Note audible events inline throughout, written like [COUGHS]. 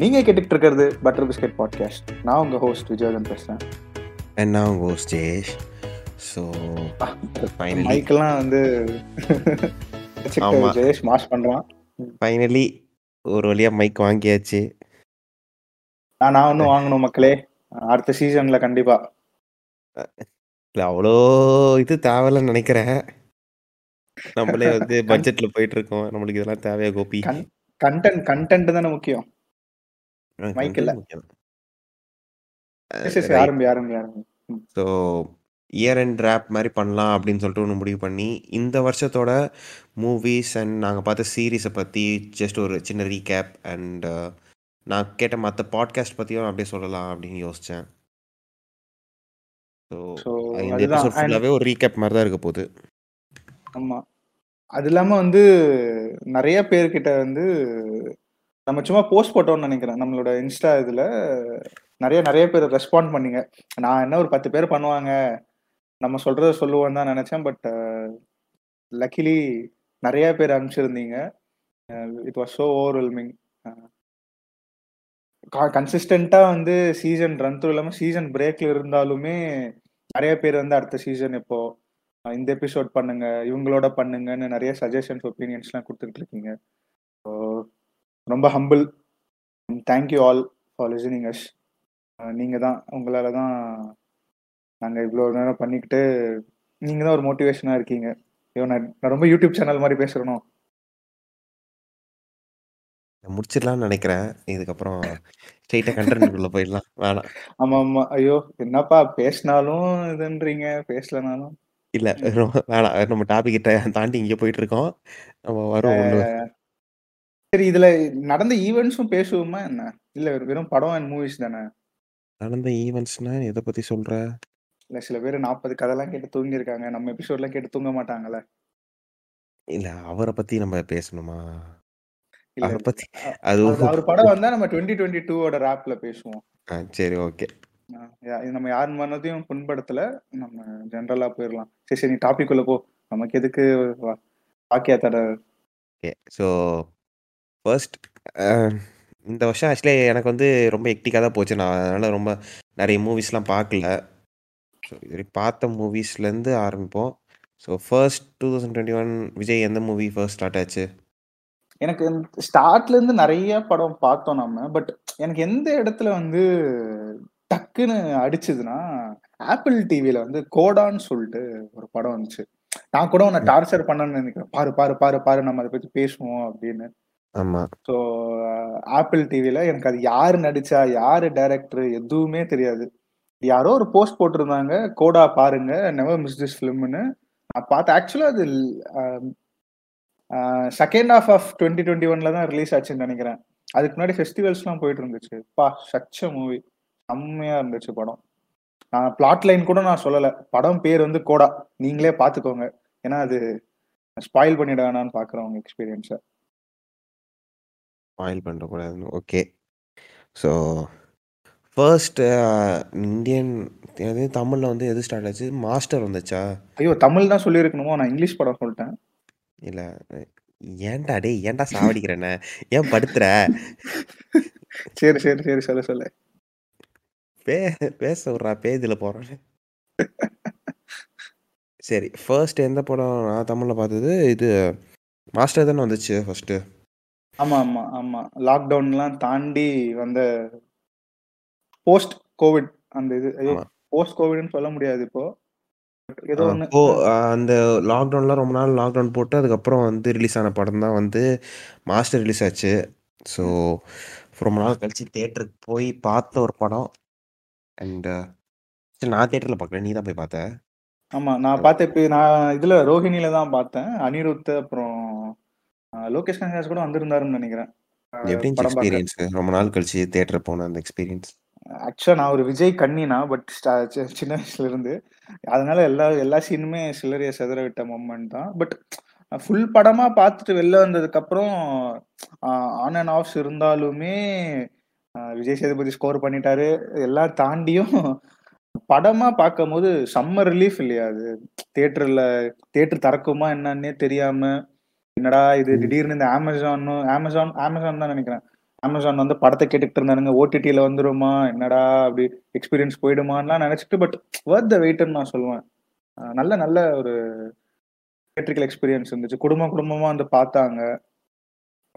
நீங்க கேட்டுட்டு இருக்கிறது பட்டர் பிஸ்கெட் பாட்காஸ்ட் நான் உங்க ஹோஸ்ட் விஜயகன் பேசுறேன். அண்ட் நான் உங்கள் ஹோஸ்ட் ஜெயேஷ். ஸோ மைக்கெல்லாம் வந்து. ஜெயேஷ் மாஸ் பண்றான். ஃபைனலி ஒரு வழியாக மைக் வாங்கியாச்சு. நான் ஒன்றும் வாங்கணும் மக்களே. அடுத்த சீசன்ல கண்டிப்பா. இல்லை அவ்வளோ இது தேவையில்லைன்னு நினைக்கிறேன். நம்மளே வந்து பட்ஜெட்டில் போயிட்டு இருக்கோம். நம்மளுக்கு இதெல்லாம் தேவையா கோபி? கண்- கண்டென்ட் கண்டென்ட் தானே முக்கியம். ஆரம்பி ஆரம்பி ஆரம்பி. ஸோ இயர் அண்ட் ரேப் மாதிரி பண்ணலாம் அப்படின்னு சொல்லிட்டு ஒன்று முடிவு பண்ணி இந்த வருஷத்தோட மூவிஸ் அண்ட் நாங்கள் பார்த்த சீரீஸை பற்றி ஜஸ்ட் ஒரு சின்ன ரீகேப் அண்ட் நான் கேட்ட மற்ற பாட்காஸ்ட் பற்றியும் அப்படியே சொல்லலாம் அப்படின்னு யோசித்தேன் ஸோ இந்த எபிசோட் ஃபுல்லாகவே ஒரு ரீகேப் மாதிரி தான் இருக்க போகுது. ஆமா. அது இல்லாம வந்து நிறைய பேர்கிட்ட வந்து நம்ம சும்மா போஸ்ட் போட்டோம்னு நினைக்கிறேன். நம்மளோட இன்ஸ்டா இதுல நிறைய நிறைய பேர் ரெஸ்பாண்ட் பண்ணீங்க. நான் என்ன ஒரு பத்து பேர் பண்ணுவாங்க? நம்ம சொல்றத சொல்லுவோம் தான் நினைச்சேன். பட் லக்கிலி நிறைய பேர் அனுப்பிச்சிருந்தீங்க. இட் வாஸ் ஸோ ஓவர்வெல்மிங் கன்சிஸ்டண்டா வந்து சீசன் ரன் த்ரூ இல்லாமல் சீசன் பிரேக்ல இருந்தாலுமே நிறைய பேர் வந்து அடுத்த சீசன் இப்போ இந்த எபிசோட் பண்ணுங்க இவங்களோட பண்ணுங்கன்னு நிறைய சஜஷன்ஸ் ஒப்பீனியன்ஸ்லாம் கொடுத்துட்டு இருக்கீங்க. ஸோ ரொம்ப humble thank you all for listening us நீங்கள் தான் உங்களால தான் நாங்கள் இவ்வளோ நேரம் பண்ணிக்கிட்டு நீங்கள் தான் ஒரு மோட்டிவேஷனாக இருக்கீங்க. ஐயோ நான் நான் ரொம்ப யூடியூப் சேனல் மாதிரி பேசுகிறனோ நான் முடிச்சிடலாம்னு நினைக்கிறேன். இதுக்கப்புறம் ஸ்ட்ரெயிட்டாக கண்டென்ட்குள்ளே போயிடலாம். வேணாம். ஆமாம் ஆமாம் ஐயோ என்னப்பா பேசினாலும் இதுன்றீங்க பேசலனாலும்? இல்லை வேணாம். நம்ம டாபிக் தாண்டி இங்கே போயிட்டு இருக்கோம். நம்ம வரும் சரி இதுல நடந்த ஈவெண்ட்ஸும் பேசுவோமா என்ன? இல்ல வெறும் படம் அண்ட் மூவிஸ் தானே? நடந்த ஈவெண்ட்ஸ்னா எதை பற்றி சொல்கிற இல்ல சில பேர் நாற்பது கதைலாம் கேட்டு தூங்கியிருக்காங்க. நம்ம எபிசோட்லாம் கேட்டு தூங்க மாட்டாங்கல்ல இல்லை அவரை பற்றி நம்ம பேசணுமா? அவரை அ- அது அவர் படம் வந்தா நம்ம டுவெண்ட்டி டுவெண்ட்டி டூவோட ரேப்ல பேசுவோம். சரி ஓகே. இது நம்ம யார் மனதையும் புண்படுத்தல. நம்ம ஜென்ரலா போயிடலாம் சரி சரி நீ டாபிக் உள்ள போ. நமக்கு எதுக்கு வாக்கியா தட ஓகே ஸோ ஃபர்ஸ்ட் இந்த வருஷம் ஆக்சுவலி எனக்கு வந்து ரொம்ப எக்டிக்காக தான் போச்சு. நான் அதனால் ரொம்ப நிறைய மூவிஸ்லாம் பார்க்கல. ஸோ இது பார்த்த மூவிஸ்லேருந்து ஆரம்பிப்போம். So first two thousand twenty one Vijay எந்த மூவி ஃபர்ஸ்ட் ஸ்டார்ட் ஆச்சு? எனக்கு ஸ்டார்ட்ல இருந்து நிறைய படம் பார்த்தோம் நம்ம பட் எனக்கு எந்த இடத்துல வந்து டக்குன்னு அடிச்சதுன்னா ஆப்பிள் டிவில வந்து கோடான்னு சொல்லிட்டு ஒரு படம் வந்துச்சு. நான் கூட உன்னை டார்ச்சர் பண்ணணும்னு நினைக்கிறேன். பாரு பாரு பாரு பாரு நம்ம அதை பத்தி பேசுவோம் அப்படின்னு. ஆமா. ஸோ ஆப்பிள் டிவியில எனக்கு அது யாரு நடிச்சா யாரு டைரக்டர் எதுவுமே தெரியாது. யாரோ ஒரு போஸ்ட் போட்டிருந்தாங்க கோடா பாருங்க நெவர் மிஸ் திஸ் ஃபிலிம்னு நான் பார்த்தேன். ஆக்சுவலாக அது second half of twenty twenty ஒன்ல தான் ரிலீஸ் ஆச்சுன்னு நினைக்கிறேன். அதுக்கு முன்னாடி ஃபெஸ்டிவல்ஸ்லாம் போயிட்டு இருந்துச்சு. பா சச்ச மூவி செம்மையா இருந்துச்சு படம். நான் பிளாட் லைன் கூட நான் சொல்லலை. படம் பேர் வந்து கோடா. நீங்களே பார்த்துக்கோங்க. ஏன்னா அது ஸ்பாயில் பண்ணிட வேணான்னு பார்க்குறவங்க எக்ஸ்பீரியன்ஸை ஸ்பாயில் பண்ணக்கூடாதுன்னு ஓகே ஸோ ஃபர்ஸ்ட் இந்தியன் அது தமிழில் வந்து எது ஸ்டார்ட் ஆச்சு? மாஸ்டர் வந்துச்சா? ஐயோ தமிழ் தான் சொல்லியிருக்கணுமோ? நான் இங்கிலீஷ் படம் சொல்லிட்டேன். இல்லை ஏன்டா டேய் ஏன்டா சாவடிக்கிறேன்னு? ஏன் படுத்துற? சரி சரி சரி சொல்லு சொல்லு. பே பேச விட்றா பேஜில் போகிறேன் சரி ஃபர்ஸ்ட் எந்த படம்? நான் தமிழில் பார்த்தது இது மாஸ்டர் தானே வந்துச்சு ஃபர்ஸ்ட்டு ஆமா ஆமா ஆமா. லாக்டவுன்லாம் தாண்டி வந்த போஸ்ட் கோவிட் அந்த இது. போஸ்ட் கோவிட்னு சொல்ல முடியாது இப்போ. ஏதோ ஒன்று ஓ அந்த லாக்டவுனில் ரொம்ப நாள் லாக்டவுன் போட்டு அதுக்கப்புறம் வந்து ரிலீஸ் ஆன படம் தான் வந்து மாஸ்டர் ரிலீஸ் ஆச்சு. ஸோ ரொம்ப நாள் கழிச்சு தேட்டருக்கு போய் பார்த்த ஒரு படம். அண்ட் நான் தேட்டரில் பார்க்கல நீ தான் போய் பார்த்த? ஆமா நான் பார்த்தேன் இப்போ நான் இதுல ரோஹிணியில தான் பார்த்தேன். அனிருத் அப்புறம் லோகேஷ் கனகராஜ் கூட வந்திருந்தாருன்னு நினைக்கிறேன். எப்படி எக்ஸ்பீரியன்ஸ் ரொம்ப நாள் கழிச்சு தேட்டர் போன அந்த எக்ஸ்பீரியன்ஸ் ஆக்சுவலா நான் ஒரு விஜய் கண்ணினா பட் சின்ன வயசுல இருந்து அதனால எல்லா எல்லா சீனுமே சில்லறைய செதற விட்ட மொமெண்ட் தான். பட் ஃபுல் படமா பார்த்துட்டு வெளில வந்ததுக்கு அப்புறம் ஆன் அண்ட் ஆஃப்ஸ் இருந்தாலுமே விஜய் சேதுபதி ஸ்கோர் பண்ணிட்டாரு. எல்லாம் தாண்டியும் படமா பார்க்கும்போது செம்ம ரிலீஃப் இல்லையா அது? தியேட்டர்ல தியேட்டர் திறக்குமா என்னன்னே தெரியாம என்னடா இது. திடீர்னு இந்த அமேசானும் அமேசான் அமேசான் தான் நினைக்கிறேன் அமேசான் வந்து படத்த கேட்டுக்கிட்டு இருந்தானுங்க. ஓடிடில வந்துருமா? என்னடா அப்படி எக்ஸ்பீரியன்ஸ் போயிடுமான்லாம் நெனச்சுட்டு பட் வொர்த் த வெயிட்ன்னு நான் சொல்லுவேன். நல்ல நல்ல ஒரு தியேட்ரிக்கல் எக்ஸ்பீரியன்ஸ் இருந்துச்சு. குடும்பம் குடும்பமா வந்து பார்த்தாங்க.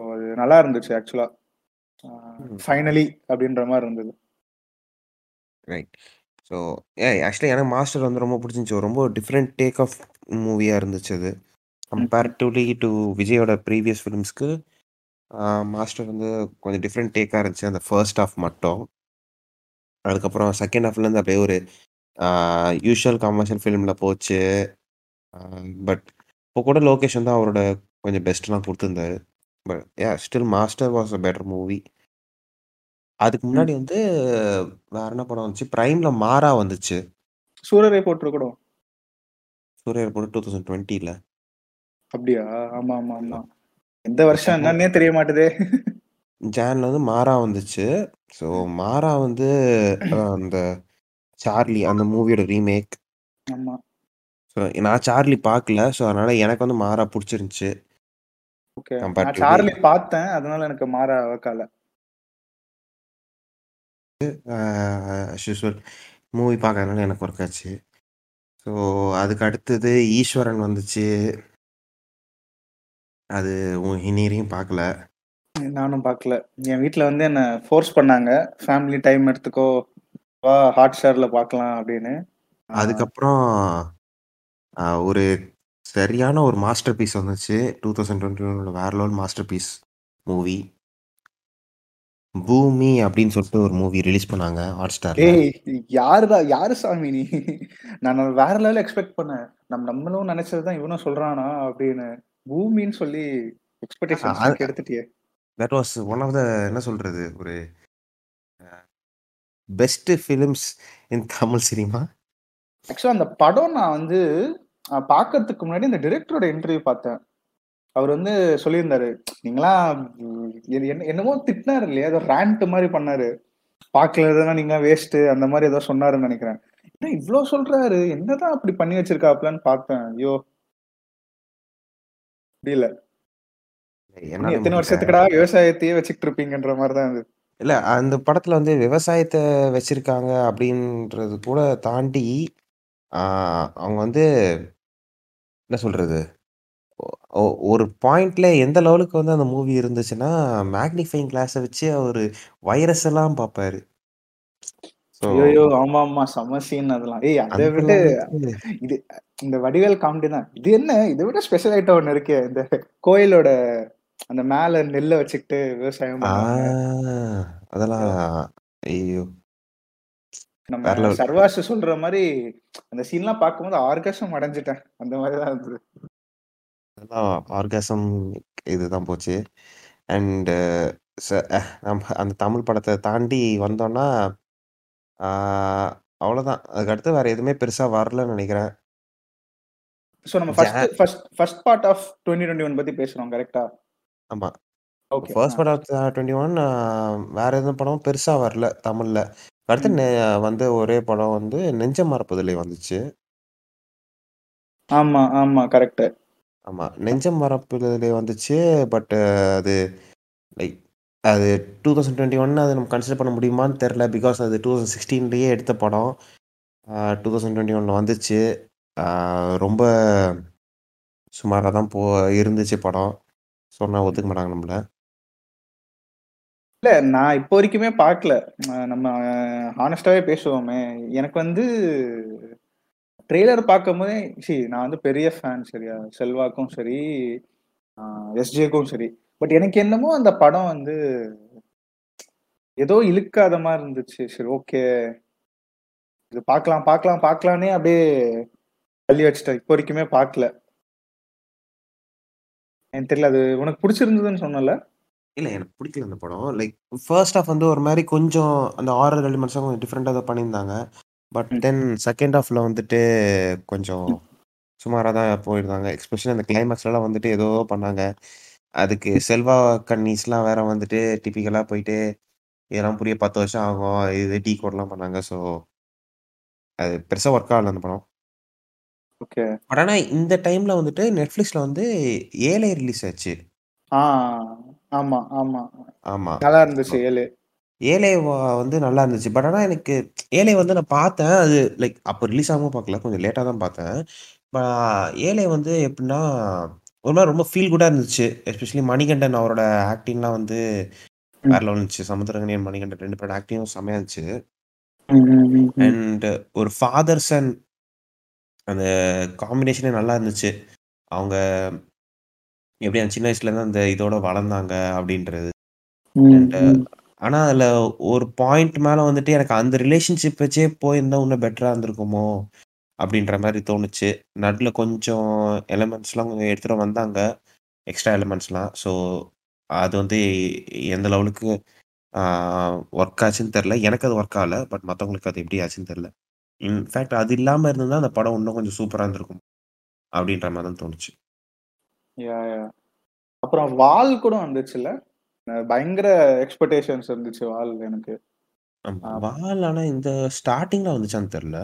அது நல்லா இருந்துச்சு ஆக்சுவலா. ஃபைனலி அப்படின்ற மாரி இருந்தது. ரைட். ஸோ ஏ ஆக்சுவலி எனக்கு மாஸ்டர் வந்து ரொம்ப புடிச்சிருந்துச்சு. ரொம்ப டிஃபரெண்ட் டேக் ஆஃப் மூவியா இருந்துச்சு அது. கம்பேரிட்டிவ்லி டூ விஜயோட ப்ரீவியஸ் ஃபிலிம்ஸ்க்கு மாஸ்டர் வந்து கொஞ்சம் டிஃபரெண்ட் டேக்கா இருந்துச்சு. அந்த ஃபர்ஸ்ட் ஹாஃப் மட்டும். அதுக்கப்புறம் செகண்ட் ஹாஃப்லேருந்து அப்படியே ஒரு ஆ யூசுவல் கமர்ஷியல் ஃபிலிம்ல போச்சு. பட் இப்போ கூட லோகேஷ் வந்து அவரோட கொஞ்சம் பெஸ்ட்லாம் குடுத்திருந்தாரு. But yeah still Master was a better movie. அதுக்கு. முன்னாடி வந்து வேற என்ன படம் வந்துச்சு? பிரைம்ல மாறா வந்துச்சு. சூரரை போற்று கூட. சூர்யா போட்டு 2020ல. அப்படியா? ஆமா, ஆமா, ஆமா. எந்த வருஷம் என்னன்னே தெரிய மாட்டுதே. ஜான்ல வந்து மாறா வந்துச்சு. ஸோ மாறா வந்து அந்த சார்லி அந்த மூவியோட ரீமேக். ஆமா. ஸோ நான் சார்லி பார்க்கல. ஸோ அதனால எனக்கு வந்து மாறா புடிச்சிருந்துச்சு. ஓகே. நான் சார்லி பார்த்தேன். அதனால எனக்கு மாறா ஆஸ் யூசுவல் மூவி பார்க்கறதுனால எனக்கு ஒர்க் ஆச்சு. ஸோ அதுக்கு அடுத்தது ஈஸ்வரன் வந்துச்சு. அது உ இன்னி வரையும் பார்க்கல. நானும் பார்க்கல. என் வீட்ல வந்து என்ன ஃபோர்ஸ் பண்ணாங்க. ஃபேமிலி டைம் எடுத்துக்கோ. வா ஹாட்ஸ்டார்ல பார்க்கலாம் அப்படின்னு. அதுக்கப்புறம் ஒரு சரியான ஒரு மாஸ்டர் பீஸ் வந்துச்சு. 2021ல வேற level masterpiece movie. Bhoomi அப்படின்னு சொல்லிட்டு ஒரு மூவி ரிலீஸ் பண்ணாங்க ஹாட்ஸ்டார்ல. ஏய்! யாருடா யாரு சாமி நீ? நான் வேற லெவல் எக்ஸ்பெக்ட் பண்ணேன். நம் நம்மளும் நெனச்சது தான் இவனும் சொல்றானா அப்படின்னு. பூமின்னு சொல்லி அது கெடுத்துட்டியே. That was one of the என்ன சொல்றது? ஒரு best films in Tamil cinema. ஆக்சுவலா அந்த படம் நான் வந்து பார்க்கறதுக்கு முன்னாடி இந்த டைரக்டரோட இன்டர்வியூ பார்த்தேன். அவர் வந்து சொல்லியிருந்தாரு. நீங்கலாம் எ என்ன என்னமோ திட்டினாரு இல்லையா? ஏதோ ராண்ட் மாரி பண்ணாரு. பார்க்கலன்னா நீங்கலாம் வேஸ்ட்டு அந்த மாரி ஏதோ சொன்னாருன்னு நெனைக்கிறேன். என்ன இவ்ளோ சொல்றாரு? என்னதான் அப்படி பண்ணி வச்சிருக்காப்லன்னு பார்த்தேன். ஐயோ! என்னால எத்தன. வருஷத்துக்குடா விவசாயத்தையே வச்சுக்கிட்டு இருப்பீங்கன்ற மாரி தான் இருந்தது. இல்ல அந்த படத்துல வந்து விவசாயத்த வச்சிருக்காங்க அப்படின்றது கூட தாண்டி, அவங்க வந்து என்ன சொல்றது? ஒரு பாயிண்ட்ல எந்த லெவலுக்கு வந்து அந்த மூவி இருந்துச்சுன்னா, மேக்னிஃபையிங் கிளாஸ வச்சு அவரு வைரஸ் எல்லாம் பார்ப்பாரு. ஐய்யய்யோ! ஆமாமா. செம்ம சீன் அதெல்லாம். ஏய் அத லெவலுக்கு இது இந்த வடிவேல் காமெடி தான். இது என்ன? இத விட ஸ்பெஷல் ஐட்டம் ஒண்ணு இருக்கே. இந்த கோயிலோட அந்த மேல நெல்ல வச்சுக்கிட்டு விவசாயம். அதெல்லாம் ஐயோ! ஐயோ! நம்ம. சர்வாஷ் சொல்ற மாரி அந்த சீன்லாம் பார்க்கும்போது ஆர்காசம் அடைஞ்சுட்டேன். அந்த மாரி தான் இருந்தது. அதெல்லாம் ஆர்காசம் இதுதான் போச்சு. அண்ட் நம்ம அந்த தமிழ் படத்த தாண்டி வந்தோம்னா, அவ்வளோதான். அதுக்கு அடுத்து வேற எதுவுமே பெருசா வரலன்னு நெனைக்கிறேன். ஸோ நம்ம first first first part of 2021 பத்தி பேசுறோம். கரெக்ட்டா? ஆமா. Okay. First. Part of 21 uh வேற எதுவும் படமும் பெருசா வரல தமிழ்ல. அடுத்து வந்த ஒரே படம் வந்து நெஞ்சம் மறப்பதில்லை வந்துச்சு. ஆமா, ஆமா. கரெக்ட்டு. ஆமா. நெஞ்சம் மறப்பதில்லை வந்துச்சு. பட் அது லைக் அது டூ தௌசண்ட் டுவெண்ட்டி ஒன் அது நம்ம கன்சிடர் பண்ண முடியுமான்னு தெரில பிகாஸ் அது 2016லயே எடுத்த படம். டூ தௌசண்ட் டுவெண்ட்டி ஒன் வந்துச்சு. ரொம்ப சுமாராக தான் போ இருந்துச்சு படம். சொன்னால் ஒத்துக்க மாட்டாங்க நம்மள. இல்லை நான் இப்போ வரைக்குமே பார்க்கல. நம்ம ஹானஸ்டாகவே பேசுவோமே. எனக்கு வந்து ட்ரெய்லர் பார்க்கும்போதே சரி நான் வந்து பெரிய ஃபேன் சரியா? செல்வாக்கும் சரி, எஸ்ஜேக்கும் சரி. பட் எனக்கு என்னமோ அந்த படம் வந்து ஏதோ இழுக்காத மாரி இருந்துச்சு. சரி ஓகே. இது பார்க்கலாம், பார்க்கலாம், பார்க்கலான்னே அப்படியே தள்ளி வச்சுட்டேன். இப்போ வரைக்குமே பார்க்கல. எனக்கு தெரியல. அது உனக்கு புடிச்சிருந்ததுன்னு சொன்னல்ல? இல்ல எனக்கு பிடிக்கல அந்த படம். லைக் ஃபர்ஸ்ட் ஹாஃப் வந்து ஒரு மாரி கொஞ்சம் அந்த ஹாரர் எலிமெண்ட்ஸ்லாம் கொஞ்சம் டிஃபரெண்ட்டா ஏதோ பண்ணியிருந்தாங்க. பட். தென் செகண்ட் ஹாஃப்ல வந்துட்டு கொஞ்சம் சுமாரா தான் போயிருந்தாங்க. எஸ்பெஷலி அந்த கிளைமாக்ஸ்லலாம் வந்துட்டு ஏதோ பண்ணாங்க. அதுக்கு செல்வா கன்னிஸ்லாம் வேற வந்துட்டு டிபிக்கலா போயிட்டு, இதெல்லாம் புரிய 10 வருஷம் ஆகும். இது டீகோட்லாம் பண்ணாங்க. ஸோ அது பெருசா ஒர்க் ஆகல அந்த படம். ஓகே. பட் ஆனா இந்த டைம்ல வந்துட்டு Netflixல வந்து ஏலே ரிலீஸ் ஆச்சு. ஆ ஆமா ஆமா ஆமா நல்லா இருந்துச்சு ஏழு வ- வந்து நல்லா இருந்துச்சு பட் ஆனால் எனக்கு ஏலே வந்து நான் பார்த்தேன் அது லைக் அப்போ ரிலீஸ் ஆகாமல் பார்க்கல கொஞ்சம் லேட்டாக தான் பார்த்தேன் ஏலே வந்து எப்படின்னா ஒரு மாதிரி ரொம்ப ஃபீல் குட்டாக இருந்துச்சு எஸ்பெஷலி மணிகண்டன் அவரோட ஆக்டிங்லாம் வந்து. வேற லெவல் இருந்துச்சு சமுத்திரகனியன் மணிகண்டன் ரெண்டு பேரோட ஆக்டிங்கும் செம்மையா இருந்துச்சு. அண்ட் ஒரு ஃபாதர் சன் அந்த காம்பினேஷனே நல்லா இருந்துச்சு அவங்க எப்படி அந்த சின்ன வயசுல இருந்து அந்த இதோட வளர்ந்தாங்க அப்படின்றது அண்ட். ஆனா அதுல ஒரு பாயிண்ட் மேல வந்துட்டு எனக்கு அந்த ரிலேஷன்ஷிப் வச்சே போயிருந்தா இன்னும் பெட்டரா இருந்திருக்குமோ அப்படின்ற மாதிரி தோணுச்சு. நடுல கொஞ்சம் எலிமெண்ட்ஸ்லாம் கொஞ்சம் எடுத்துட்டு வந்தாங்க. எக்ஸ்ட்ரா எலிமெண்ட்ஸ்லாம் ஸோ அது வந்து எந்த லெவலுக்கு ஒர்க் ஆச்சுன்னு தெரில எனக்கு அது ஒர்க் ஆகல. பட் மற்றவங்களுக்கு அது எப்படி ஆச்சுன்னு தெரில இன்ஃபேக்ட் அது இல்லாமல் இருந்திருந்தா அந்த படம் இன்னும் கொஞ்சம் சூப்பராக இருந்திருக்கும். அப்படின்ற மாதிரி தான் தோணுச்சு. அப்புறம் வால் கூட வந்துச்சுல்ல? பயங்கர எக்ஸ்பெக்டேஷன்ஸ் இருந்துச்சு வால் எனக்கு. வால் ஆனா இந்த ஸ்டார்டிங்ல வந்துச்சான்னு தெரியல.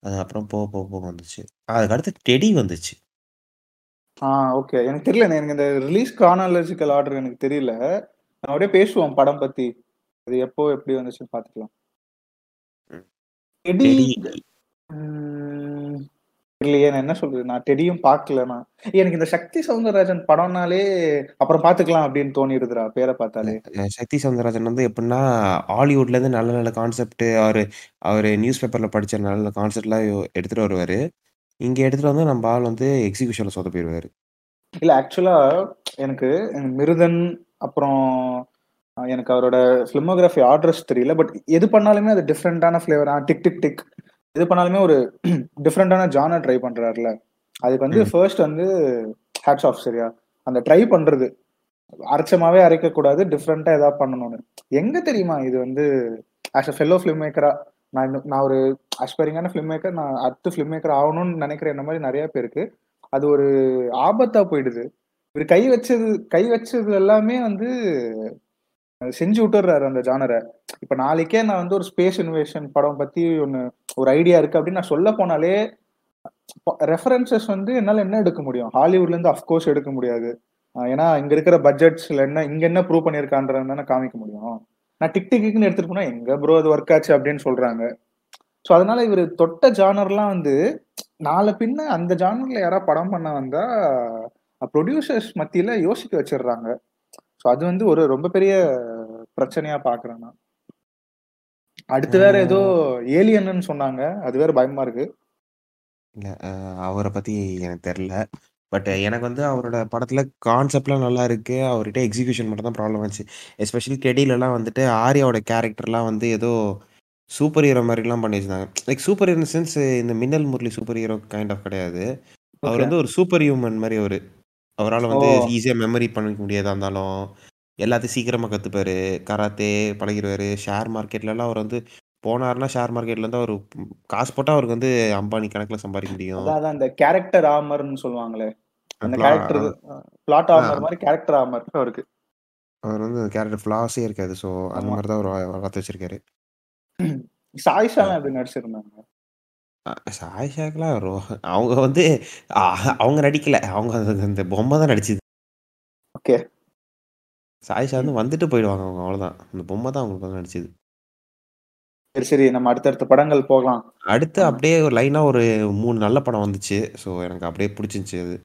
அது அப்புறம் போக போக போக வந்துச்சு. அதுக்கு அடுத்து டெடி வந்துச்சு. ஆ ஓகே. எனக்கு தெரியல எனக்கு இந்த ரிலீஸ் கானாலஜிக்கல் ஆர்டர் எனக்கு தெரியல. நான் அப்படியே பேசுவோம் படம் பத்தி. அது எப்போ எப்படி வந்துச்சுன்னு பாத்துக்கலாம். தெரியலையே நான் என்ன சொல்றது நான் டெடியும் பார்க்கல நான் எனக்கு இந்த சக்தி சவுந்தரராஜன் படம்னாலே அப்புறம் பாத்துக்கலாம் அப்படின்னு தோணிடுதுடா பேரை பார்த்தாலே சக்தி சௌந்தரராஜன் வந்து எப்படின்னா, ஹாலிவுட்லேருந்து நல்ல நல்ல கான்செப்ட் அவரு அவரு நியூஸ் பேப்பர்ல படிச்ச நல்ல நல்ல கான்செப்ட்லாம் எடுத்துட்டு வருவாரு. இங்க எடுத்துட்டு வந்து நம்ம ஆள் வந்து எக்ஸிகியூஷன்ல சொதப்பிருவாரு. இல்ல ஆக்சுவலா எனக்கு மிருதன் அப்புறம் எனக்கு அவரோட ஃபிலிமோகிராஃபி ஆர்டர்ஸ் தெரியல பட் எது பண்ணாலுமே அது டிஃப்ரெண்டான ஃபிளேவர் டிக் டிக் டிக் எது பண்ணாலுமே ஒரு டிஃப்ரெண்டான ஜானர் ட்ரை பண்றாருல. அதுக்கு வந்து. ஃபர்ஸ்ட் வந்து ஹேட்ஸ் ஆஃப் சரியா? அந்த ட்ரை பண்றது. அரைச்சமாவே அரைக்க கூடாது டிஃப்ரெண்டா ஏதாவது பண்ணணும்னு. எங்க தெரியுமா இது வந்து ஆஸ் அ ஃபெல்லோ ஃபிலிம் மேக்கரா நான் நான் ஒரு அஸ்பைரிங்கான ஃபிலிம் மேக்கர் நான் அடுத்து ஃபிலிம் மேக்கர் ஆகணும்னு நினைக்கிற என்ன மாதிரி நிறைய பேருக்கு அது ஒரு ஆபத்தா போயிடுது. இவர் கை வச்சது கை வச்சது எல்லாமே வந்து செஞ்சு விட்டுறாரு அந்த ஜானரை. இப்ப நாளைக்கே நான் வந்து ஒரு ஸ்பேஸ் இன்வேஷன் படம் பத்தி ஒன்னு ஒரு ஐடியா இருக்கு அப்படின்னு நான் சொல்ல போனாலே ரெஃபரன்சஸ் வந்து என்னால என்ன எடுக்க முடியும்? ஹாலிவுட்ல இருந்து அஃப்கோர்ஸ் எடுக்க முடியாது. ஏன்னா இங்க இருக்கிற பட்ஜெட்ஸ்ல என்ன இங்க என்ன ப்ரூவ் பண்ணிருக்கான்றது காமிக்க முடியும். நான் டிக் டிக்னு எடுத்துட்டு போனா எங்க ப்ரோ அது ஒர்க் ஆச்சு அப்படின்னு சொல்றாங்க. ஸோ அதனால இவர் தொட்ட ஜானர்லாம் வந்து நாளை பின்ன அந்த ஜானர்ல யாராவது படம் பண்ண வந்தா ப்ரொடியூசர்ஸ் மத்தியில யோசிக்க வச்சிடுறாங்க. ஸோ அது வந்து ஒரு ரொம்ப பெரிய பிரச்சனையா பாக்குறேன் நான் அடுத்து வேற ஏதோ ஏலியன்னு சொன்னாங்க அது வேற பயமா இருக்கு இல்ல அவர பத்தி எனக்கு தெரியல. பட் எனக்கு வந்து அவரோட படத்துல கான்செப்ட்லாம் நல்லா இருக்கு. அவர்கிட்ட எக்ஸிகியூஷன் மட்டும் தான் ப்ராப்ளம் ஆச்சு. எஸ்பெஷலி டெடிலலாம் வந்துட்டு ஆர்யாவோட கேரக்டர்லாம் வந்து ஏதோ சூப்பர் ஹீரோ மாரிலாம் பண்ணி வச்சிருந்தாங்க. லைக் சூப்பர் ஹீரோ சென்ஸ் இந்த Minnal Murali super hero kind of கிடையாது. அவர் வந்து ஒரு சூப்பர் ஹியூமன் மாரி அவரு. அவரால வந்து ஈஸியா மெமரி பண்ணிக்க முடியாதா இருந்தாலும், எல்லாத்தையும் சீக்கிரமா கத்துப்பாரு. கராத்தே பழகிருவாரு. ஷேர் மார்க்கெட்லலாம் அவர் வந்து போனாருன்னா, ஷேர் மார்க்கெட்ல இருந்து அவரு காசு போட்டா அவருக்கு வந்து அம்பானி கணக்குல சம்பாதிக்க முடியும். அதான் அந்த கேரக்டர் ஆமர்னு சொல்லுவாங்களே அந்த கேரக்டர் பிளாட் ஆமர் மாதிரி கேரக்டர் ஆமர் அவருக்கு அவர் வந்து கேரக்டர் ஃப்ளாஸே இருக்காது. ஸோ அந்த ஆமா மாரி தான் அவரு வளர்த்து வச்சிருக்காரு. சாயிஷாலாம் எப்படி நடிச்சிருந்தாங்க அ சாயிஷாக்கெல்லாம் ரொ அவங்க வந்து அ அவங்க நடிக்கல. அவங்க அந்த அந்த பொம்மை தான் நடிச்சது. ஓகே சாயிஷா வந்து வந்துட்டு போயிடுவாங்க அவங்க அவ்வளோதான். அந்த பொம்மை தான் அவங்களுக்கு வந்து நடிச்சது. சரி சரி நம்ம அடுத்தடுத்த படங்கள் போகலாம் அடுத்து அப்படியே ஒரு லைனா ஒரு 3 நல்ல படம் வந்துச்சு. ஸோ எனக்கு அப்படியே புடிச்சிருந்துச்சு அது.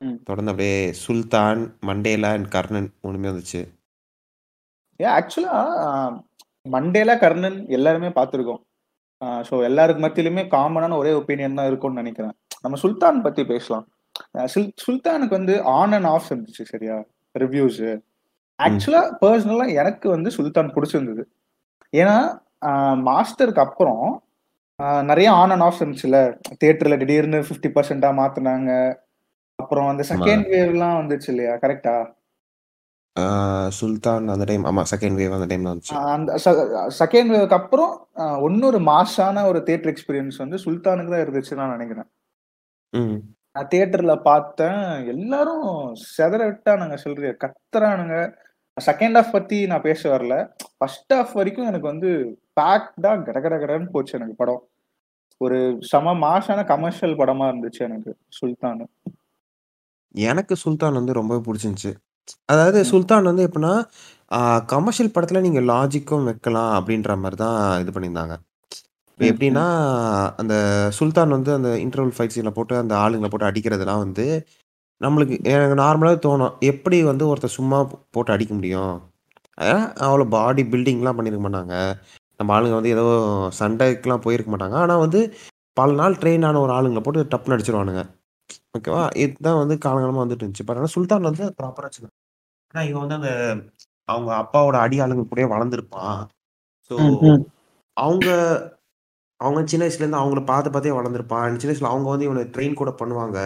ம். தொடர்ந்து அப்படியே சுல்தான், மண்டேலா அண்ட் கர்ணன் 3மே வந்துச்சு. ஏன் ஆக்சுவலா மண்டேலா கர்ணன் எல்லாருமே பார்த்துருக்கோம் ஸோ எல்லாருக்கு மத்தியிலுமே காமனான ஒரே ஒப்பீனியன் தான் இருக்கும்னு நினைக்கிறேன். நம்ம சுல்தான் பத்தி பேசலாம். சுல்தானுக்கு வந்து ஆன் அண்ட் ஆஃப் இருந்துச்சு சரியா? ரிவ்யூஸ். ஆக்சுவலா பர்சனலா எனக்கு வந்து சுல்தான் பிடிச்சிருந்தது. ஏன்னா மாஸ்டருக்கு அப்புறம் நிறைய ஆன் அண்ட் ஆஃப் இருந்துச்சுல. தியேட்டர்ல திடீர்னு ஃபிஃப்டி பர்சன்டா மாத்தினாங்க. அப்புறம் அந்த. செகண்ட் வேவ்லாம் வந்துச்சு இல்லையா? கரெக்டா சுல்தான் அந்த டைம் ஆமா செகண்ட் வேவ் அந்த டைம்ல வந்துச்சு. அந்த செகண்ட் வேவ்க்கு அப்புறம் இன்னொரு மாஸான ஒரு தியேட்டர் எக்ஸ்பீரியன்ஸ் வந்து சுல்தானுக்கு தான் இருந்துச்சுன்னு நான் நினைக்கிறேன் ம். நான் தியேட்டர்ல பார்த்தேன் எல்லாரும் செதற விட்டானுங்க சொல்றிய கத்துறானுங்க செகண்ட் ஹாஃப் பத்தி நான் பேச வரல ஃபர்ஸ்ட் ஹாஃப் வரைக்கும் எனக்கு வந்து பேக்டா கட கட கடன்னு போச்சு எனக்கு படம் ஒரு சம மாசான கமர்ஷியல் படமா இருந்துச்சு எனக்கு சுல்தான் எனக்கு சுல்தான் வந்து ரொம்பவே புடிச்சிருந்துச்சு. அதாவது. சுல்தான் வந்து எப்படின்னா, கமர்ஷியல் படத்துல நீங்க லாஜிக்கும் வைக்கலாம் அப்படின்ற மாரி தான் இது பண்ணியிருந்தாங்க. இப்ப. எப்படின்னா, அந்த சுல்தான் வந்து அந்த இன்டர்வல் ஃபைட் சீன்ல போட்டு அந்த ஆளுங்கள போட்டு அடிக்கிறதெல்லாம் வந்து, நம்மளுக்கு எனக்கு நார்மலாவே தோணும். எப்படி வந்து ஒருத்தன் சும்மா போட்டு அடிக்க முடியும்? அ அவ்வளோ பாடி பில்டிங்லாம் பண்ணியிருக்க மாட்டாங்க. நம்ம ஆளுங்க வந்து ஏதோ சண்டைக்குலாம் போயிருக்க மாட்டாங்க. ஆனா வந்து பல நாள் ட்ரெயின் ஆன ஒரு ஆளுங்கள போட்டு டப்புன்னு அடிச்சுருவானுங்க. ஓகேவா? இதுதான் வந்து காலங்காலமா வந்துட்டு இருந்துச்சு. பட் ஆனா சுல்தான் வந்து ப்ராப்பரா ஏன்னா இவன் வந்து அந்த அவங்க அப்பாவோட அடி ஆளுங்க கூடயே வளர்ந்துருப்பான். ஸோ. அவங்க அவங்க சின்ன வயசுலேருந்து அவங்கள பார்த்து பார்த்தே வளர்ந்துருப்பான். சின்ன வயசுல அவங்க வந்து இவன ட்ரெயின் கூட பண்ணுவாங்க.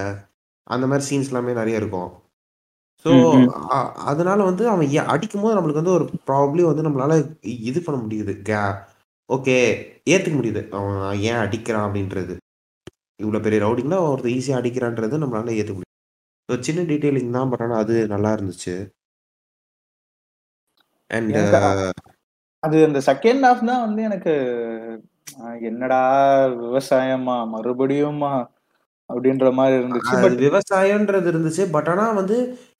அந்த மாரி சீன்ஸ் எல்லாமே நெறைய இருக்கும். ஸோ அதனால வந்து அவன் எ அடிக்கும்போது நம்மளுக்கு வந்து ஒரு ப்ராபப்ளி வந்து நம்மளால இது பண்ண முடியுது. கே ஓகே ஏத்துக்க முடியுது. அவன் ஏன் அடிக்கிறான் அப்படின்றது. இவ்வளோ பெரிய ரவுடிங்கள ஒருத்தன் ஈஸியா அடிக்கிறான்றது நம்மளால ஏத்துக்க முடியும். ஒரு சின்ன டீட்டெயிலிங் தான். பட் ஆனா அது நல்லா இருந்துச்சு. அண்ட் அ அது அந்த செகண்ட் ஹால்ஃப் தான் வந்து எனக்கு என்னடா விவசாயமா? மறுபடியுமா? அப்படின்ற மாரி இருந்துச்சு. பட் விவசாயம்ன்றது இருந்துச்சு. பட் ஆனா வந்து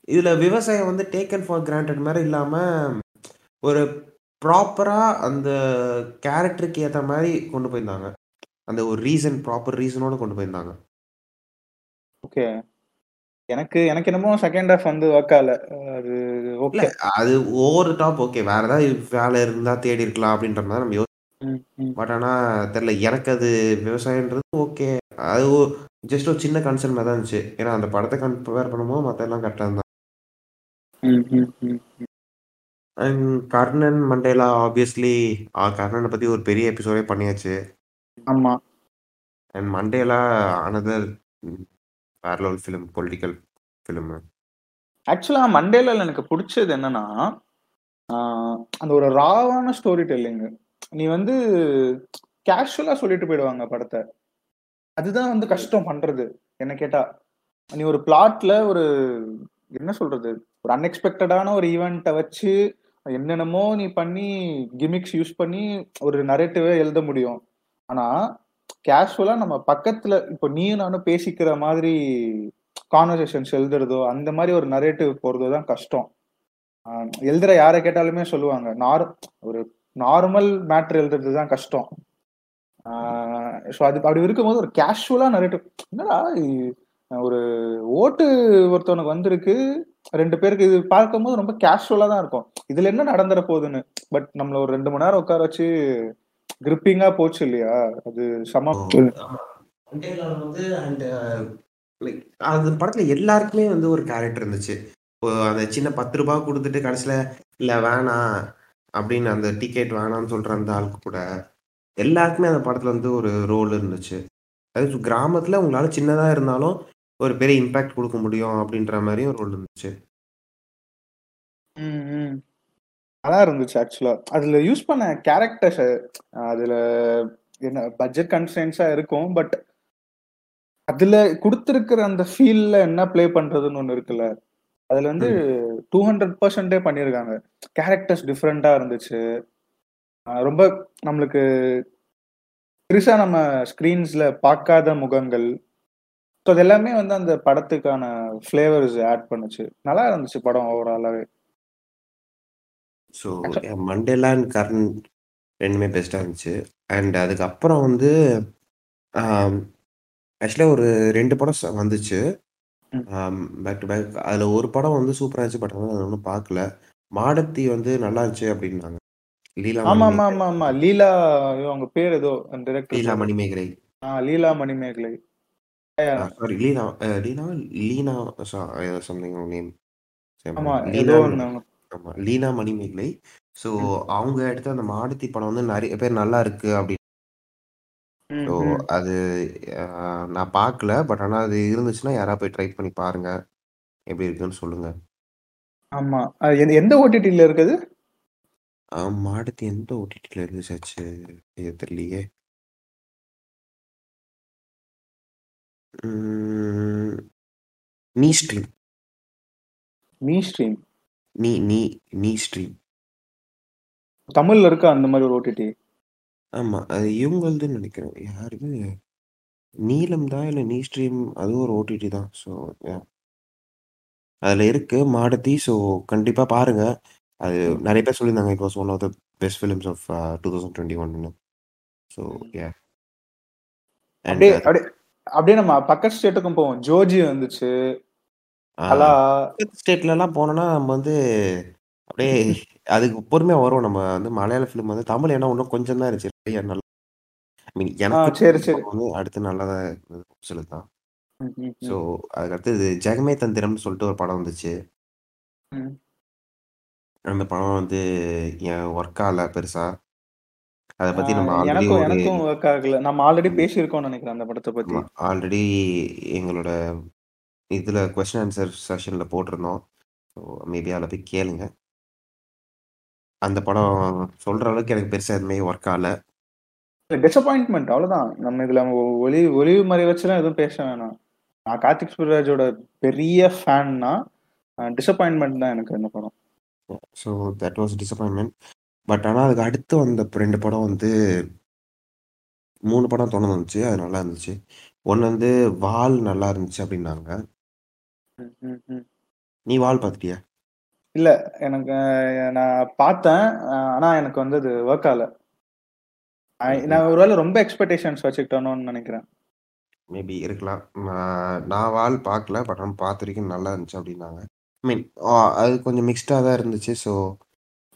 இதுல விவசாயம் வந்து டேக்கன் ஃபார் கிராண்டட் மாரி இல்லாம, ஒரு ப்ராப்பரா அந்த கேரக்டருக்கு ஏத்த மாரி கொண்டு போயிருந்தாங்க. அந்த ஒரு ரீசன் ப்ராப்பர் ரீசனோட கொண்டு போயிருந்தாங்க. ஓகே. எனக்கு எனக்கு என்னமோ செகண்ட் ஹால்ஃப் வந்து ஒர்க் ஆகல. அது ஓகே. அது ஓவர் டாப் ஓகே. வேற ஏதாவது வேலை இருந்தா தேடி இருக்கலாம் அப்படின்ற மாரி நம்ம யோ ம், ம். பட் ஆனா தெரியல. எனக்கு அது விவசாயம்ன்றது ஓகே. அது ஜஸ்ட் ஒரு சின்ன கன்சர்ன் தான் இருந்துச்சு. ஏன்னா அந்த படத்த கம்பேர் பண்ணும்போது மத்த எல்லாம் கரெக்ட்டா இருந்தா ம், ம், ம், ம். அண்ட் கர்ணன், மண்டேலா ஆப்வியஸ்லி கர்ணன பத்தி ஒரு பெரிய எபிசோடே பண்ணியாச்சு. ஆமா. And Mandela another hmm film. Political film ஆக்சுவலாக மண்டேல எனக்கு பிடிச்சது என்னன்னா, அந்த ஒரு ராவான ஸ்டோரி டெல்லிங். நீ வந்து கேஷுவலாக சொல்லிட்டு போயிடுவாங்க படத்தை அதுதான் வந்து கஷ்டம் பண்றது. என்ன கேட்டா. நீ ஒரு பிளாட்ல ஒரு என்ன சொல்றது? ஒரு அன்எக்ஸ்பெக்டடான ஒரு ஈவெண்ட்டை வச்சு, என்னென்னமோ நீ பண்ணி கிமிக்ஸ் யூஸ் பண்ணி ஒரு நரேட்டிவே எழுத முடியும். ஆனா, கேஷுவலா நம்ம பக்கத்துல இப்போ நீயும் நானும் பேசிக்கிற மாதிரி கான்வர்சேஷன்ஸ் எழுதுறதோ, அந்த மாதிரி ஒரு நரேட்டிவ் போறதோ தான் கஷ்டம். எழுதுற யாரை கேட்டாலுமே சொல்லுவாங்க. நார் ஒரு நார்மல் மேட்ரு எழுதுறது தான் கஷ்டம். ஸோ அது அப்படி இருக்கும்போது ஒரு கேஷுவலா நரேட்டிவ் என்னடா ஒரு ஓட்டு ஒருத்தவனுக்கு வந்திருக்கு. ரெண்டு பேருக்கு இது பார்க்கும்போது ரொம்ப கேஷுவலா தான் இருக்கும். இதுல என்ன நடந்துற போகுதுன்னு. பட் நம்மள ஒரு ரெண்டு மணி நேரம் உட்கார வச்சு கிரிப்பிங்கா போச்சு இல்லையா? அது செம வந்து அண்ட் லைக் அந்த படத்துல எல்லாருக்குமே வந்து ஒரு கேரக்டர் இருந்துச்சு. இப்போ அந்த சின்ன ரூ. 10 குடுத்துட்டு கடைசில இல்ல வேணாம் அப்படின்னு அந்த டிக்கெட் வேணாம்னு சொல்ற அந்த ஆளுக்கு கூட, எல்லாருக்குமே அந்த படத்துல வந்து ஒரு ரோல் இருந்துச்சு. அதாவது கிராமத்துல உங்களால சின்னதா இருந்தாலும் ஒரு பெரிய இம்பாக்ட் குடுக்க முடியும் அப்படின்ற மாரியும் ஒரு ரோல் இருந்துச்சு. நல்லா இருந்துச்சு ஆக்சுவலா. அதுல யூஸ் பண்ண கேரக்டர்ஸ் அதுல என்ன பட்ஜெட் கன்ஸ்ட்ரெயின்ட்ஸா இருக்கும். பட் அதுல குடுத்திருக்கிற அந்த ஃபீல்ல என்ன ப்ளே பண்றதுன்னு ஒண்ணு இருக்குல்ல. அதுல வந்து ம். 200% பண்ணியிருக்காங்க. கேரக்டர்ஸ் டிஃபரெண்ட்டா இருந்துச்சு. ரொம்ப நம்மளுக்கு பெருசா நம்ம ஸ்க்ரீன்ஸ்ல பார்க்காத முகங்கள். ஸோ அது எல்லாமே வந்து அந்த படத்துக்கான ஃப்ளேவர்ஸ் ஆட் பண்ணுச்சு. நல்லா இருந்துச்சு படம் ஓவராலாவே. ஸோ மண்டேலா அண்ட் கர்ண் 2மே பெஸ்ட்டா இருந்துச்சு. அண்ட் அதுக்கப்புறம் வந்து ஆம் ஆக்சுவலா ஒரு 2 படம் வந்துச்சு. ஆம் பேக் டு பேக். அதுல ஒரு படம் வந்து சூப்பரா இருந்துச்சு. பட் ஆனா நான் இன்னும் பார்க்கல. மாடத்தி வந்து நல்லா இருந்துச்சு அப்படின்னாங்க. லீலா மணிமேகலை. ஆமாமாமாமா. லீலா ஐயோ! அவங்க பேர் ஏதோ டைரக்டர் லீலா. மணிமேகலை. ஆ லீலா மணிமேகலை. சாரி லீனா லீனாவா? லீனா ஏதோ சம்திங் நேம். ஆமா. ஏதோ ஒண்ணு. ஆமா. லீனா மணிமேகலை. ஸோ. அவங்க எடுத்த அந்த மாடத்தி படம் வந்து நெறைய பேர் நல்லா இருக்கு அப்படி ம், ஸோ ம். அது நான் பார்க்கல. பட் ஆனா அது இருந்துச்சுன்னா யாராவது போய் ட்ரை பண்ணி பாருங்க. எப்படி இருக்குன்னு சொல்லுங்க. ஆமா. எந்த எந்த ஓடிடில இருக்கு அது? ஆ மாடத்தி எந்த ஆச்சு? ஐயோ! தெரியலையே. ம். நீ ஸ்ட்ரீம். Me stream. நீ நீ நீ ஸ்ட்ரீம். தமிழ்ல இருக்கா அந்த மாரி ஒரு ஓடிடி? ஆமா. அது இவங்கள்துன்னு நெனைக்கிறேன். யாருது? நீலம் தான் இல்ல நீ ஸ்ட்ரீம் அதுவும் ஒரு ஓடிடி தான். ஸோ. அதில் இருக்கு மாடத்தி ஸோ கண்டிப்பாக பாருங்க அது. நிறைய பேர் சொல்லியிருந்தாங்க it was one of the best films of two thousand twenty one so ம். ஏ அப்படியே அப்படியே நம்ம பக்கத்து ஸ்டேட்டுக்கும் போவோம் ஜோஜி வந்துச்சு கலா ஸ்டேட்லலாம் போனோம்னா நம்ம வந்து அப்படியே அதுக்கு பொறுமையாக வரும் நம்ம வந்து மலையாள ஃபிலிம் வந்து தமிழ் என்ன இன்னும் கொஞ்சம் தான் இருந்துச்சு. நிறைய நல்லா ஐ மீன் எனக்கு சரி, சரி. வந்து அடுத்து நல்லா தான் இருந்தது சொல்லு தான். ஸோ அதுக்கடுத்து ஜெகமே தந்திரம்னு சொல்லிட்டு ஒரு படம் வந்துச்சு. அந்த படம் வந்து என் ஒர்க் ஆகல பெருசா. அதை பத்தி நம்ம ஆல்ரெடி எனக்கும் ஒரு எனக்கும் ஒர்க் ஆகல. நம்ம ஆல்ரெடி பேசியிருக்கோம்னு நினைக்கிறேன் அந்த படத்தை பத்தி. ஆல்ரெடி எங்களோட இதுல கொஸ்டின் ஆன்சர் செஷன்ல போட்டிருந்தோம். ஸோ மேபி அதில் போய் கேளுங்க. அந்த படம் சொல்ற அளவுக்கு எனக்கு பெருசா எதுவுமே ஒர்க் ஆகல. டிசப்பாயின்மெண்ட் அவ்வளவுதான். நம்ம இதுல ஒளி ஒளிவு மறை வச்சுலாம் எதுவும் பேச வேணாம். நான் கார்த்திக் சுப்ராஜோட பெரிய ஃபேன்னா டிசப்பாயின்மெண்ட் தான் எனக்கு இந்த படம். So that was disappointment but ஆனால் அதுக்கு அடுத்து வந்த ரெண்டு படம் வந்து மூணு படம் தொடர்ந்து வந்துச்சு. அது நல்லா இருந்துச்சு. ஒன்று வந்து வால் நல்லா இருந்துச்சு அப்படின்னாங்க. நீ வால் பார்த்துட்டியா? இல்ல எனக்கு நான் பார்த்தேன் ஆனா எனக்கு வந்து அது ஒர்க் ஆகல. நான் ஒருவேளை ரொம்ப எக்ஸ்பெக்டேஷன்ஸ் வச்சுக்கிட்டோன்னு நினைக்கிறேன். மேபி இருக்கலாம். நான் வால் பார்க்கல பட் ஆனால் பார்த்த வரைக்கும் நல்லா இருந்துச்சு அப்படின்னாங்க. ஐ மீன் அது கொஞ்சம் மிக்ஸ்டாக தான் இருந்துச்சு ஸோ.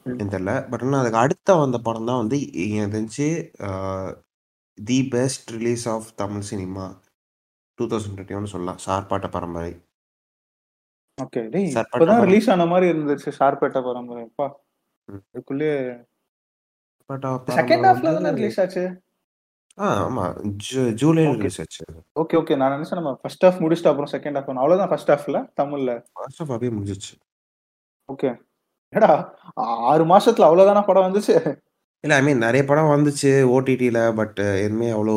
தெரியல. பட் ஆனால் அதுக்கு அடுத்த வந்த படம் தான் வந்து எனக்கு தெரிஞ்சு the best release of Tamil cinema two thousand twenty one சொல்லலாம். சார்பாட்ட பரம்பரை. ஓகே டேய் இப்பதான். ரிலீஸ் ஆன மாதிரி இருந்துச்சு ஷார்பேட்டா பரம்பரை அப்பா சார்பாட்டா செகண்ட் ஹாஃப்ல தானே ரிலீஸ் ஆச்சு? ஆ ஆமாம் ஜூ ஜூலையில் Okay. ரிலீஸ் ஆச்சு. ஓகே ஓகே நான் நினைச்சேன் நம்ம ஃபர்ஸ்ட் ஹாஃப் முடிச்சுட்டு அப்புறம் செகண்ட் ஹாஃப் அவ்வளவுதான் ஃபர்ஸ்ட் ஹாஃப்ல தமிழ்ல. ஃபர்ஸ்ட் ஆஃப் அப்படியே முடிஞ்சிச்சு ஓகே ஏடா ஆறு மாசத்துல அவ்வளவுதானா படம் வந்துச்சு? இல்லை ஐ மீன் நிறைய படம் வந்துச்சு ஓடிடியில் பட் எதுவுமே அவ்வளோ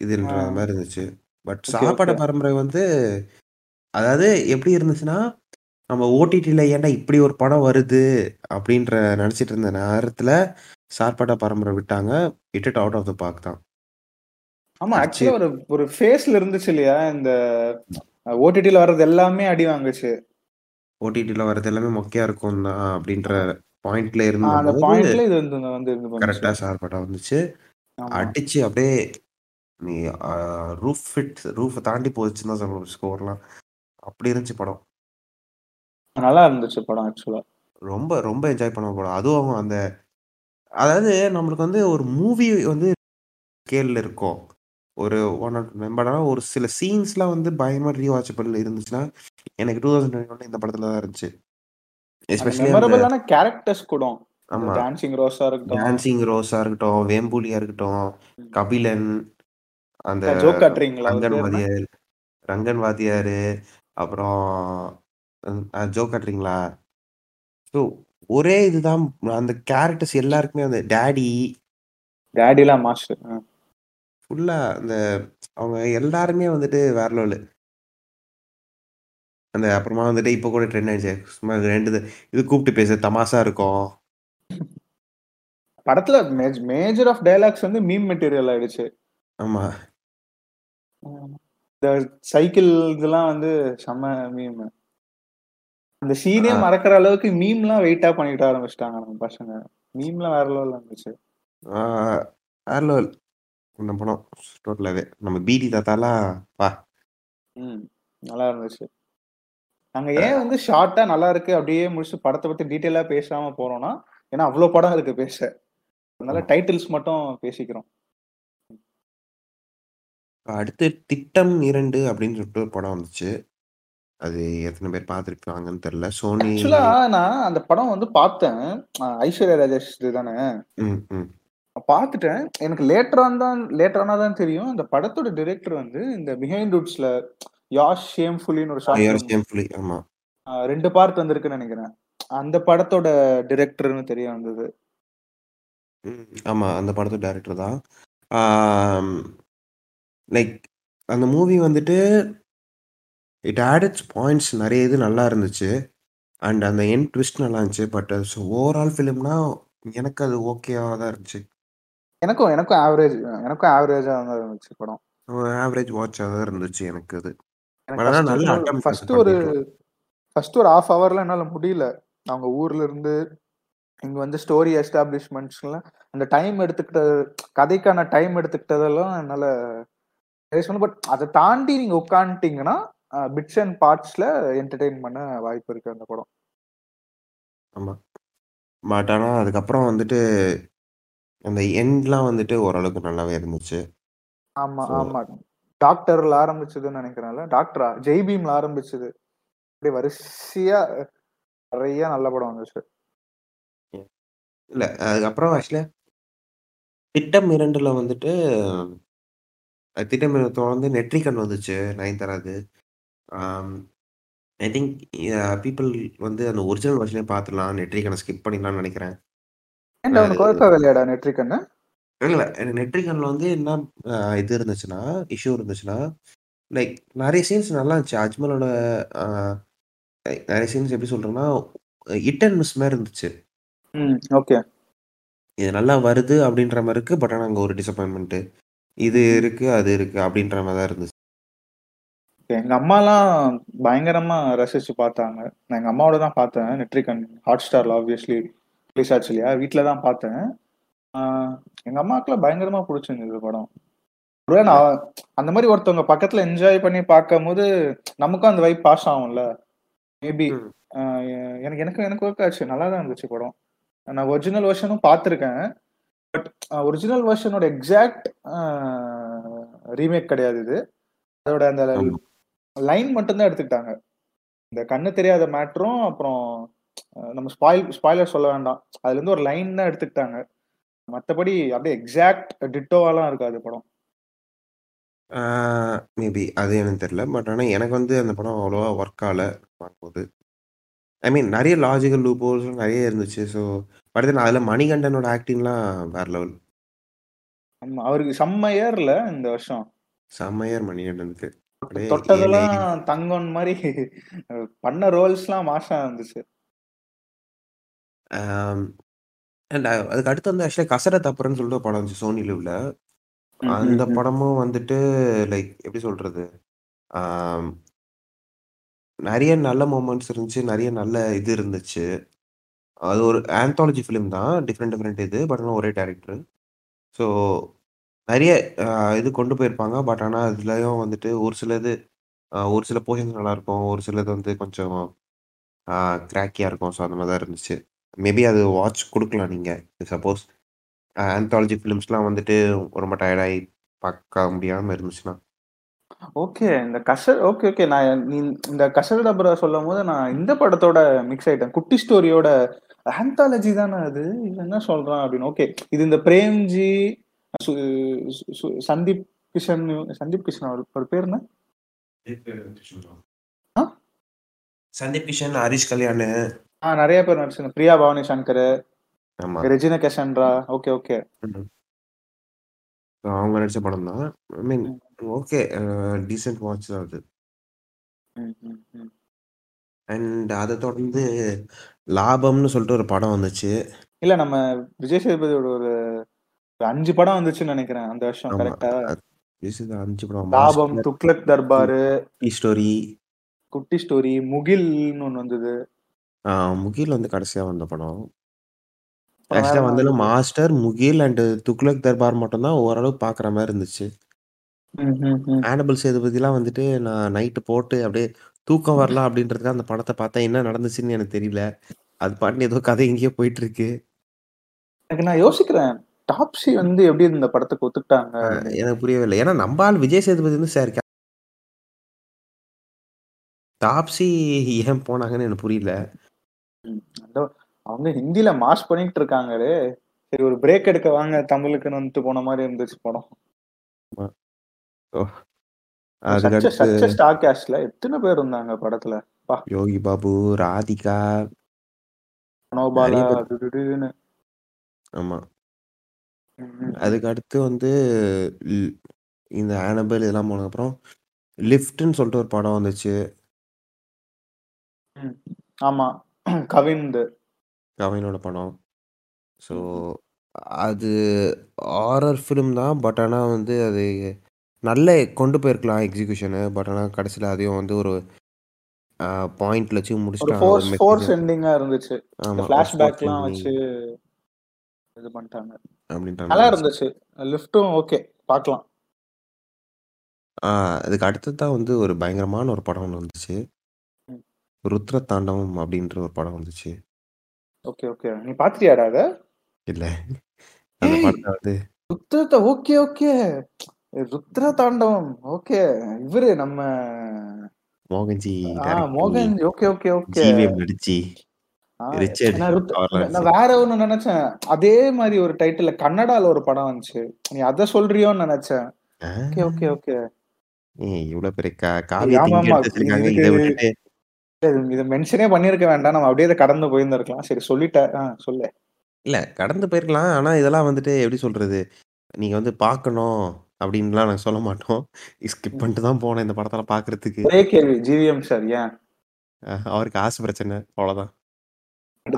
இதுன்ற. மாதிரி இருந்துச்சு. பட் சாப்பாடு. பரம்பரை வந்து அதாவது எப்படி இருந்துச்சுன்னா நம்ம ஓடிடியில் ஏன்டா இப்படி ஒரு படம் வருது அப்படின்ற நினச்சிட்டு இருந்த நேரத்தில் சார்பாட்டா பரம்பரை விட்டாங்க. It out of the park தான். ஆமா ஆக்சுவலா ஒரு ஒரு ஃபேஸ்ல இருந்துச்சு இல்லையா? இந்த ஓடிடில வர்றது எல்லாமே அடி வாங்குச்சு. ஓடிடியில் வர்றது எல்லாமே மொக்கையாக இருக்கும் தான் அப்படின்ற பாயிண்ட்ல ஆ, அந்த பாயிண்ட்ல இது வந்து வந்து கரெக்டாக சார்பாட்டா வந்துச்சு. அடிச்சு அப்படியே நீ ரூஃப் ஃபிட் ரூஃபை தாண்டி போச்சுன்னு தான் சொல்லணும் ஸ்கோர்லாம் அப்படி இருந்துச்சு படம். நல்லா இருந்துச்சு படம் ஆக்சுவலா ரொம்ப ரொம்ப என்ஜாய் பண்ண படம். அதுவும் அந்த அதாவது நம்மளுக்கு வந்து ஒரு மூவி வந்து கேள்ல இருக்கும். ஒரு ஒன் பட் ஆனால் ஒரு சில சீன்ஸ்லாம் வந்து பயமா ரீவாச்சபிள் இருந்துச்சுன்னா எனக்கு டூ தௌசண்ட் டுவெண்ட்டி இந்த படத்துல தான் இருந்துச்சு. எஸ்பெஷலி கேரக்டர்ஸ் கூட ஆமா. டான்சிங் ரோஸா இருக்கட்டும். டான்சிங் ரோஸா இருக்கட்டும் வேம்புலியா இருக்கட்டும் கபிலன் அந்த ஜோக் காட்டுறீங்களா ரங்கன்? வாத்தியார் ரங்கன் வாத்தியாரு அப்புறம் ஜோக் காட்டுறீங்களா? ஸோ ஒரே இதுதான் அந்த கேரக்டர்ஸ் எல்லாருக்குமே அந்த டேடி டேடிலாம் மாஸ்டர் ஃபுல்லா அந்த அவங்க எல்லாருமே வந்துட்டு வேற லெவலு அந்த அப்புறமா வந்துட்டு இப்போ கூட ட்ரெண்ட் ஆயிடுச்சு. சும்மா ரெண்டு இது இது கூப்பிட்டு பேச தமாசா இருக்கும். படத்துல மேஜர் ஆஃப் டயலாக்ஸ் வந்து மீம் மெட்டீரியல் ஆயிடுச்சு. ஆமா. இந்த சைக்கிள் இதெல்லாம் வந்து செம்ம மீம் அந்த சீனே. மறக்கிற அளவுக்கு மீம்லாம் வெயிட்டா பண்ணிட்டு ஆரம்பிச்சிட்டாங்க நம்ம பசங்க. மீம்லாம் வேற லெவல்ல இருந்துச்சு. வேற லெவல் இந்த படம் டோட்டலாவே நம்ம பிடி தாத்தாலாம் வா. ம் நல்லா இருந்துச்சு. நாங்க ஏன் வந்து ஷார்ட்டா நல்லா இருக்கு அப்படியே முடிச்சு படத்தை பத்தி டீட்டெயிலா பேசாம போறோம்னா ஏன்னா அவ்வளவு படம் இருக்கு பேச. அதனால. டைட்டில்ஸ் மட்டும் பேசிக்கிறோம். அடுத்து திட்டம் இரண்டு அப்படின்னு சொல்லிட்டு ஒரு படம் வந்துச்சு. அது எத்தனை பேர் பார்த்துருப்பாங்கன்னு தெரியல. சோனி ஆக்சுவலா நான் அந்த படம் வந்து பார்த்தேன். ஐஸ்வர்யா ராஜேஷ் தானே? ம் ம். பார்த்துட்டேன். எனக்கு லேட்டரான் தான் லேட்டரானா தான் தெரியும். அந்த படத்தோட டிரெக்டர் வந்து இந்த பிஹைண்ட் ரூட்ஸ்ல யாஷ் ஷேம்ஃபுல்லின்னு ஒரு ஷார்ட் யுவர் ஃபிலிம் ஆமா. ரெண்டு பார்ட் வந்திருக்குன்னு நினைக்கிறேன். அந்த படத்தோட டிரெக்டர்னு தெரிய வந்தது. ம், ஆமா. அந்த படத்தோட டைரக்டர் தான். லைக் அந்த மூவி வந்துட்டு இட் ஆடட்ஸ் பாயிண்ட்ஸ் நிறைய இது நல்லா இருந்துச்சு. அண்ட் அந்த என் ட்விஸ்ட் நல்லா இருந்துச்சு. பட் ஓவரால் ஃபிலிம்னா எனக்கு அது ஓகேவாக தான் இருந்துச்சு. எனக்கும் எனக்கும் ஆவரேஜ் எனக்கும் ஆவரேஜா தான் இருந்துச்சு படம். ஆவரேஜ் வாட்சாக தான் இருந்துச்சு எனக்கு அது. ஃபர்ஸ்ட் அது ஒரு. ஃபர்ஸ்ட் ஒரு ஹாஃப் ஹவர்ல என்னால முடியல. அவங்க ஊர்ல இருந்து இங்க வந்து ஸ்டோரி எஸ்டாப்ளிஷ்மெண்ட்ஸ்லாம் அந்த டைம் எடுத்துக்கிட்டது கதைக்கான டைம் எடுத்துக்கிட்டதெல்லாம் என்னால பட் அதை தாண்டி நீங்க உட்காந்துட்டீங்கன்னா பிட்ஸ் அண்ட் பார்ட்ஸ்ல என்டர்டெயின் பண்ண வாய்ப்பு இருக்கு அந்த படம் ஆமா. பட் ஆனா அதுக்கப்புறம் வந்துட்டு அந்த எண்ட்லாம் வந்துட்டு ஓரளவுக்கு நல்லாவே இருந்துச்சு. ஆமா, ஆமா. டாக்டர்ல ஆரம்பிச்சதுன்னு நெனைக்கிறேன்ல. டாக்டரா? ஜெய் பீம்ல ஆரம்பிச்சது. அப்படியே வரிசையா நெறைய நல்ல படம் வந்துச்சு. இல்ல. அதுக்கப்புறம் ஆக்சுவலா திட்டம் 2ல வந்துட்டு அ திட்டம் 2 தொடர்ந்து நெட்ரிகன் வந்துச்சு நயன்தாராது. ஐ திங்க் பீப்பிள் வந்து அந்த ஒரிஜினல் வெர்ஷனே பார்த்துடலாம். நெட்ரிகன ஸ்கிப் பண்ணிடலாம்னு நெனைக்கிறேன். ஆகலையாடா நெட்ரிகன்னு? இல்ல. நெட்ரிகன்ல வந்து என்ன இது இருந்துச்சுன்னா, இஷ்யூ இருந்துச்சுன்னா, லைக் நெறைய சீன்ஸ் நல்லா இருந்துச்சு. அஜ்மலோட நெறைய சீன்ஸ் எப்படி சொல்றேன்னா, ஹிட் அண்ட் மிஸ் மாரி இருந்துச்சு. ஓகே. இது நல்லா வருது அப்படின்ற மாரி இருக்கு. பட் ஆனா அங்க ஒரு டிசப்பாயின்ட்மென்ட். இது. இருக்கு, அது இருக்கு அப்படின்ற மாரி தான் இருந்துச்சு. எங்க அம்மாலாம் பயங்கரமா ரசிச்சு பார்த்தாங்க. நான் எங்க அம்மாவோட தான் பார்த்தேன். நெட்ரிகன் ஹாட்ஸ்டார்ல ஆப்வியஸ்லி ரிலீஸ் ஆச்சு இல்லையா? வீட்ல தான் பார்த்தேன். எங்க அம்மாவுக்குலாம் பயங்கரமா புடிச்சிருந்தது படம். ஒருவேள. நான் அந்த மாரி ஒருத்தவங்க பக்கத்துல என்ஜாய் பண்ணி பார்க்கும்போது, நமக்கும் அந்த வைப் பாஸ் ஆகும்ல. மேபி எனக்கு எனக்கு எனக்கு ஒர்க் ஆச்சு. நல்லா தான் இருந்துச்சு படம். நான் ஒரிஜினல் வெர்ஷனும் பார்த்துருக்கேன். பட் ஒரிஜினல் வெர்ஷனோட எக்ஸாக்ட் ரீமேக் கிடையாது இது. அதோட அந்த. லைன் மட்டும் தான் எடுத்துக்கிட்டாங்க. இந்த கண்ணு தெரியாத மேட்டரும், அப்புறம் நம்ம ஸ்பாயில் ஸ்பாய்லர் சொல்ல வேண்டாம். அதுலருந்து ஒரு லைன் தான் எடுத்துக்கிட்டாங்க. மத்தபடி அப்படியே எக்ஸாக்ட் டிட்டோவாலாம் இருக்காது படம். மேபி அது எனக்கு தெரியல. பட் ஆனா எனக்கு வந்து அந்த படம் அவ்வளவா ஒர்க் ஆகல பார்க்கும்போது. ஐ மீன் நெறைய லாஜிக்கல் லூப் ஹோல்ஸ் நெறைய இருந்துச்சு. ஸோ பட் தென் அதுல மணிகண்டனோட ஆக்டிங்லாம் வேற லெவல். ஆமா. அவருக்கு செம்ம இயர்ல இந்த வருஷம். செம்ம இயர் மணிகண்டனுக்கு. தொட்டதெல்லாம் தங்கம் மாரி பண்ண ரோல்ஸ்லாம் மாஸா இருந்துச்சு. அண்ட் அதுக்கு அடுத்து வந்து ஆக்சுவலா கசரத் அப்புறம்னு சொல்லிட்டு படம் வந்துச்சு சோனி லிவ்ல. அந்த. படமும் வந்துட்டு லைக் எப்படி சொல்றது? நிறைய நல்ல மொமெண்ட்ஸ் இருந்துச்சு. நிறைய நல்ல இது இருந்துச்சு. அது ஒரு ஆந்தாலஜி ஃபிலிம் தான். டிஃபரெண்ட் டிஃபரெண்ட் இது. பட் ஆனா ஒரே டைரக்டர். ஸோ நிறைய அ இது கொண்டு போயிருப்பாங்க. பட் ஆனா அதுலயும் வந்துட்டு ஒரு சிலது அ ஒரு சில போர்ஷன்ஸ் நல்லாயிருக்கும் ஒரு சிலது வந்து கொஞ்சம் ஆ கிராக்கியா இருக்கும். ஸோ அந்த மாரி தான் இருந்துச்சு. மேபி அது வாட்ச் குடுக்கலாம் நீங்க. சப்போஸ் அ ஆந்தாலஜி ஃபிலிம்ஸ்லாம் வந்துட்டு ரொம்ப டயர்ட் பார்க்க முடியாம இருந்துச்சுன்னா. ஓகே. இந்த கச ஓகே, ஓகே. நான் நீ இந்த கசடபுரா சொல்லும்போது நான் இந்த படத்தோட மிக்ஸ் ஆயிட்டேன். குட்டி ஸ்டோரியோட ஆந்தாலஜி தான அது? இவன் என்ன சொல்றான் அப்படின்னு. ஓகே. இது இந்த பிரேம்ஜி, சந்தீப் கிஷன் சந்தீப் கிஷன் அவர் அவர் பேர் என்ன? ஆ? சந்தீப் கிஷன், ஹரிஷ் கல்யாணு. ஆ நெறைய பேர் நடிச்சாங்க. Priya Bhavani Shankar. Regina Cassandra. Okay, okay. அவங்க நடிச்ச படம் தான். I mean. Okay. Decent watch தான் அது. அண்ட் அத தொடர்ந்து லாபம்னு சொல்லிட்டு ஒரு படம் வந்துச்சு. இல்ல நம்ம விஜய் சேதுபதியோட ஒரு 5 படம் வந்துச்சுன்னு நெனைக்கிறேன் அந்த வருஷம். ரிலீஸ் 5 படம். லாபம், துக்ளக் தர்பாரு, ஸ்டோரி. குட்டி ஸ்டோரி, முகில்னு ஒண்ணு வந்தது. முகில் வந்து கடைசியா வந்த படம். அப்புறம் வேற ஆக்சுவலா என்ன வந்ததுல வந்துச்சு? மாஸ்டர், முகில் அண்ட் துக்ளக் தர்பார் மட்டும் தான் ஓரளவு பார்க்குற மாரி இருந்துச்சு. ம், ம், ம். சேதுபதிலாம் வந்துட்டு நான் நைட்டு போட்டு அப்படியே தூக்கம் வரல அப்படின்றதுக்காக அந்த படத்த பார்த்தேன். என்ன நடந்துச்சுன்னு எனக்கு தெரியல. அது பாட்டுன்னு ஏதோ கதை எங்கேயோ போயிட்டுருக்கு. எனக்கு நான் யோசிக்கிறேன். டாப்ஸி வந்து எப்படி இந்த படத்துக்கு ஒத்துக்கிட்டாங்க அப்படின்னு. எனக்கு புரியவே இல்ல. ஏன்னா நம்ப ஆள் விஜய் சேதுபதி வந்து சார் டாப்ஸி ஏன் போனாங்கன்னு எனக்கு புரியல. ம். அவங்க ஹிந்தில மாஸ் பண்ணிட்டு இருக்காங்களே. சரி ஒரு பிரேக் எடுக்க வாங்க தமிழுக்குன்னு வந்துட்டு போன மாரி இருந்துச்சு படம். ஆமா. எத்தன பேர் இருந்தாங்க படத்துல. யோகி பாபு, ராதிகா. ஆமா. அதுக்கு அடுத்து வந்து இந்த ஆனபிள் இதெல்லாம் போனதுக்கப்புறம், லிஃப்ட்ன்னு சொல்லிட்டு ஒரு படம் வந்துச்சு. ஆமா. கவின்து. கவினோட படம். ஸோ. அது ஹாரர் ஃபிலிம் தான். பட் ஆனா வந்து அது நல்ல கொண்டு போயிருக்கலாம் எக்ஸிகியூஷனு. பட் ஆனா கடைசில அதையும் வந்து ஒரு பாயிண்ட்ல வச்சு ஒரு முடிச்சுட்டு ஃபோர்ஸ் எண்டிங்கா இருந்துச்சு. ஃபிளாஷ்பேக்லாம் வச்சு இது பண்ணிட்டாங்க. அப்படின்ற நல்லா இருந்துச்சு. லிஃப்ட்டும் ஓகே. பார்க்கலாம். அதுக்கு அடுத்தது தான் வந்து ஒரு பயங்கரமான ஒரு படம் ஒன்று வந்துச்சு. ருத்ர தாண்டவம் அப்படின்ற ஒரு படம் வந்துச்சு. Okay okay. நீ பாத்திரியாடா அத? இல்ல. அந்த படத்தை வந்து ருத்ரத்தை ஓகே ஓகே. ருத்ர தாண்டவம் ஓகே இவரு நம்ம மோகன்ஜி மோகன் ஓகே ஓகே ஓகே. நடிச்சு. நான் வேற ஒண்ணு நினைச்சேன். அதே மாதிரி ஒரு டைட்டில் கன்னடால ஒரு படம் வந்துச்சு. நீ அத சொல்றியோன்னு நினைச்சேன். Okay okay okay. இவ்வளவு பெரிய கா காவியத்தை ஆமா இங்க ஆமா எடுத்து வச்சிருக்காங்க இதுக்கு இதை மென்ஷனே பண்ணிருக்க வேண்டாம். நம்ம அப்படியே கடந்து போயிருந்திருக்கலாம். சரி சொல்லிட்டேன். சொல்லு. இல்ல கடந்து போயிருக்கலாம். ஆனா இதெல்லாம் வந்துட்டு எப்படி சொல்றது? நீங்க வந்து பார்க்கணும். அப்படின்லாம் நாங்க சொல்ல மாட்டோம். ஸ்கிப் பண்ணிட்டு தான் போனேன் இந்த படத்தெல்லாம் பார்க்கறதுக்கு. ஒரே கேள்வி ஜிவிஎம் சார் ஏன்? அவருக்கு ஆசை பிரச்சனை அவ்வளவுதான்.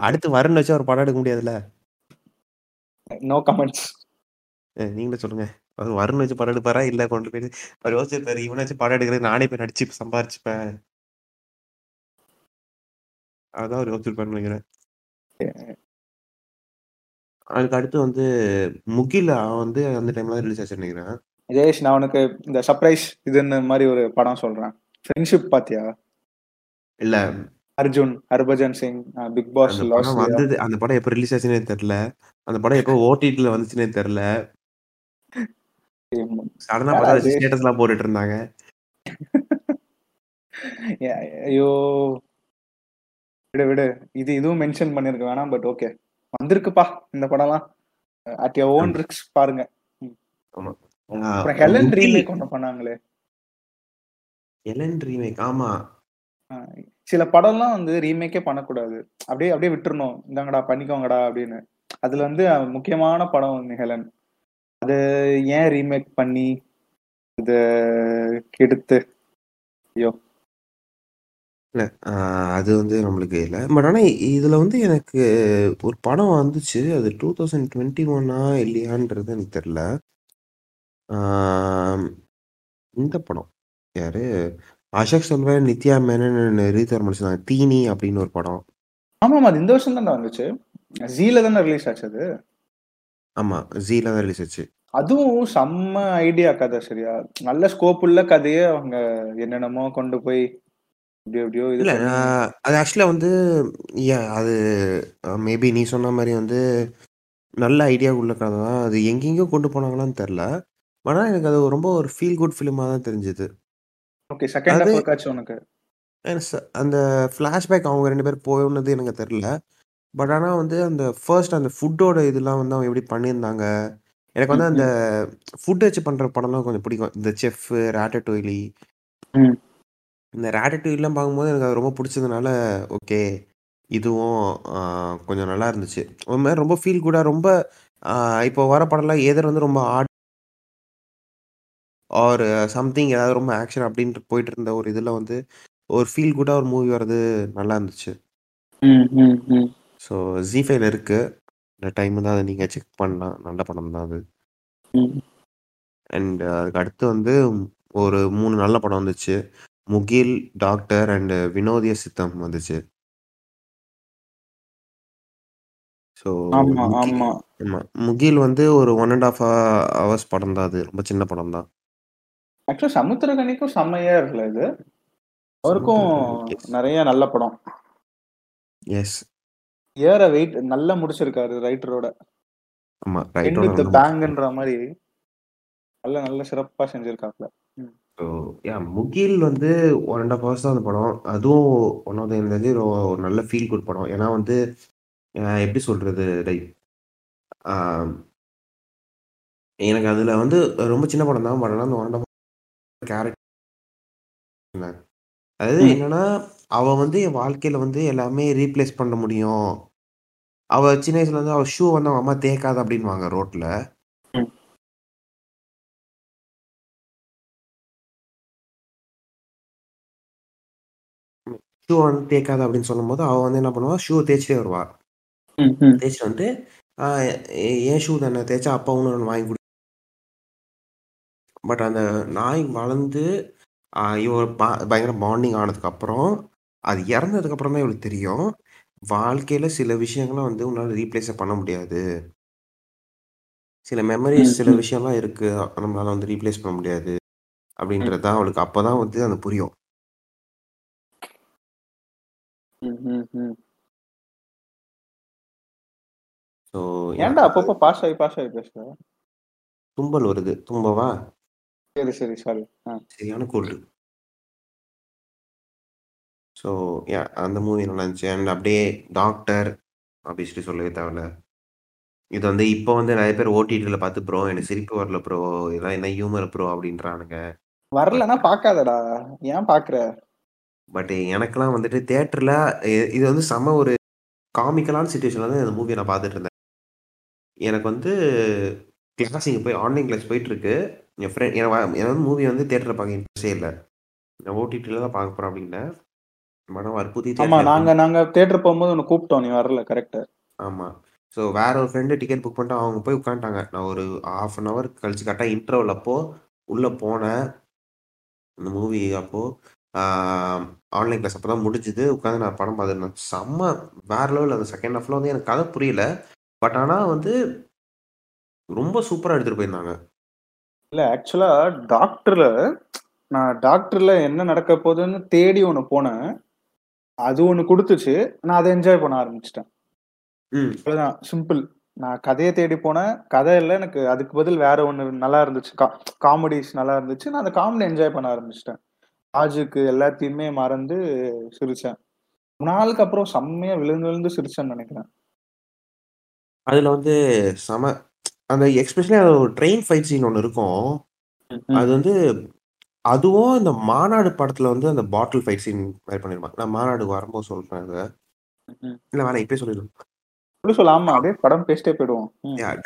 அடுத்து. வரும்னு வச்சு அவர் படம் எடுக்க முடியாதுல்ல? நோ கமெண்ட்ஸ் நீங்களே சொல்லுங்க. அவர் வரும்னு வச்சு படம் எடுப்பாரா? இல்ல கொண்டு போய் அவர் யோசிச்சிருப்பாரு இவனை வச்சு படம் எடுக்கிறது நானே போய் நடிச்சு சம்பாரிச்சுப்பேன். அதான் அவர் யோசிச்சிருப்பாருன்னு நினைக்கிறேன். அதுக்கு அடுத்து வந்து முகில் வந்து அந்த டைம்ல ரிலீஸ் ஆச்சு நினைக்கிறேன். ஜெயேஷ் நான் உனக்கு இந்த சர்ப்ரைஸ் இதுன்னு மாதிரி ஒரு படம் சொல்றேன். ஃப்ரெண்ட்ஷிப் பாத்தியா? இல்ல. அர்ஜுன் ஹர்பஜன் சிங் பிக் பாஸ் வந்தது அந்த படம் எப்ப ரிலீஸ் ஆச்சுன்னே தெரியல அந்த படம் எப்போ ஓடிடில வந்துச்சுன்னே தெரியல சடனா பார்த்தா அது ஸ்டேட்டஸ் எல்லாம் போட்டுட்டு இருந்தாங்க. [LAUGHS] ஐயோ. விடு விடு. இது இதுவும் மென்ஷன் பண்ணிருக்க வேணாம் பட் ஓகே வந்திருக்குப்பா இந்த படம்லாம். அட் யோர் ஓன் ரிக்ஸ் பாருங்க. ஆமா. ஹெலன் ரீமேக் ஒன்று பண்ணாங்களே. எலன் ரீமேக் ஆமா. சில படம்லாம் வந்து ரீமேக்கே பண்ணக்கூடாது. அப்படியே அப்படியே விட்டுறணும். இந்தாங்கடா பண்ணிக்கோங்கடா அப்படின்னு. அதுல வந்து முக்கியமான படம் வந்து ஹெலன் அது ஏன் ரீமேக் பண்ணி இது கெடுத்து? ஐயோ. இல்ல அது வந்து நம்மளுக்கு இல்லை. பட் ஆனா இதுல வந்து எனக்கு ஒரு படம் வந்துச்சு. அது டூ தௌசண்ட் டுவெண்ட்டி ஒன்னா இல்லையான்றது எனக்கு தெரியல. இந்த படம். யாரு? அசோக் செல்வன் நித்யா மேனன் ரீதர் முடிச்சிருந்தாங்க தீனி அப்படின்னு ஒரு படம். ஆமா ஆமா அது இந்த வருஷம் தான் வந்துச்சு. ஜீல தானே ரிலீஸ் ஆச்சு அது? ஆமா ஜீல தான் ரிலீஸ் ஆச்சு. அதுவும் செம்ம ஐடியா கதை சரியா? நல்ல ஸ்கோப் உள்ள கதையை அவங்க என்னென்னமோ கொண்டு போய் இப்படி எப்படியோ இது இல்ல பண்ணி. ஆஹ் அது ஆக்சுவலா வந்து yeah, அது மேபி நீ சொன்ன மாதிரி வந்து நல்ல ஐடியா உள்ள கதை தான். அது எங்கெங்கேயோ கொண்டு போனாங்களான்னு தெரில ஆனா எனக்கு அது ரொம்ப ஒரு ஃபீல் குட் ஃபிலிமாக தான் தெரிஞ்சுது. ஓகே செகண்ட் ஹாஃப் ஒர்க்காச்சும் உனக்கு. அந்த ஃப்ளாஷ்பேக் அவங்க ரெண்டு பேர் போனது எனக்கு தெரில பட் ஆனால் வந்து அந்த ஃபர்ஸ்ட் அந்த ஃபுட்டோட இதெல்லாம் வந்து அவங்க எப்படி பண்ணியிருந்தாங்க? எனக்கு வந்து அந்த ஃபுட் வச்சு பண்ணுற படம்லாம் கொஞ்சம் பிடிக்கும். இந்த செஃப் ரேட்டட்டோயிலி ம். இந்த ரேட்டட்டோயிலாம் பார்க்கும்போது எனக்கு அது ரொம்ப பிடிச்சதுனால ஓகே இதுவும் கொஞ்சம் நல்லா இருந்துச்சு. ஒரு மாதிரி ரொம்ப ஃபீல் குடாக ரொம்ப இப்போ வர படம்லாம் எதிர் வந்து ரொம்ப ஆட் ஆர் சம்திங் ஏதாவது ரொம்ப ஆக்ஷன் அப்படின்ட்டு போயிட்டு இருந்த ஒரு இதில் வந்து ஒரு ஃபீல் குடாக ஒரு மூவி வர்றது நல்லா இருந்துச்சு. ஸோ ஜி ஃபைவ்ல இருக்கு. இந்த டைம் தான் அதை நீங்கள் செக் பண்ணலாம் நல்ல படம் தான் அது. அண்ட் அதுக்கு அடுத்து வந்து ஒரு மூணு நல்ல படம் வந்துச்சு. முகில் டாக்டர் அண்ட் வினோதிய சித்தம் வந்துச்சு. ஸோ முகில் வந்து ஒரு ஒன் அண்ட் ஆஃப் ஹவர்ஸ் படம் தான் அது. ரொம்ப சின்ன படம் தான். ஆக்சுவலா சமுத்திரகனிக்கும் செம்மையா இருக்குல்ல இது? அவருக்கும் நிறைய நல்ல படம். எஸ் ஏற வெயிட் நல்லா முடிச்சிருக்காரு ரைட்டரோட ஆமா நல்ல பேங்க்ன்ற மாதிரி நல்ல நல்ல சிறப்பா செஞ்சிருக்காப்ல. யா முகில் வந்து ஒன் அண்ட் ஆஃப் ஹவர்ஸ் தான் அந்த படம். அதுவும் ஒன் ஆஃப் ஒரு நல்ல ஃபீல் குட் படம். ஏன்னா வந்து எப்படி சொல்றது? லைக் எனக்கு அதுல வந்து ரொம்ப சின்ன படம் தான். பட் ஆனால் அந்த ஒன் அண்ட் ஆஃப் கேரக்டர் அதாவது. என்னன்னா அவ வந்து என் வாழ்க்கையில வந்து எல்லாமே ரீப்ளேஸ் பண்ண முடியும் அவ சின்ன வயசுல வந்து அவ ஷூ வந்து அவன் அம்மா தேக்காத அப்படின்வாங்க ரோட்ல. ஷூ வந்து தேக்காத அப்படின்னு சொல்லும்போது அவ வந்து என்ன பண்ணுவா ஷூ தேய்ச்சிட்டே வருவா. தேய்ச்சிட்டு எ- என் ஷூ தானே தேய்ச்சா அப்பா ஒன்று வாங்கி கொடு பட் அந்த நாய் வளர்ந்து ஆஹ் இவ பா- பயங்கர பாண்டிங் ஆனதுக்கு அப்புறம் அது இறந்ததுக்கு அப்புறம் தான் இவளுக்கு தெரியும். வாழ்க்கையில சில விஷயங்கள வந்து உன்னால ரீப்ளேஸே பண்ண முடியாது. சில மெமரீஸ், சில. விஷயம்லாம் இருக்கு. நம்மளால வந்து ரீப்ளேஸ் பண்ண முடியாது. அப்படின்றது தான் அவளுக்கு அப்பதான் வந்து அது புரியும். ஸோ ஏன்டா அப்பப்போ பாஸ் ஆகி பாஸ் ஆகி பேசுற? தும்பல் வருது. தும்பவா? சரி, சரி. சாரி. சரியான கோல்டு. ஸோ அந்த மூவி நல்லா இருந்துச்சு. அண்ட் அப்படியே டாக்டர் ஆப்வியஸ்லி சொல்லவே தேவையில்ல. இது வந்து இப்போ வந்து நெறைய பேர் ஓடிடில பார்த்து ப்ரோ எனக்கு சிரிப்பு வரல ப்ரோ. இதெல்லாம் என்ன ஹியூமர் ப்ரோ அப்படின்றானுங்க. வரலன்னா பார்க்காதடா. ஏன் பார்க்குற? பட் எனக்கெல்லாம் வந்துட்டு தியேட்டர்ல இ இது வந்து செம ஒரு காமிக்கலான சிச்சுவேஷன்ல தான் இந்த மூவிய நான் பார்த்துட்டு இருந்தேன். எனக்கு வந்து கிளாஸ் இங்க போய் ஆன்லைன் கிளாஸ் போயிட்டுருக்கு. என் ஃப்ரெண்ட் எனக்கு வந்து மூவி வந்து தியேட்டர்ல பார்க்க இன்ட்ரெஸ்ட்டே இல்ல. நான் ஓடிடில தான் பார்க்க போறேன் அப்படின்னேன். படம் வற்புறுத்தி ஆமா. தியேட்டர்ல நாங்க நாங்க தியேட்டர் போம்போது உன்ன கூப்பிட்டோம். நீ வரல. கரெக்ட்டு. ஆமா. ஸோ வேற ஒரு ஃப்ரெண்டு டிக்கெட் புக் பண்ணிட்டு அவங்க போய் உட்காந்துட்டாங்க. நான் ஒரு 1/2 அன் ஹவர் கழிச்சு கரெக்ட்டா இன்டர்வல் அப்போ உள்ள போனேன். அந்த மூவி அப்போ ஆ ஆன்லைன் கிளாஸ் அப்ப தான் முடிஞ்சுது. உட்காந்து நான் படம் பார்த்துட்டு இருந்தேன். செம்ம வேற லெவல் அந்த செகண்ட் ஹாஃப்ல வந்து எனக்கு கதை புரியல. பட் ஆனா வந்து ரொம்ப சூப்பரா எடுத்துட்டு போயிருந்தாங்க. இல்ல ஆக்சுவலா டாக்டர்ல நான் டாக்டர்ல என்ன நடக்க போகுதுன்னு தேடி ஒண்ணு போனேன். அது ஒண்ணு குடுத்துச்சு. நான் அத என்ஜாய் பண்ண ஆரம்பிச்சுட்டேன். ம். அவ்வளவுதான் சிம்பிள். நான் கதைய தேடி போனேன். கதை இல்ல எனக்கு அதுக்கு பதில் வேற ஒண்ணு நல்லா இருந்துச்சு. கா காமெடிஸ் நல்லா இருந்துச்சு. நான் அந்த காமெடி என்ஜாய் பண்ண ஆரம்பிச்சுட்டேன். லாஜிக் எல்லாத்தையுமே மறந்து சிரிச்சேன். நாளுக்கு அப்புறம் செம்மையா விழுந்து விழுந்து சிரிச்சேன்னு நெனைக்கிறேன். அதுல வந்து செம அந்த எஸ்பெஷலி அது ஒரு ட்ரெயின் ஃபைட் சீன் ஒண்ணு இருக்கும். அது வந்து அதுவும் இந்த மாநாடு படத்துல வந்து அந்த பாட்டில் ஃபைட் சீன் மாரி பண்ணிருப்பாங்க. நான் மாநாடு வரும்போது சொல்றேன் அத. இல்ல வேணாம் இப்பயே சொல்லிருங்க. சொல்லு. ஆமா. அப்படியே படம் பேசிட்டே போயிடுவோம்.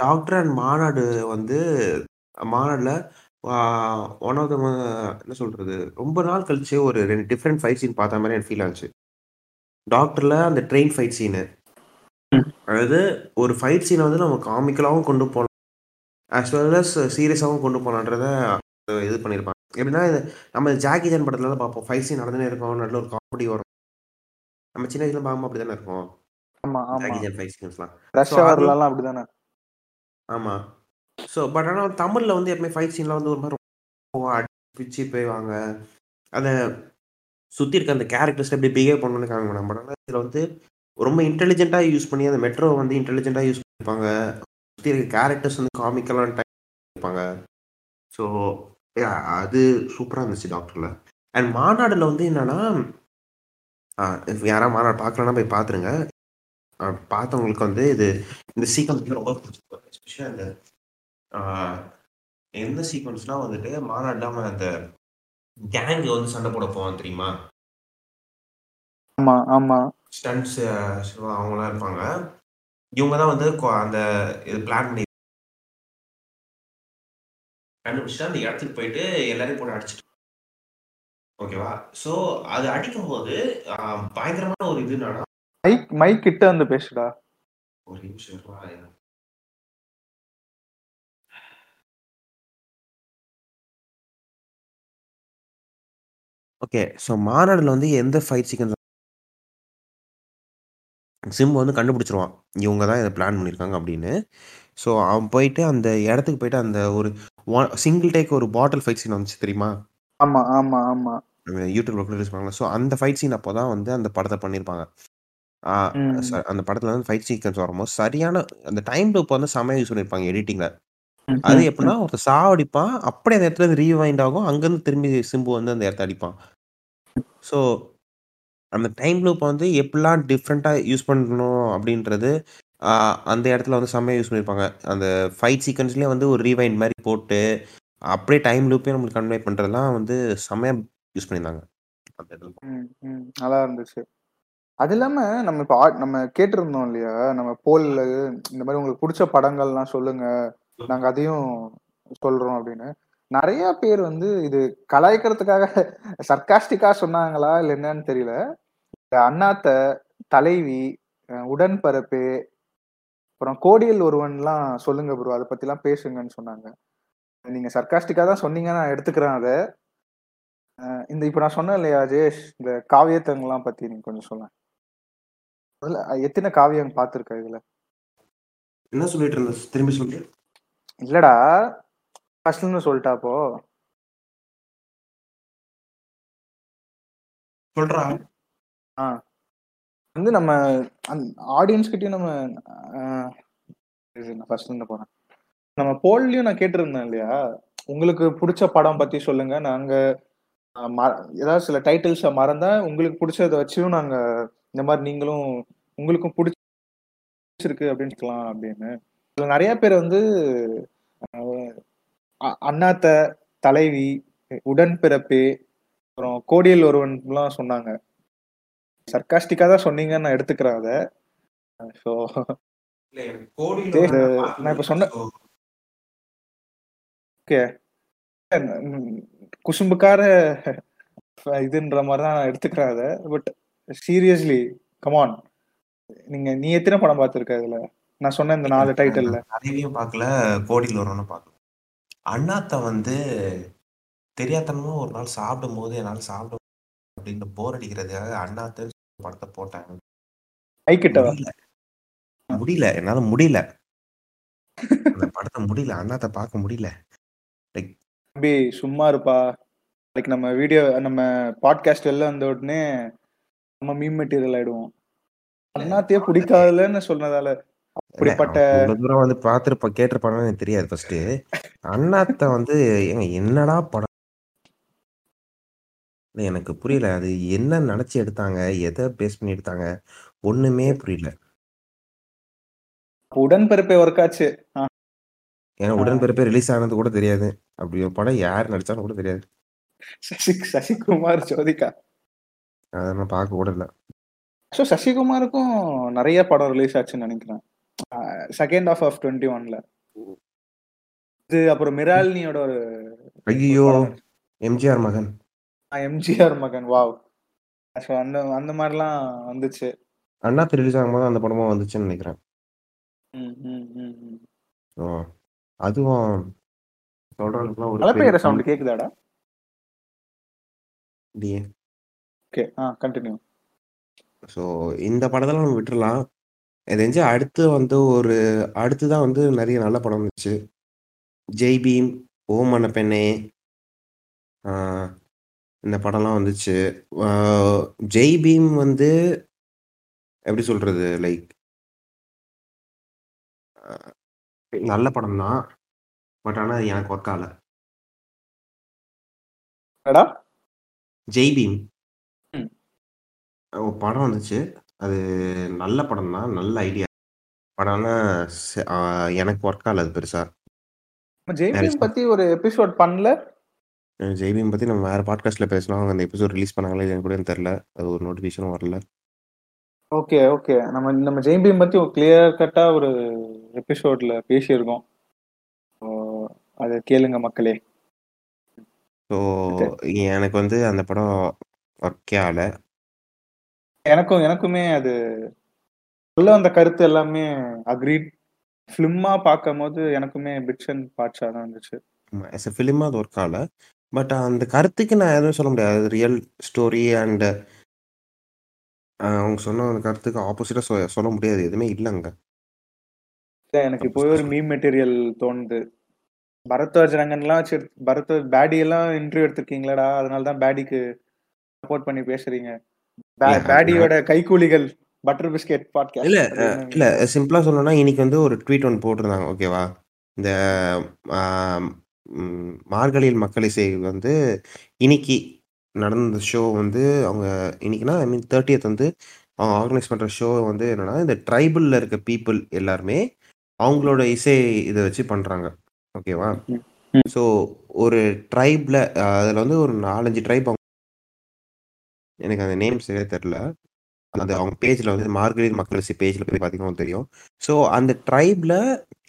டாக்டர் அண்ட் மாநாடு வந்து மாநாடுல ஒன் ஆஃப் த என்ன சொல்றது? ரொம்ப நாள் கழிச்சு ஒரு 2 டிஃபரண்ட் ஃபைட் சீன் பார்த்த மாரி எனக்கு ஃபீல் ஆச்சு. டாக்டர்ல அந்த ட்ரெயின் ஃபைட் சீனு. அதாவது ஒரு ஃபைட் சீன வந்து நம்ம காமிக்கலாவும் கொண்டு போலாம். ஆஸ் வெல் அஸ் சீரியஸாவும் கொண்டு போலான்றத இது பண்ணியிருப்பாங்க. எப்படின்னா நம்ம ஜாக்கி சான் படத்துலலாம் பார்ப்போம். ஃபைட் சீன் நடந்துன்னே இருக்கும். நடுவுல ஒரு காமெடி வரும். நம்ம சின்ன வயசுல பார்க்கும்போது அப்படித்தானே இருக்கும். ஆமா, ஆமா. ஜாக்கி சான் ஃபைட் சீன்ஸ்லாம். ரஷ் ஸோ அது ஹவர்லலாம் அப்படிதானே? ஆமா. ஸோ பட் ஆனா தமிழ்ல வந்து எப்பவுமே ஃபைட் சீன்லாம் வந்து ஒரு மாரி அடிச்சு போய்வாங்க. அத சுத்தி இருக்க அந்த கேரக்டர்ஸ் எப்படி பிஹேவ் பண்ணணும்னு. பட் ஆனா இதுல வந்து ரொம்ப இன்டெலிஜென்ட்டா யூஸ் பண்ணி அந்த மெட்ரோ வந்து இன்டெலிஜென்ட்டா யூஸ் பண்ணிருப்பாங்க. இருக்க கேரக்டர்ஸ் வந்து காமிக்கலான டைப் இருப்பாங்க. ஸோ அது சூப்பரா இருந்துச்சு டாக்டர்ல. அண்ட் மாநாடுல வந்து என்னன்னா, யாராவது மாநாடு பார்க்கலன்னா போய் பார்த்துருங்க. பார்த்தவங்களுக்கு வந்து இது இந்த சீக்வென்ஸ் ரொம்ப பிடிச்சிருக்கும். எஸ்பெஷலி அந்த எந்த சீக்வென்ஸ்னா வந்துட்டு மாநாடுல அவன் அந்த கேங் வந்து சண்டை போட போவான் தெரியுமா? ஆமா, ஆமா. ஸ்டண்ட்ஸ் சிவா அவங்கலாம் இருப்பாங்க. இவங்க தான் வந்து அந்த இது பிளான் பண்ணி கண்டுபிடிச்சுட்டு அந்த இடத்துக்கு போயிட்டு எல்லாரையும் போட்டு அடிச்சுட்டு ஓகேவா? ஸோ அது அடிக்கும்போது அ பயங்கரமான ஒரு இது என்னன்னா மைக் மைக் கிட்ட வந்து பேசுடா. ஒரு நிமிஷம். ஓகே. ஸோ மாநாடுல வந்து எந்த ஃபைட் சீக்வென்ஸ் சிம்பு வந்து கண்டுபிடிச்சுருவான். இவங்க தான் இத பிளான் பண்ணியிருக்காங்க அப்படின்னு. ஸோ அவன் போயிட்டு அந்த இடத்துக்கு போயிட்டு அந்த ஒரு சிங்கிள் டேக் ஒரு பாட்டில் ஃபைட் சீன் வந்துச்சு தெரியுமா? ஆமா, ஆமா, ஆமா. யூடியூப்ல கூட ரிலீஸ் பண்ணாங்கல்ல. ஸோ அந்த ஃபைட் சீன் அப்போ தான் வந்து அந்த படத்த பண்ணியிருப்பாங்க. அந்த படத்துல வந்து ஃபைட் சீக்வென்ஸ் வரும்போது சரியான அந்த டைம் லூப் வந்து செம்மையா யூஸ் பண்ணியிருப்பாங்க எடிட்டிங்ல. அது எப்படின்னா ம். ஒருத்தன் சாவடிப்பான். அப்படியே அந்த இடத்துல ரீவைண்ட் ஆகும். அங்கருந்து திரும்பி சிம்பு வந்து அந்த இடத்த அடிப்பான். ஸோ அந்த டைம் லூப் வந்து எப்படிலாம் டிஃப்ரெண்ட்டா யூஸ் பண்ணணும் அப்படின்றது, அந்த இடத்துல வந்து செம்மையா யூஸ் பண்ணியிருப்பாங்க. அந்த ஃபைட் சீக்வென்ஸ்லயே வந்து ஒரு ரீவைண்ட் மாரி போட்டு, அப்படியே டைம் லூப்பே நம்மளுக்கு கன்வே பண்றதெல்லாம் வந்து செம்மையா யூஸ் பண்ணியிருந்தாங்க. அந்த இடத்துல. நல்லா இருந்துச்சு. அது இல்லாம நம்ம இப்ப ஆ நம்ம கேட்டிருந்தோம் இல்லையா? நம்ம போல்ல இந்த மாரி உங்களுக்கு புடிச்ச படங்கள்லாம் சொல்லுங்க. நாங்க அதையும் சொல்றோம் அப்படின்னு. நெறைய பேர் வந்து இது கலாய்க்கிறதுக்காக சர்காஸ்டிக்கா சொன்னாங்களா? இல்ல என்னன்னு தெரியல. இந்த அண்ணாத்த, தலைவி, அ உடன்பிறப்பு, அப்புறம் கோடியில் ஒருவன்லாம் சொல்லுங்க ப்ரோ. அத பத்திலாம் பேசுங்கன்னு சொன்னாங்க. நீங்க சர்காஸ்டிக்கா தான் சொன்னீங்க. நான் எடுத்துக்கிறேன் அத. இந்த இப்ப நான் சொன்னேன் இல்லையா ஜெயேஷ் இந்த காவியத்தங்கள்லாம் பத்தி நீங்க கொஞ்சம் சொல்ல அதுல எத்தனை காவியம் பார்த்திருக்க இதுல என்ன சொல்லிட்டு இருந்த திரும்பி சொல்லு இல்லடா ஃபர்ஸ்ட்னு சொல்லிட்டா அப்போ சொல்றா ஆ வந்து நம்ம ஆடியன்ஸ் கிட்டயும் நம்ம ஃபர்ஸ்ட் இருந்து போறேன். நம்ம போல்லையும் நான் கேட்டிருந்தேன் இல்லையா? உங்களுக்கு பிடிச்ச படம் பத்தி சொல்லுங்க. நாங்க ம- ஏதாவது சில டைட்டில்ஸை மறந்தா உங்களுக்கு பிடிச்சத வச்சும் நாங்க இந்த மாதிரி நீங்களும் உங்களுக்கும் பிடிச்சிருக்கு அப்படின்னு சொல்லலாம் அப்படின்னு. இதுல நிறைய பேர் வந்து அ- அண்ணாத்த தலைவி உடன்பிறப்பு அப்புறம் கோடியல் ஒருவன்லாம் சொன்னாங்க. சர்க்காஸ்டிக்கா தான் சொன்னீங்கன்னு நான் எடுத்துக்கிறேன் அதை. ஸோ நான். இப்ப சொன்ன- ஓகே. குசும்புக்கார இதுன்ற மாதிரி தான் நான் எடுத்துக்கிறேன் அதை. பட் சீரியஸ்லி கமான் நீங்க நீ எத்தனை படம் பார்த்திருக்க இதுல? நான் சொன்ன இந்த நாலு டைட்டில்ல தலைவியும் பார்க்கல கோடியில் வரணும்னு பார்க்கல. அண்ணாத்த வந்து தெரியாதனமா ஒரு நாள் சாப்பிடும் போது என்னால் சாப்பிட அப்படின்னு போர் அடிக்கிறதுக்காக அண்ணாத்த படத்தை போட்டாங்க. முடியல. முடியல. என்னால முடியல. அந்த படத்தை முடியல. அண்ணாத்த பார்க்க முடியல. தம்பி சும்மா இருப்பா. லைக் நம்ம வீடியோ நம்ம பாட்காஸ்ட் எல்லாம் வந்த உடனே நம்ம மீம் மெட்டீரியல் ஆயிடுவோம். அண்ணாத்தையே பிடிக்காதுலன்னு சொன்னதால அப்படிப்பட்ட தூரம் வந்து பார்த்துருப்ப கேட்டிருப்பானு எனக்கு தெரியாது ஃபர்ஸ்ட் அண்ணாத்த வந்து என்னடா படம்? இல்ல, எனக்கு புரியல. அது என்ன நினைச்சு எடுத்தாங்க? எதை பேஸ் பண்ணி எடுத்தாங்க? ஒண்ணுமே புரியல. உடன்பிறப்பை ஒர்க் ஆச்சு. ஆ, ஏன்னா உடன்பிறப்பே ரிலீஸ் ஆனது கூட தெரியாது. அப்படி ஒரு படம் யார் நடிச்சாலும் கூட தெரியாது. சசி சசிகுமார் ஜோதிகா. அதை நான் பார்க்க கூட இல்லை. ஸோ சசிகுமாருக்கும் நிறைய படம் ரிலீஸ் ஆச்சுன்னு நினைக்கிறேன். செகண்ட் ஆஃப் ஆஃப் டுவெண்ட்டி ஒன்ல இது அப்புறம் மிராலினியோட ஒரு ஐயோ எம்ஜிஆர் மகன். எம்ஜிஆர் மகன் வாவ் ஸோ அந்த அந்த மாதிரிலாம் வந்துச்சு. அண்ணாத்த ரிலீஸ் ஆகும்போது அந்த படமும் வந்துச்சுன்னு நினைக்கிறேன். அதுவும் சொல்றதுக்குலாம் ஒரு சவுண்ட் கேக்குதாடா? ஓகே ஆ கண்டினியூ ஸோ இந்த படத்தெல்லாம் நம்ம விட்டுறலாம். இது தெரிஞ்சு அடுத்து வந்து ஒரு அடுத்து தான் வந்து நிறைய நல்ல படம் வந்துச்சு. ஜெய் பீம் ஓமன பெண்ணே ஆஹ் இந்த படம்லாம் வந்துச்சு. ஜெய் பீம் வந்து எப்படி சொல்றது? லைக் நல்ல படம் தான். பட் ஆனால் எனக்கு ஒர்க் ஆகல. என்னடா? ஜெய் பீம். ம். ஒரு படம் வந்துச்சு. அது நல்ல படம் தான். நல்ல ஐடியா ச- ஆஹ் எனக்கு ஒர்க் ஆகல அது பெருசா. நம்ம பத்தி ஒரு எபிசோட் பண்ணல. ஜெய் பீம் பத்தி நம்ம வேற பாட்காஸ்ட்ல பேசலாம். அவங்க அந்த எபிசோட் ரிலீஸ் பண்ணாங்களே எனக்கு கூட தெரியல. அது ஒரு நோட்டிஃபிகேஷனும் வரல. ஓகே ஓகே நம்ம நம்ம ஜெய்பீம் பத்தி ஒரு கிளியர் கட்டா ஒரு எபிசோட்ல பேசியிருக்கோம். அதை கேளுங்க மக்களே. ஸோ எனக்கு வந்து அந்த படம் ஒர்க்கே ஆகல. எனக்கும் எனக்குமே அது சொல்ல அந்த கருத்து எல்லாமே அக்ரீட் ஃபிலிமா பார்க்கும் போது எனக்குமே பிட்ஸ் அண்ட் பார்ட்ஸா தான் இருந்துச்சு. எஸ் எ ஃபிலிமாக அது ஒர்க் ஆகல. பட் அந்த கருத்துக்கு நான் எதுவும் சொல்ல முடியாது. ரியல் ஸ்டோரி அண்ட் அவங்க சொன்ன அந்த கருத்துக்கு ஆப்போசிட்டாக சொ சொல்ல முடியாது. எதுவுமே இல்லைங்க இல்ல, எனக்கு இப்போ ஒரு மீம் மெட்டீரியல் தோணுது. பரத்வாஜ் ரங்கன்லாம் வச்சு எடுத்து- பரத் பேடி எல்லாம் இன்டர்வியூ எடுத்திருக்கீங்களாடா. அதனால தான் பேடிக்கு சப்போர்ட் பண்ணி பேசுறீங்க. பேடியோட கைக்கூலிகள் பட்டர் பிஸ்கெட் பாட்காஸ்ட் இல்ல இல்ல சிம்பிளா சொல்லணும்னா இன்னைக்கு வந்து ஒரு ட்வீட் ஒன்று போட்டிருந்தாங்க ஓகேவா இந்த மார்கழியில் மக்கள் இசை வந்து இன்னைக்கு நடந்த ஷோ வந்து அவங்க இன்னைக்குன்னா ஐ மீன் தேர்ட்டியத் வந்து அவங்க ஆர்கனைஸ் பண்ற ஷோ வந்து என்னன்னா இந்த ட்ரைபிள்ல இருக்க பீப்புள் எல்லாருமே அவங்களோட இசை இதை வச்சு பண்றாங்க. ஓகேவா. ஸோ ஒரு ட்ரைப்ல அதுல வந்து ஒரு நாலஞ்சு ட்ரைப் எனக்கு அந்த நேம் சரியா தெரியல. அந்த அவங்க பேஜ்ல வந்து மார்கழி மக்கள் இசை பேஜ்ல போய் பார்த்தீங்கன்னா தெரியும். ஸோ அந்த ட்ரைப்ல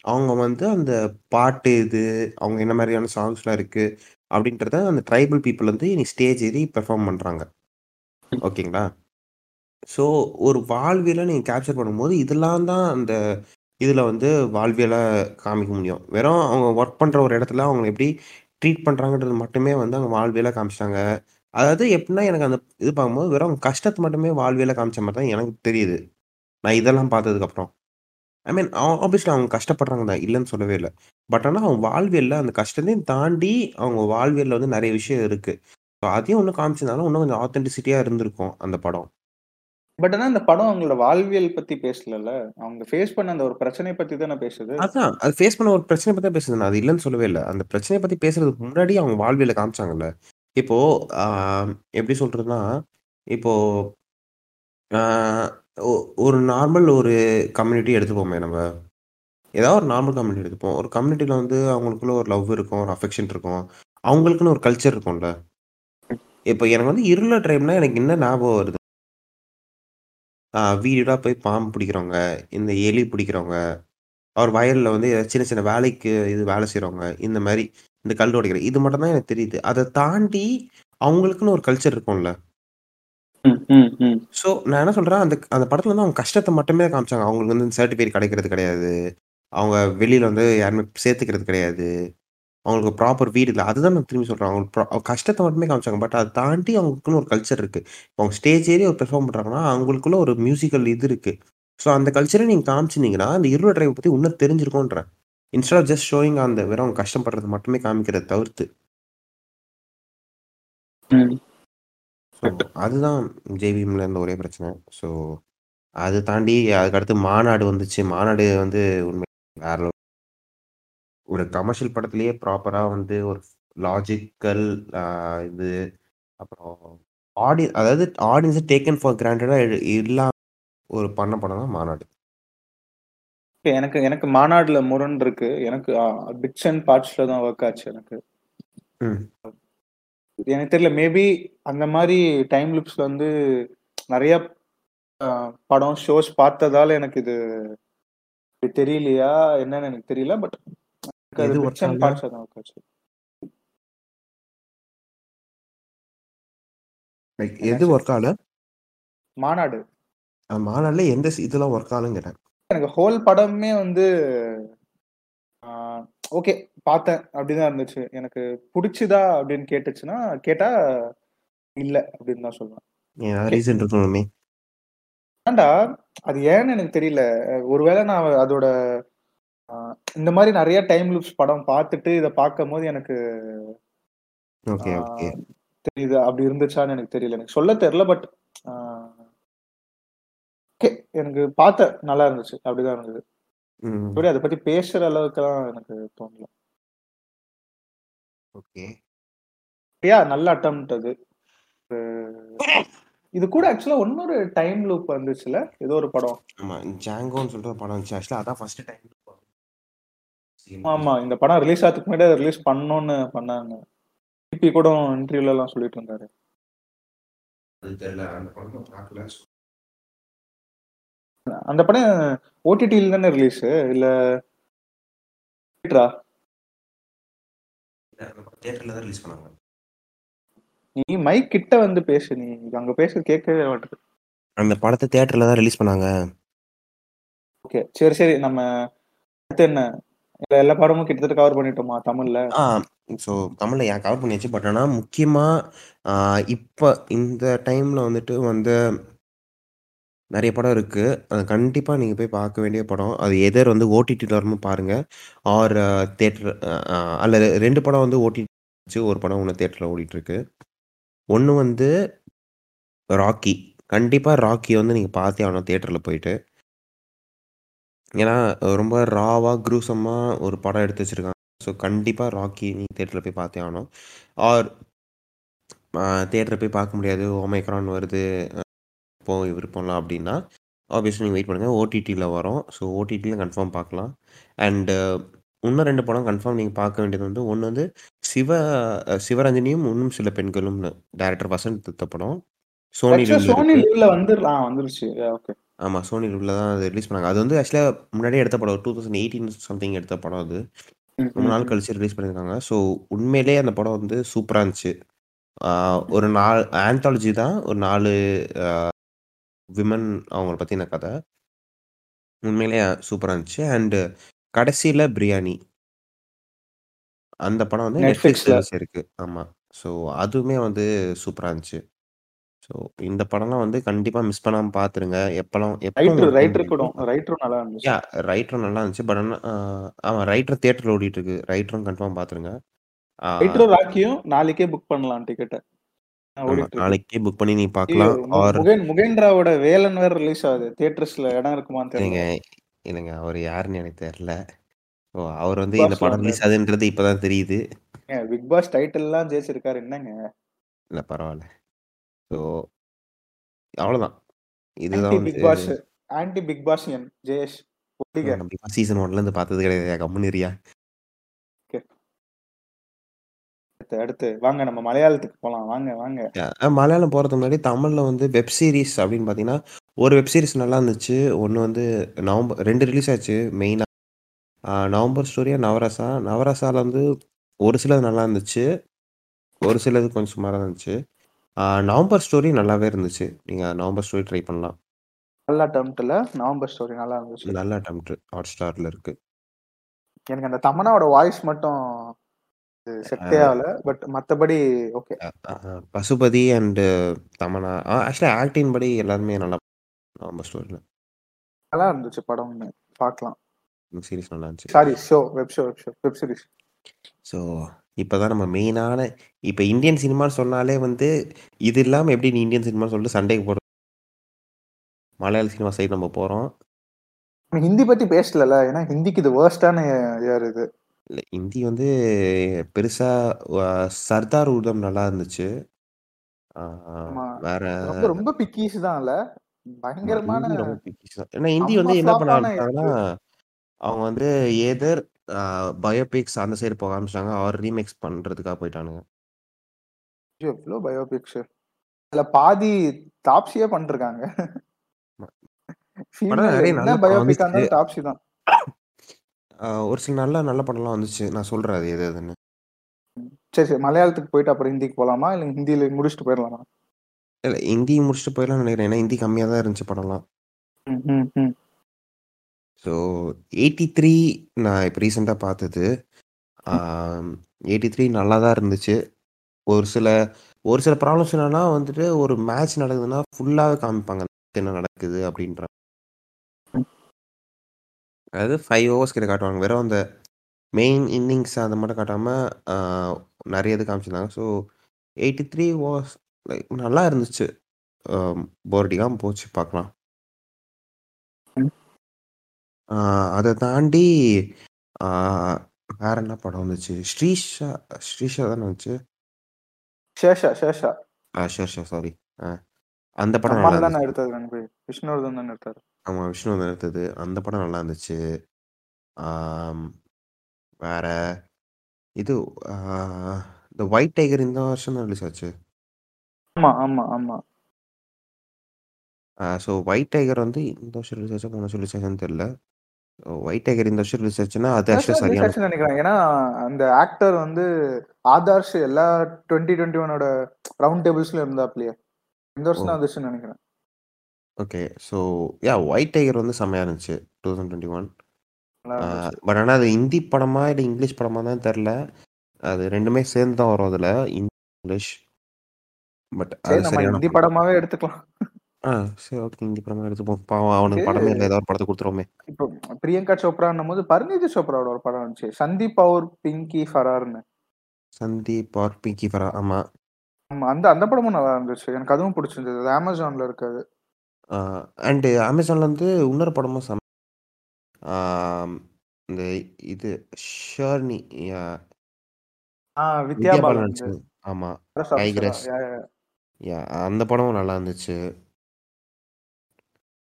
அவங்க வந்து அந்த பாட்டு இது அவங்க என்ன மாதிரியான சாங்ஸ்லாம் இருக்கு அப்படின்றத அந்த ட்ரைபல் பீப்புள் வந்து இனி ஸ்டேஜ் ஏறி பெர்ஃபார்ம் பண்றாங்க ஓகேங்களா ஸோ ஒரு வாழ்வியலை நீங்கள் கேப்சர் பண்ணும்போது இதெல்லாம் தான் அந்த இதில் வந்து வாழ்வியலை காமிக்க முடியும் வெறும் அவங்க ஒர்க் பண்ணுற ஒரு இடத்துல அவங்க எப்படி ட்ரீட் பண்றாங்கன்றது மட்டுமே வந்து அவங்க வாழ்வியலா காமிச்சிட்டாங்க. அதாவது எப்படின்னா, எனக்கு அந்த இது பார்க்கும்போது வெறும் அவங்க கஷ்டத்த மட்டுமே வாழ்வியலா காமிச்ச மாரி தான் எனக்கு தெரியுது. நான் இதெல்லாம் பார்த்ததுக்கப்புறம். ஐ மீன் ஆ ஆப்வியஸ்லி அவங்க கஷ்டப்படுறாங்க தான், இல்லன்னு சொல்லவே இல்ல. பட் ஆனா அவங்க வாழ்வியல்ல அந்த கஷ்டத்தையும் தாண்டி அவங்க வாழ்வியல்ல வந்து நெறைய விஷயம் இருக்கு. ஸோ அதையும் இன்னும் காமிச்சிருந்தாலும் இன்னும் கொஞ்சம் ஆத்தென்டிசிட்டியா இருந்திருக்கும் அந்த படம். பட் ஆனா அந்த படம் அவங்களோட வாழ்வியல் பத்தி பேசலல்ல. அவங்க ஃபேஸ் பண்ண அந்த ஒரு பிரச்சனைய பத்தி தானே பேசுது. அதான். அது ஃபேஸ் பண்ண ஒரு பிரச்சனைய பத்தி பேசுது. நான் அது இல்லன்னு சொல்லவே இல்ல. அந்த பிரச்சனைய பத்தி பேசுறதுக்கு முன்னாடி அவங்க வாழ்வியல காமிச்சாங்கல்ல. இப்போ எப்படி சொல்றதுன்னா, இப்போ ஒ ஒரு நார்மல் ஒரு கம்யூனிட்டி எடுத்துப்போமே நம்ம. ஏதாவது ஒரு நார்மல் கம்யூனிட்டி எடுத்துப்போம். ஒரு கம்யூனிட்டில வந்து அவங்களுக்குள்ள ஒரு லவ் இருக்கும், ஒரு அஃபெக்ஷன் இருக்கும். அவங்களுக்குன்னு ஒரு கல்ச்சர் இருக்கும்ல. இப்ப எனக்கு வந்து இருள ட்ரைப்னா எனக்கு என்ன ஞாபகம் வருது? ஆ வீடு வீடா போய் பாம்பு பிடிக்கிறவங்க, இந்த எலி பிடிக்கிறவங்க, அவர் வயல்ல வந்து சின்ன சின்ன வேலைக்கு இது வேலை செய்றவங்க, இந்த மாரி இந்த கல் உடைக்கிற இது மட்டும் தான் எனக்கு தெரியுது. அத தாண்டி அவங்களுக்குன்னு ஒரு கல்ச்சர் இருக்கும்ல. ம், ம், ம். ஸோ நான் என்ன சொல்றேன், அந்த அந்த படத்துல வந்து அவங்க கஷ்டத்த மட்டுமே காமிச்சாங்க. அவங்களுக்கு வந்து சர்டிஃபிகேட் கிடைக்கிறது கிடையாது. அவங்க வெளியில வந்து யாருமே சேர்த்துக்கிறது கிடையாது. அவங்களுக்கு ப்ராப்பர் வீடு இல்ல. அதுதான் நான் திரும்பி சொல்றேன். அவங்களுக்கு கஷ்டத்த மட்டுமே காமிச்சாங்க. பட் அத தாண்டி அவங்களுக்குன்னு ஒரு கல்ச்சர் இருக்கு. அவங்க ஸ்டேஜ் ஏறி ஒரு பெர்ஃபார்ம் பண்றாங்கன்னா, அவங்களுக்குள்ள ஒரு மியூசிக்கல் இது இருக்கு. ஸோ அந்த கல்ச்சர நீங்க காமிச்சிருந்தீங்கன்னா, அந்த இருள டிரைவ் பத்தி இன்னும் தெரிஞ்சிருக்கும்ன்றேன். இன்ஸ்டெட் ஆஃப் ஜஸ்ட் ஷோயிங் அந்த வெறும் அவங்க கஷ்டப்படுறத மட்டுமே காமிக்கிறத தவிர்த்து. ஸோ அதுதான் ஜேவிஎம்ல இருந்த ஒரே பிரச்சனை. ஸோ அது தாண்டி அதுக்கடுத்து மாநாடு வந்துச்சு. மாநாடு வந்து உண்மை வேற. ஒரு கமர்ஷியல் படத்திலேயே ப்ராப்பரா வந்து ஒரு லாஜிக்கல் இது அப்புறம் ஆடி அதாவது ஆடியன்ஸ டேக்கன் ஃபார் கிராண்டடா இல்லாம ஒரு பண்ண படம் தான் மாநாடு. எனக்கு எனக்கு மாநாடுல முரண் இருக்கு. எனக்கு பிட்ஸ் அண்ட் பார்ட்ஸ்ல தான் வொர்க் ஆச்சு எனக்கு. எனக்கு தெரியல. மேபி அந்த மாரி டைம் லூப்ஸ்ல வந்து நெறைய படம், ஷோஸ் பார்த்ததால எனக்கு இது தெரியலையா என்னன்னு எனக்கு தெரியல. பட் எது ஒர்க் ஆகல? மாநாடு. மாநாடுல எந்த இதெல்லாம் ஒர்க் ஆகலன்னு கேட்டேன். எனக்கு ஹோல் படமுமே வந்து ஓகே பார்த்தேன். அப்படிதான் இருந்துச்சு. எனக்கு புடிச்சுதா அப்படின்னு கேட்டுச்சுன்னா, கேட்டா இல்ல அப்படின்னு தான் சொல்லுவேன். ரீசன் இருக்கணுமே. அது ஏன்னு எனக்கு தெரியல. ஒருவேள நான் அதோட இந்த மாரி நெறைய டைம் லூப்ஸ் படம் பார்த்துட்டு இத பார்க்கும்போது எனக்கு ஆ ஓகே, ஓகே. தெரியுது. அப்படி இருந்துச்சான்னு எனக்கு தெரியல. எனக்கு சொல்ல தெரியல. பட். எனக்கு பார்த்தேன். நல்லா இருந்துச்சு. அப்படிதான் இருந்தது. மத்தபடி அத பத்தி பேசுற அளவுக்குலாம் எனக்கு தோணல. ஓகே. யா நல்ல அட்டெம்ப்ட் அது. இது கூட ஆக்சுவலா இன்னொரு டைம் லூப் வந்துச்சுல்ல? ஏதோ ஒரு படம். ஆமா. ஜாங்கோன்னு ஒரு படம் வந்துச்சு. ஆக்சுவலா அதான் ஃபர்ஸ்ட் டைம் ஆமா. இந்த படம் ரிலீஸ் ஆகறதுக்கு முன்னாடி ரிலீஸ் பண்ணணும்னு பண்ணாங்க. சிபி கூட இன்டர்வியூலலாம் சொல்லிட்டு இருந்தாரு. அந்த படம் ஓடிடில தானே ரிலீஸு? இல்ல தியேட்டரா? தியேட்டர்ல தான் ரிலீஸ் பண்ணாங்க. நீ மைக் கிட்ட வந்து பேசு. நீ அங்க பேசுறது கேட்கவே மாட்டுது. அந்த படத்த தியேட்டர்ல தான் ரிலீஸ் பண்ணாங்க. ஓகே. சரி, சரி. நம்ம அடுத்து என்ன? எல்லா படமும் கிட்டத்தட்ட கவர் பண்ணிட்டோமா தமிழ்ல? ஸோ தமிழ்ல ஏன் கவர் பண்ணியாச்சு. பட் ஆனா முக்கியமா இப்ப இந்த டைம்ல வந்துட்டு வந்த நெறைய படம் இருக்கு. அது கண்டிப்பா நீங்க போய் பார்க்க வேண்டிய படம். அது எதர் வந்து ஓடிடியில் வருமோ பாருங்க. ஆர் தியேட்டர் அ அல்லது 2 படம் வந்து ஓடிடி ஒரு படம் ஒன்று தியேட்டர்ல ஓடிட்டுருக்கு. ஒண்ணு வந்து ராக்கி. கண்டிப்பா ராக்கி வந்து நீங்க பார்த்தே ஆகணும் தியேட்டர்ல போயிட்டு. ஏன்னா ரொம்ப ராவா, குரூசமா ஒரு படம் எடுத்து வச்சிருக்காங்க. ஸோ கண்டிப்பா ராக்கி நீங்கள் தியேட்டர்ல போய் பார்த்தே ஆகணும். ஆர் அ தியேட்டர்ல போய் பார்க்க முடியாது. ஓமைக்ரான் வருது. இப்போ விருப்பம்லாம் அப்படின்னா, ஆப்வியஸ்லி நீங்க வெயிட் பண்ணுங்க. ஓடிடில வரும். ஸோ ஓடிடில கன்ஃபார்ம் பார்க்கலாம். அண்ட் இன்னும் 2 படம் கன்ஃபார்ம் நீங்க பார்க்க வேண்டியது வந்து, ஒண்ணு வந்து சிவ சிவரஞ்சனியும் இன்னும் சில பெண்களும்னு டைரக்டர் வசந்த் எடுத்த படம். சோனி ஆக்சுவலா லிவ்ல சோனி இருக்கு. லிவ்ல வந்து ஆ வந்துருச்சு. ஓகே. ஆமா. சோனி லிவ்ல தான் அது ரிலீஸ் பண்ணாங்க. அது வந்து ஆக்சுவலா முன்னாடியே எடுத்த படம். 2018 சம்திங் எடுத்த படம் அது. ரொம்ப நாள் ம். கழிச்சு ரிலீஸ் பண்ணியிருக்காங்க. ஸோ உண்மையிலேயே அந்த படம் வந்து சூப்பரா இருந்துச்சு. ஒரு நால் ஆந்தாலஜி தான். ஒரு 4 அ விமன் அவங்கள பத்தின கத. உண்மையிலேயே சூப்பரா இருந்துச்சு. அண்ட் கடைசியில பிரியாணி. அந்த படம் வந்து ரிலீஸ் ஆயிருக்கு. ஆமா. ஸோ அதுவுமே வந்து சூப்பரா இருந்துச்சு. ஸோ இந்த படம்லாம் வந்து கண்டிப்பா மிஸ் பண்ணாம பார்த்துருங்க. எப்பலாம் எப்ப ரைட்டர் உங்களுக்கு டைம் ரைட்டர் கூட கிடைக்குதோ ரைட்டரும் நல்லா இருந்துச்சு. யா ரைட்டரும் நல்லா இருந்துச்சு. பட் ஆனா அ ஆமா ரைட்டர் தியேட்டர்ல ஓடிட்டு இருக்கு. ரைட்டரும் கன்ஃபார்ம் பார்த்துருங்க. ஆ ராக்கியும் நாளைக்கே புக் பண்ணலாம் டிக்கெட்ட. நாளைக்கே புக் பண்ணி நீ! பார்க்கலாம். ஆர் முகேன் முகேந்திராவோட வேலன் வேற ரிலீஸ் ஆகுது. தியேட்டர்ஸ்ல இடம் இருக்குமான்னு தெரியல. இல்லைங்க. அவரு யாருன்னு எனக்கு தெரியல. ஸோ அவர் வந்து இந்த படம் ரிலீஸ். ஆகுதுன்றது இப்ப தான் தெரியுது. பிக் பாஸ் டைட்டில்லாம் ஜெயிச்சிருக்காரு என்னங்க? இல்ல பரவால்ல. ஸோ அவ்வளோதான். ஆன்டி இதுதான் பிக் பாஸ் ஆன்டி பிக் பாஸியன் ஜெயேஷ் பிக் பாஸ் சீசன் 1ல இருந்து பார்த்தது கிடையாதுயா. கம்முனு அடுத்து அடுத்து வாங்க நம்ம மலையாளத்துக்கு போலாம். வாங்க வாங்க. மலையாளம் போறதுக்கு முன்னாடி தமிழ்ல வந்து வெப் சீரிஸ் அப்படின்னு பார்த்தீங்கன்னா, ஒரு வெப் சீரிஸ் நல்லா இருந்துச்சு. ஒண்ணு வந்து நவம்பர் 2 ரிலீஸ் ஆச்சு மெயினா. நவம்பர் ஸ்டோரியா நவரசா. நவரசால வந்து ஒரு சிலது நல்லா இருந்துச்சு. ஒரு சிலது கொஞ்சம் சுமாரா தான் இருந்துச்சு. நவம்பர் ஸ்டோரி நல்லாவே இருந்துச்சு. நீங்க நவம்பர் ஸ்டோரி ட்ரை பண்ணலாம். நல்ல அட்டெம்ப்ட்ல நவம்பர் ஸ்டோரி நல்லா இருந்துச்சு. நல்ல அட்டெம்ப்ட் ஹாட்ஸ்டார்ல இருக்கு. எனக்கு அந்த தமன்னாவோட வாய்ஸ் மட்டும் செட்டே ஆகல. பட் மத்தபடி ஓகே. பசுபதி அண்ட் தமன்னா ஆ ஆக்சுவலா ஆக்டிங் படி எல்லாருமே நல்லா நவம்பர் ஸ்டோரில. நல்லா இருந்துச்சு படம்னு பார்க்கலாம். சீரிஸ் நல்லா இருந்துச்சு. Sorry show web show web show web series. So இப்பதான் நம்ம மெயினான இப்ப இந்தியன் சினிமான்னு சொன்னாலே வந்து இது இல்லாம எப்படி நீ இந்தியன் சினிமான்னு சொல்லிட்டு சண்டைக்கு போறது. மலையாள சினிமா சைடு நம்ம போறோம். நம்ம ஹிந்தி பத்தி பேசலல. ஏன்னா ஹிந்திக்கு இது வொர்ஸ்ட்டான இயர் இது. இல்ல ஹிந்தி வந்து பெருசா அ சர்தார் உதம் நல்லா இருந்துச்சு. ஆ ஆமா. வேற ரொம்ப ரொம்ப பிக்கீஸ் தான்ல. ஆமா. பயங்கரமான ஹிந்தி ரொம்ப பிக்கிஸ் தான். ஏன்னா ஹிந்தி வந்து என்ன பண்ண ஆரம்பிச்சுட்டாங்கன்னா, அவங்க வந்து எதர் அ பயோபிக்ஸ் அந்த சைடு போக ஆரம்பிச்சுட்டாங்க. ஆர் ரீமேக்ஸ் பண்றதுக்காக போயிட்டானுங்க. எவ்ளோ பயோபிக்ஸ். அதுல பாதி தாப்ஸியே பண்ணிருக்காங்க. ஆமா. படம் நெறைய என்ன நல்ல பயோபிக்கா. இருந்தாலும் தாப்ஸி தான். ஒரு சில நல்ல நல்ல படம்லாம் வந்துச்சு. நான் சொல்றேன் அது எது எதுன்னு. சரி சரி. மலையாளத்துக்கு போயிட்டு அப்புறம் ஹிந்திக்கு போலாமா? இல்ல ஹிந்தியில முடிச்சுட்டு போயிரலாமா? இல்ல ஹிந்தி முடிச்சுட்டு போயிடலாம்னு நினைக்கிறேன். ஏன்னா ஹிந்தி கம்மியா தான் இருந்துச்சு படம்லாம். ஸோ 83 நான் இப்ப ரீசென்ட்டா பார்த்தது. ஆ 83 நல்லா தான் இருந்துச்சு. ஒரு சில ஒரு சில ப்ராப்ளம்ஸ் என்னன்னா வந்துட்டு ஒரு மேட்ச் நடக்குதுன்னா ஃபுல்லாவே காமிப்பாங்க. என்ன நடக்குது அப்படின்ற. அதாவது 5 ஓவர்ஸ் கிட்ட காட்டுவாங்க. வெறும் அந்த மெயின் இன்னிங்ஸ் அத மட்டும் காட்டாம ஆ நெறைய இது காமிச்சிருந்தாங்க. ஸோ 83 வாஸ் லைக் நல்லா இருந்துச்சு. அ போர் அடிக்காம போச்சு பார்க்கலாம். அத தாண்டி வேற என்ன படம் வந்துச்சு? ஸ்ரீஷா ஸ்ரீஷா தானே வந்துச்சு? ஷேஷா ஷேஷா. ஆ ஷேர்ஷா சாரி. அந்த படம் நல்லா. எடுத்தது. விஷ்ணுவர்தன் தானே எடுத்தாரு. ஆமா விஷ்ணுவர்தன் எடுத்தது. அந்த படம் நல்லா இருந்துச்சு. ஆம் வேற இது ஆ இந்த ஒயிட் டைகர் இந்த வருஷம் தான் ரிலீஸ் ஆச்சு. ஆமா ஆமா ஆமா. ஆ ஸோ ஒயிட் டைகர் வந்து இந்த வருஷம் ரிலீஸ் ஆச்சா? போன வருஷம் ரிலீஸ் ஆச்சான்னு தெரியல. ஒயிட் டைகர் இந்த வருஷம் ரிலீஸ் ஆச்சுன்னா, அது இந்த ஆக்சுவலா வருஷம் ரிலீஸ் சரியான ஆச்சுன்னு நினைக்கிறேன். ஏன்னா அந்த ஆக்டர் வந்து ஆதர்ஷ் எல்லா 2021ஓட ரவுண்ட் டேபிள்ஸ்லயும் இருந்தாப்லயே. இந்த ஓ! வருஷம் தான் வந்துச்சுன்னு நினைக்கிறேன். Okay. So yeah White Tiger வந்து செம்மையா இருந்துச்சு. 2021. நல்லா ஆ இருந்துச்சு. பட் ஆனா அது ஹிந்தி படமா? இல்ல இங்கிலீஷ் படமா தான் தெரியல. அது 2மே சேர்ந்து தான் வரும் அதுல. ஹிந்தி, இங்கிலீஷ். பட் சரி அது நம்ம சரியான ஹிந்தி படம். படமாவே எடுத்துக்கலாம். ஆ சரி ஓகே. ஹிந்தி படமா எடுத்துப்போம். பாவம் அவனுக்கு எனக்கு படமே இல்ல. ஏதாவது ஒரு படத்த குடுத்துருவோமே. இப்போ பிரியங்கா சோப்ரான்னும்போது பரிணீதி சோப்ராவோட ஒரு படம் வந்துச்சு. சந்தீப் அவுர் பிங்கி ஃபரார்ன்னு. சந்தீப் ஆர் பிங்கி ஃபரா ஆமா. ஆமா. அந்த அந்த படமும் நல்லா இருந்துச்சு. எனக்கு அதுவும் பிடிச்சிருந்தது. அது Amazonல இருக்கு அது. ஆ அண்ட் அமேசான்ல வந்து இன்னொரு படமும் செம ஆம் இந்த இது ஷர்னி யா ஆ வித்யா வித்யா பாலன் பாலன் நடிச்சது. ஆமா. அரசு அப்சரா. டைக்ரஸ். யா யா. யா அந்த படமும் நல்லா இருந்துச்சு.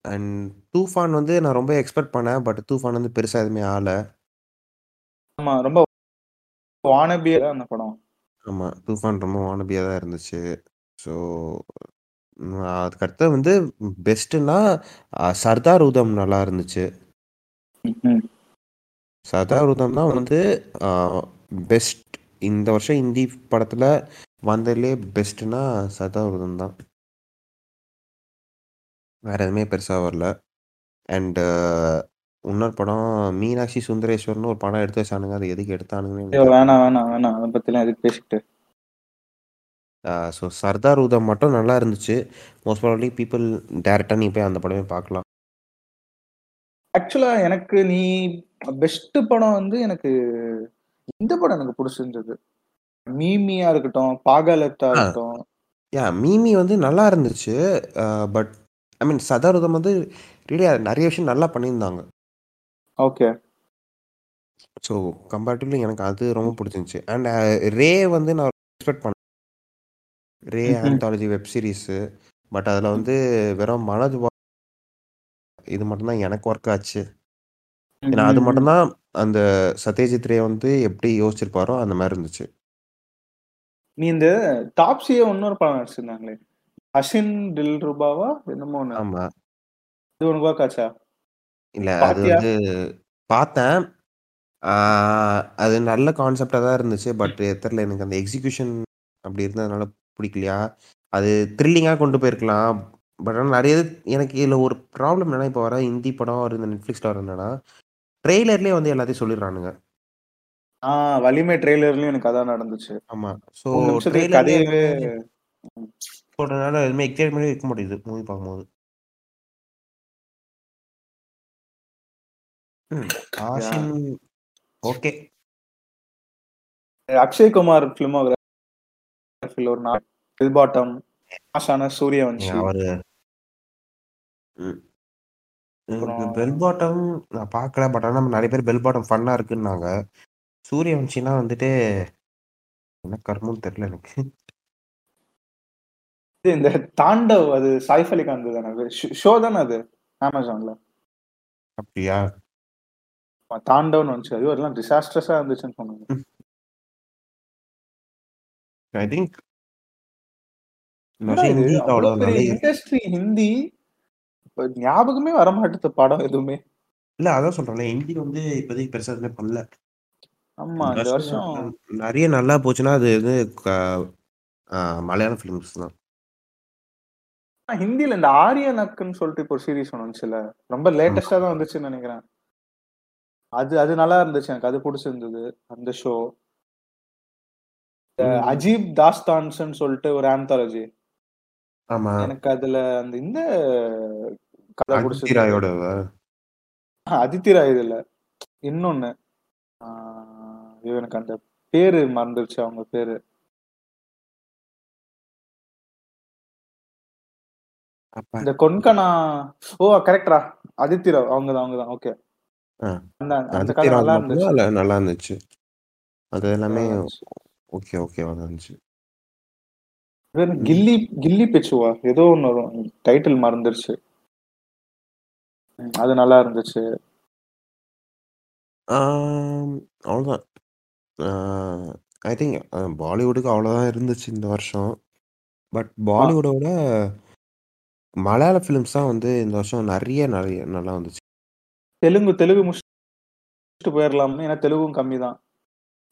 அண்ட் தூஃபான் வந்து நான் ரொம்ப எக்ஸ்பெக்ட் பண்ணேன். பட் தூஃபான் வந்து பெருசா எதுவுமே ஆகல. ஆமா. ரொம்ப வானபியா அந்த படம். ஆமா. தூஃபான் ரொம்ப வானபியா தான் இருந்துச்சு. ஸோ ம் அதுக்கு அடுத்தது வந்து பெஸ்ட்டுன்னா அ சர்தார் உதம் நல்லா இருந்துச்சு. சர்தார் உதம் தான் வந்து பெஸ்ட் இந்த வருஷம் ஹிந்தி படத்துல வந்ததுலயே பெஸ்ட்டுன்னா சர்தார் உதம் தான். வேற எதுவுமே பெருசா வரல. அண்ட் இன்னொரு படம் மீனாட்சி சுந்தரேஸ்வரர்னு ஒரு படம் எடுத்து வச்சானுங்க. அது எதுக்கு தெரியல. வேணாம், வேணாம், வேணாம். அத பத்திலாம் எதுக்கு பேசிக்கிட்டு. ஸோ சர்தார் உதம் மட்டும் நல்லா இருந்துச்சு. மோஸ்ட் ப்ராபப்லி பீப்பிள் டைரக்ட்டா நீ போய் அந்த படமே பார்க்கலாம். ஆக்சுவலா எனக்கு நீ பெஸ்ட் படம் வந்து எனக்கு இந்த படம் எனக்கு புடிச்சிருந்தது. மீமியா இருக்கட்டும், பாகாலத்தா. இருக்கட்டும். யாஹ் மீமி வந்து நல்லா இருந்துச்சு. But I mean Sardar Udham வந்து ரியலி நெறைய விஷயம் நல்லா பண்ணியிருந்தாங்க. ஓகே. ஸோ கம்பேரிட்டிவ்லி எனக்கு அது ரொம்ப புடிச்சிருந்துச்சு. அண்ட் ரே வந்து நான் எக்ஸ்பெக்ட் பண்ணேன். Ray. Anthology web series. But அதில. வந்து வெறும் மனோஜ் இது மட்டும் தான் எனக்கு ஒர்க் ஆச்சு. ஏன்னா அது ம், மட்டும் ம். தான் அந்த சத்யஜித் ரே வந்து எப்படி யோசிச்சிருப்பாரோ அந்த மாரி இருந்துச்சு. நீ இந்த டாப்ஸியே இன்னொரு படம் நடிச்சிருந்தாங்களே! ஹசின் தில்ருபாவா? என்னமோ ஒண்ணு. ஆமா. அது உனக்கு ஒர்க் ஆச்சா? இல்ல அது? வந்து பார்த்தேன். அது நல்ல கான்செப்ட்டா தான் இருந்துச்சு. பட் தெரியல எனக்கு அந்த எக்ஸிகியூஷன் அப்படி இருந்ததுனால பிடிக்கலையா? அது த்ரில்லிங்கா கொண்டு போயிருக்கலாம். பட் ஆனா நெறைய எனக்கு இதில ஒரு ப்ராப்ளம் என்னன்னா, இப்போ வர ஹிந்தி படம் ஒரு இந்த Netflixல வர என்னன்னா, ட்ரெய்லர்லயே வந்து எல்லாத்தையும் சொல்லிடுறானுங்க. ஆ வலிமை ட்ரெய்லர்லயும் எனக்கு அதான் நடந்துச்சு. ஆமா. ஸோ 3 நிமிஷத்துக்கு ட்ரெய்லர்லயே கதையவே. சொல்றதுனால எதுவுமே எக்ஸைட்மெண்ட்டே இருக்க மாட்டேங்குது மூவி பார்க்கும்போது. ஓகே. அக்ஷய் குமார் ஒரு நாள் பெல் பாட்டம், ஏங்க சூரியவன்ஷி. அவரு பெல் பாட்டம் நான் பார்க்கல. பட் ஆனா நெறைய பேர் பெல் பாட்டம் ஃபன்னா இருக்குன்னாங்க. சூரியவன்ஷினா வந்துட்டு என்ன கருமம்னு தெரியல எனக்கு. இது இந்த தாண்டவ் அது சாய்ஃப் அலி கான்து தானே அது? ஷோ ஷோ தானே அது? Amazonல. அப்படியா? தாண்டவ்னு வந்துச்சு. ஐயோ! அதெல்லாம் டிசாஸ்ட்ரஸா இருந்துச்சுன்னு சொன்னாங்க. பெரிய நல்ல இண்டஸ்ட்ரி ஹிந்தி. ஞாபகமே வரமாட்டுது படம் எதுவுமே. இல்ல அதான் சொல்றேன்ல. ஹிந்தி வந்து இப்போதைக்கு பெருசா எதுவுமே பண்ணல. ஆமா. இந்த வருஷம் நெறைய நல்லா போச்சுன்னா, அது அ மலையாளம் ஃபிலிம்ஸ் தான். ஆ ஹிந்தில இந்த ஆரியனக்குன்னு சொல்லிட்டு இப்போ ஒரு சீரிஸ் ஒண்ணு வந்துச்சுல்ல. ரொம்ப ஆமா. லேட்டஸ்ட்டா தான் வந்துச்சுன்னு நெனைக்கிறேன். அது அது நல்லா இருந்துச்சு எனக்கு. அது புடிச்சிருந்தது. அந்த ஷோ. அஜீப் தாஸ்தான்ஸ்ன்னு சொல்லிட்டு ஒரு ஆந்தாலஜி. ஆமா. எனக்கு அதுல அந்த இந்த கதை? அஹ அதித்தி ராய் இது இல்ல. இன்னொன்னு. எனக்கு அந்த பேரு மறந்துருச்சு அவங்க பேரு. இந்த கொன்கனா ஓ! கரெக்ட்ரா. அதித்தி ராவ். அவங்க தான் அவங்க தான். ஓகே. அந்த நல்லா இருந்துச்சு. அதுல நல்லா இருந்துச்சு. அது எல்லாமே. ஓகே, ஓகேவா இருந்துச்சு. வேற. கில்லி கில்லி பிச்சுவா? ஏதோ வரும். டைட்டில் மறந்துருச்சு. அது நல்லா இருந்துச்சு. அவ்வளோதான். ஐ திங்க் பாலிவுட்டுக்கு அவ்வளோதான் இருந்துச்சு இந்த வருஷம். பட். பாலிவுட்ட விட மலையாள ஃபிலிம்ஸ் தான் வந்து இந்த வருஷம் நெறைய நெறைய நல்லா வந்துச்சு. தெலுங்கு தெலுங்கு முடிச்சுட்டு போயிரலாம்னு. ஏன்னா தெலுங்கும் கம்மி தான்.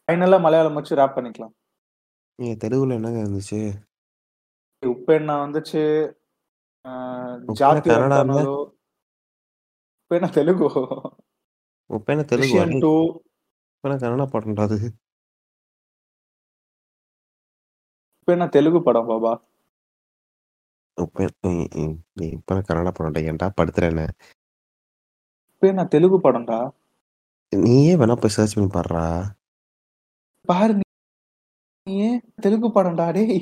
ஃபைனலா மலையாளம் வச்சு ராப் பண்ணிக்கலாம். நீங்க தெலுங்குல என்னங்க இருந்துச்சு? உப்பென்னா வந்துச்சு. ரத்தனாலோ உப்பென்னா தெலுங்கு. "த்ரிஷ்யம் டேய் 2" உப்பேன கன்னடா படம்டா அது. உப்பென்னா தெலுங்கு படம் பாபா. டேய் உப்பேன கன்னடா படம்டா. ஏன்டா படுத்துற என்ன? உப்பென்னா தெலுங்கு படம்டா. நீயே வேணா போய் சர்ச் பண்ணி பார்றா. பாரு நீயே தெலுங்கு படம்டா டேய்.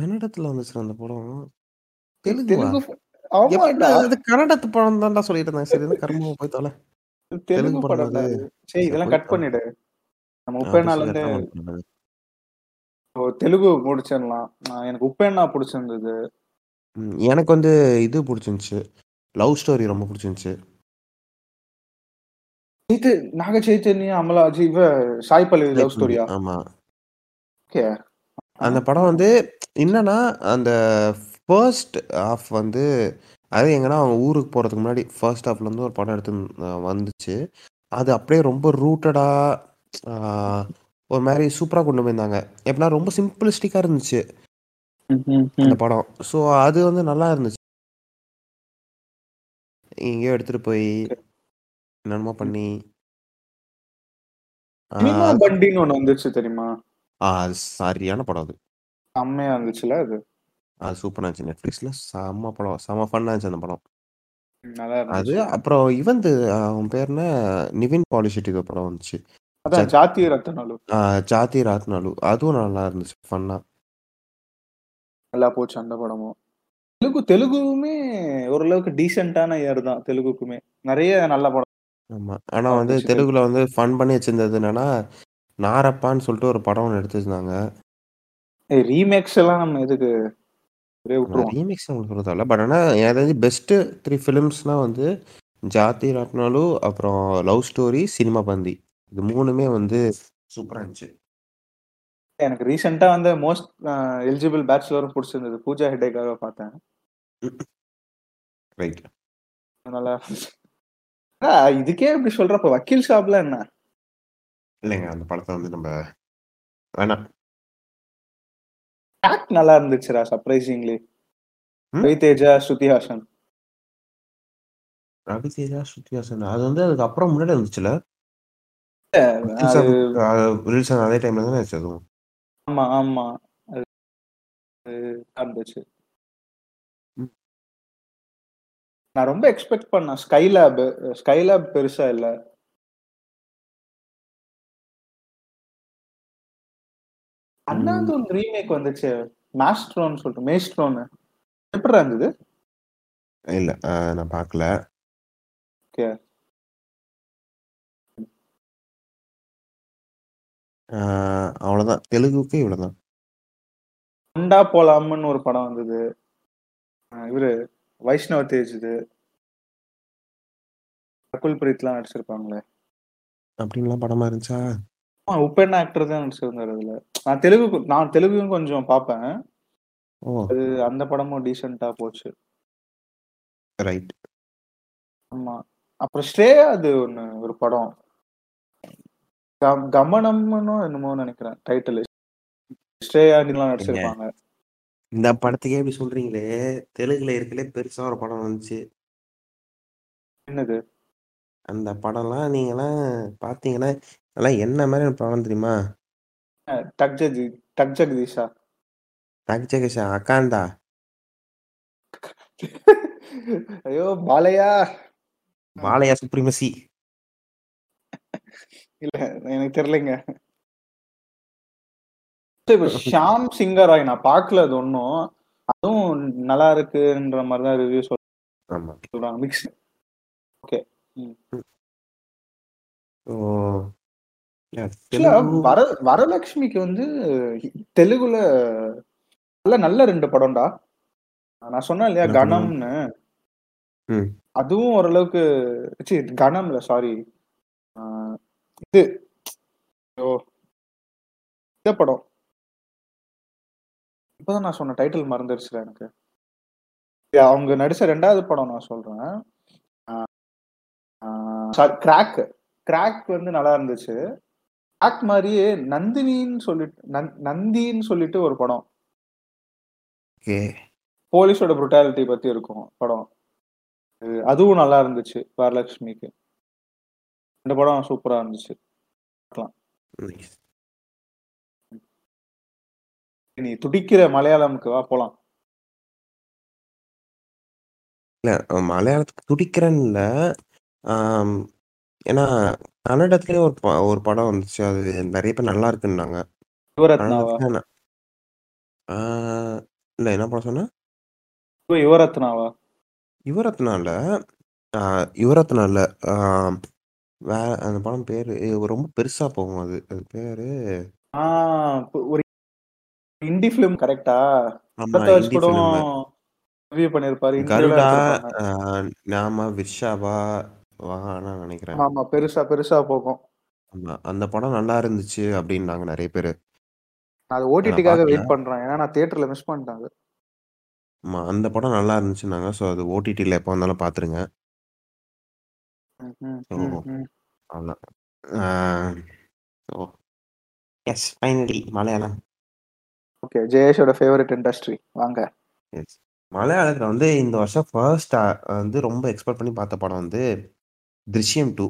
கன்னடத்துல வந்துச்சுடா அந்த படம். தெலுங்கு. அது கன்னடத்து படம் தான்டா சொல்லிட்டு இருந்தேன். சரி போய் தொல. தெலுங்கு படமா. சரி இதெல்லாம் கட். பண்ணிடு. நம்ம பண்ணக்கூடாது. இப்போ தெலுங்கு முடிச்சிடலாம். எனக்கு உப்பென்னா புடிச்சிருந்தது. எனக்கு வந்து இது புடிச்சிருந்துச்சு. லவ் ஸ்டோரி ரொம்ப புடிச்சிருந்துச்சு. இது நாக சைத்தன்யா, அமலா இவ சாய் பல்லவி லவ். ஸ்டோரியா? ஆமா. ஓகே. அந்த படம் வந்து என்னன்னா, அந்த ஃபர்ஸ்ட் ஹாஃப் வந்து அது எங்கன்னா அவங்க ஊருக்கு போறதுக்கு முன்னாடி ஃபர்ஸ்ட் ஹாஃப்ல இருந்து ஒரு படம் எடுத்து வந்துச்சு. அது அப்படியே ரொம்ப ரூட்டடா ஒரு மாரி சூப்பரா கொண்டு போயிருந்தாங்க. எப்படின்னா ரொம்ப சிம்பிளிஸ்டிக்கா இருந்துச்சு. அந்த. படம். ஸோ அது வந்து நல்லா இருந்துச்சு. எங்கேயோ எடுத்துட்டு போய். என்னென்னமோ. பண்ணி அது பண்டின்னு ஒண்ணு வந்துச்சு தெரியுமா? ஆ சரியான படம் அது. செம்மையா இருந்துச்சுல்ல அது? அது சூப்பரா இருந்துச்சு. Netflixல செம்ம படம். செம்ம ஃபன்னா இருந்துச்சு அந்த படம். அது. அப்புறம் இவன்து அவன் பேர் என்ன? நிவின் பாலிஷெட்டி படம் வந்துச்சு. அதான் ஜத். ஆ ஜாதி ராத்னாலு. அதுவும் நல்லா இருந்துச்சு ஃபன்னா. நல்லா போச்சு அந்த படமும். தெலுங்கு தெலுங்குவுமே ஓரளவுக்கு டீசென்ட்டான இயர் தான் தெலுங்குக்குமே. நெறைய நல்ல படம் ஆமா. ஆனா வந்து தெலுங்கு. தெலுங்குல வந்து ஃபன் பண்ணி வச்சிருந்தது என்னன்னா, நாரப்பான்னு சொல்லிட்டு ஒரு படம் ஒண்ணு எடுத்திருந்தாங்க. ரீமேக்ஸ் எல்லாம் நம்ம எதுக்கு? அப்படியே ஆமா விட்டுருவோம். ரீமிக்ஸ் உங்களுக்கு சொல்ல தேவையில்ல. பட் ஆனா எனக்கு பெஸ்ட் 3 ஃபிலிம்ஸ்னா வந்து ஜாதி ராட்னாலு, அப்புறம் லவ் ஸ்டோரி, சினிமா பந்தி. இது 3மே வந்து சூப்பரா இருந்துச்சு. எனக்கு ரீசென்ட்டா வந்து மோஸ்ட் எலிஜிபிள் பேச்சுலரும் புடிச்சிருந்தது. பூஜா ஹெக்டேக்காக பார்த்தேன். ரைட். நல்லா இதுக்கே இப்படி சொல்றப்ப வக்கீல் சாப்லாம் என்ன? இல்லைங்க அந்த படத்த வந்து நம்ம வேணாம். ஆக்ட் நல்லா இருந்துச்சுடா சர்ப்ரைசிங்லி. ரவிதேஜா, ஸ்ருதி ஹாசன். ரவிதேஜா, ஸ்ருதி ஹாசன். அது வந்து அதுக்கு அப்புறம் முன்னாடி வக்கீல் அது டைம்ல தானே. ஆமா, ஆமா. அது இருந்துச்சு. நான் ரொம்ப எக்ஸ்பெக்ட் பண்ணேன். ஸ்கைலேப் ஸ்கைலேப் பெருசா இல்ல. ம். அண்ணாதுன் ரீமேக் வந்துச்சே. மாஸ்ட்ரோன்னு சொல்லிட்டு மேஸ்ட்ரோன்னு. எப்புட்றா இருந்தது? இல்ல. நான் பார்க்கல. ஓகே. ஆ அவ்வளோதான். தெலுங்குக்கு இவ்வளோதான். கொண்டா போலாம்ன்னு ஒரு படம் வந்தது. இவரு வைஷ்ணவ் தேஜ்து. ரகுல் பிரீத்லாம் நடிச்சிருப்பாங்களே. அப்படின்லாம் படமா இருந்துச்சா? ஆ உபேந்திரா ஆக்டர் தான் நடிச்சிருந்தாரு அதுல. நான் தெலுங்கு நான் தெலுங்கும் கொஞ்சம் பார்ப்பேன். ஓ! அது அந்த படமும் டீசென்ட்டா போச்சு. ரைட். ஆமா. அப்புறம் ஸ்ரேயாது ஒண்ணு ஒரு படம். கமனம்னோ என்னமோ நெனைக்கிறேன் டைட்டிலு. ஸ்ரேயா நடிச்சிருப்பாங்க. இந்த படத்துக்கே இப்படி சொல்றீங்களே, தெலுங்குல இருக்கறதுலே பெருசா ஒரு படம் வந்துச்சு. என்னது? அந்த படம்லாம் நீங்கலாம் பார்த்தீங்கன்னா, அதெல்லாம் என்ன மாரியான படம் தெரியுமா? டக் ஜெகதி டக் ஜெகதீஷா? டக் ஜெகதீஷா அகாந்தா. ஐயோ! பாலையா! பாலையா சுப்ரீமசி. இல்ல எனக்கு தெரியலைங்க. இப்ப ஷாம் சிங்கராய் நான் பார்க்கல அது ஒண்ணும். அதுவும் நல்லா இருக்குன்ற மாரி தான் ரிவ்யூ. சொல்றாங்க. மிக்ஸ். ஓகே. வர வரலட்சுமிக்கு வந்து தெலுங்குல நல்ல நல்ல 2 படம்டா. நான் சொன்னேன் இல்லையா? கணம்னு. அதுவும் ஓரளவுக்கு ச்சீ கணம் இல்ல சாரி. இது! இந்த படம். இப்பதான் நான் சொன்ன டைட்டில் மறந்துருச்சுடா எனக்கு. அவங்க நடிச்ச 2வது படம் நான் சொல்றேன். கிராக். கிராக் வந்து நல்லா இருந்துச்சு. கிராக் மாரியே நந்தினின்னு சொல்லிட்டு நந் நந்தின்னு சொல்லிட்டு ஒரு படம். போலீஸோட புரூட்டாலிட்டி பத்தி இருக்கும் படம். அது அதுவும் நல்லா இருந்துச்சு வரலட்சுமிக்கு. 2 படம் சூப்பரா இருந்துச்சு. பார்க்கலாம். நீ துடிக்கிற மலையாளம்க்கு வா போலாம். இல்ல மலையாளத்துக்கு. ஆம். ஏன்னா கன்னடத்திலேயே ஒரு ஒரு படம் வந்துச்சு. அது நெறைய பேர் நல்லா இருக்குன்னாங்க. இல்ல என்ன படம் சொன்ன? யுவரத்னாவா? யுவரத்னா இல்ல. யுவரத்னா இல்ல. ஆ வே அந்த படம் பேரு ரொம்ப பெருசா போகும் அது. அது பேரு ஒரு ஹிந்தி ஃபிலிம் ஹிந்தி கூட. ரிவ்யூ. இன்டர்வியூலாம் கருடா நாம விர்ஷாவா வான்னு நெனைக்கிறேன். ஆமா. பெருசா பெருசா போகும். ஆமா. அந்த படம் நல்லா இருந்துச்சு அப்டின்னாங்க நெறைய பேரு. நான் அது ஓடிடிக்காக. வெயிட் பண்றேன். ஏன்னா நான் தியேட்டர்ல மிஸ் பண்ணிட்டேன் அது. ஆமா. அந்த படம் நல்லா இருந்துச்சுன்னாங்க. ஸோ அது ஓடிடில எப்போ வந்தாலும். ஆ so yes finally Malayalam. Okay. ஜெயேஷோட favourite industry. வாங்க. எஸ். மலையாளத்துல வந்து இந்த வருஷம் ஃபர்ஸ்ட் வந்து ரொம்ப எக்ஸ்பெக்ட் பண்ணி பார்த்த படம் வந்து "திருஷ்யம் 2"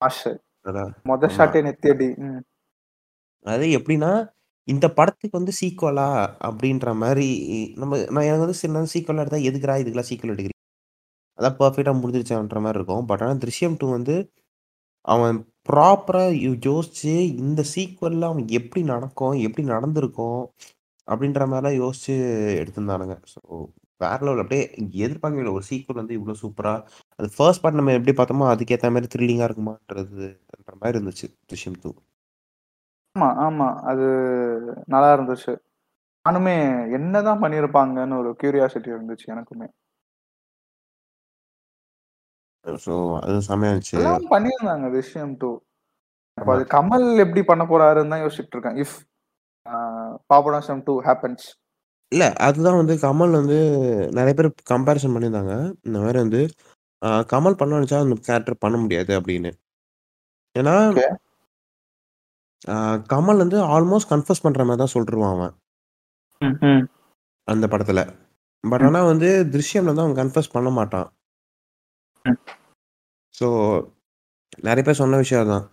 மாஸ்டர். அதான் மொத. ஷாட்டே நெத்தியடி. அது எப்படின்னா, இந்த படத்துக்கு வந்து சீக்வலா அப்படின்ற மாரி நம்ம நான் எனக்கு வந்து சில நேரம் சீக்வலா எடுத்தா எதுக்குடா இதுக்கெல்லாம் சீக்வல் எடுக்குறீங்க? அதான் பெர்ஃபெக்ட்டா முடிஞ்சிருச்சேன்ற மாரி இருக்கும். பட் ஆனா "திருஷ்யம் 2" வந்து அவன் ப்ராப்பரா யோ யோசிச்சு இந்த சீக்வல்ல அவன் எப்படி நடக்கும்? எப்படி நடந்திருக்கும்? அப்படின்ற மாதிரிலாம் யோசிச்சு எடுத்திருந்தானுங்க. ஸோ வேற லெவல் அப்படியே எதிர்பார்க்கவே இல்லை ஒரு சீக்வல் வந்து இவ்வளோ சூப்பரா அது ஃபர்ஸ்ட் பார்ட் நம்ம எப்படி பார்த்தோமோ அதுக்கேற்ற மாதிரி த்ரில்லிங்கா இருக்குமான்றதுன்ற மாதிரி இருந்துச்சு "திருஷ்யம் 2". ஆமா, ஆமா. அது நல்லா இருந்துச்சு. நானுமே என்னதான் பண்ணியிருப்பாங்கன்னு ஒரு கியூரியாசிட்டி இருந்துச்சு எனக்குமே. ஸோ அது செமையா இருந்துச்சு. பண்ணியிருந்தாங்க "திருஷ்யம் 2". அப்ப. அது கமல் எப்படி பண்ண போறாருன்னு தான் யோசிச்சுட்டு இருக்கேன். If uh Papanasam 2 happens. இல்ல. அதுதான் வந்து கமல் வந்து நெறைய பேர் கம்பேரிசன் பண்ணியிருந்தாங்க. இந்த மாரி வந்து கமல் பண்ண நெனச்சா அந்த கேரக்டர் பண்ண முடியாது அப்படின்னு. ஏன்னா கமல் வந்து ஆல்மோஸ்ட் கன்ஃபெஸ் பண்ற மாரி தான் சொல்லிருவான் அவன். அந்த படத்துல. பட். ஆனா வந்து "திருஷ்யம்ல" வந்து அவன் கன்ஃபெஸ் பண்ண மாட்டான். ஸோ நெறைய பேர் சொன்ன விஷயம் அதான்.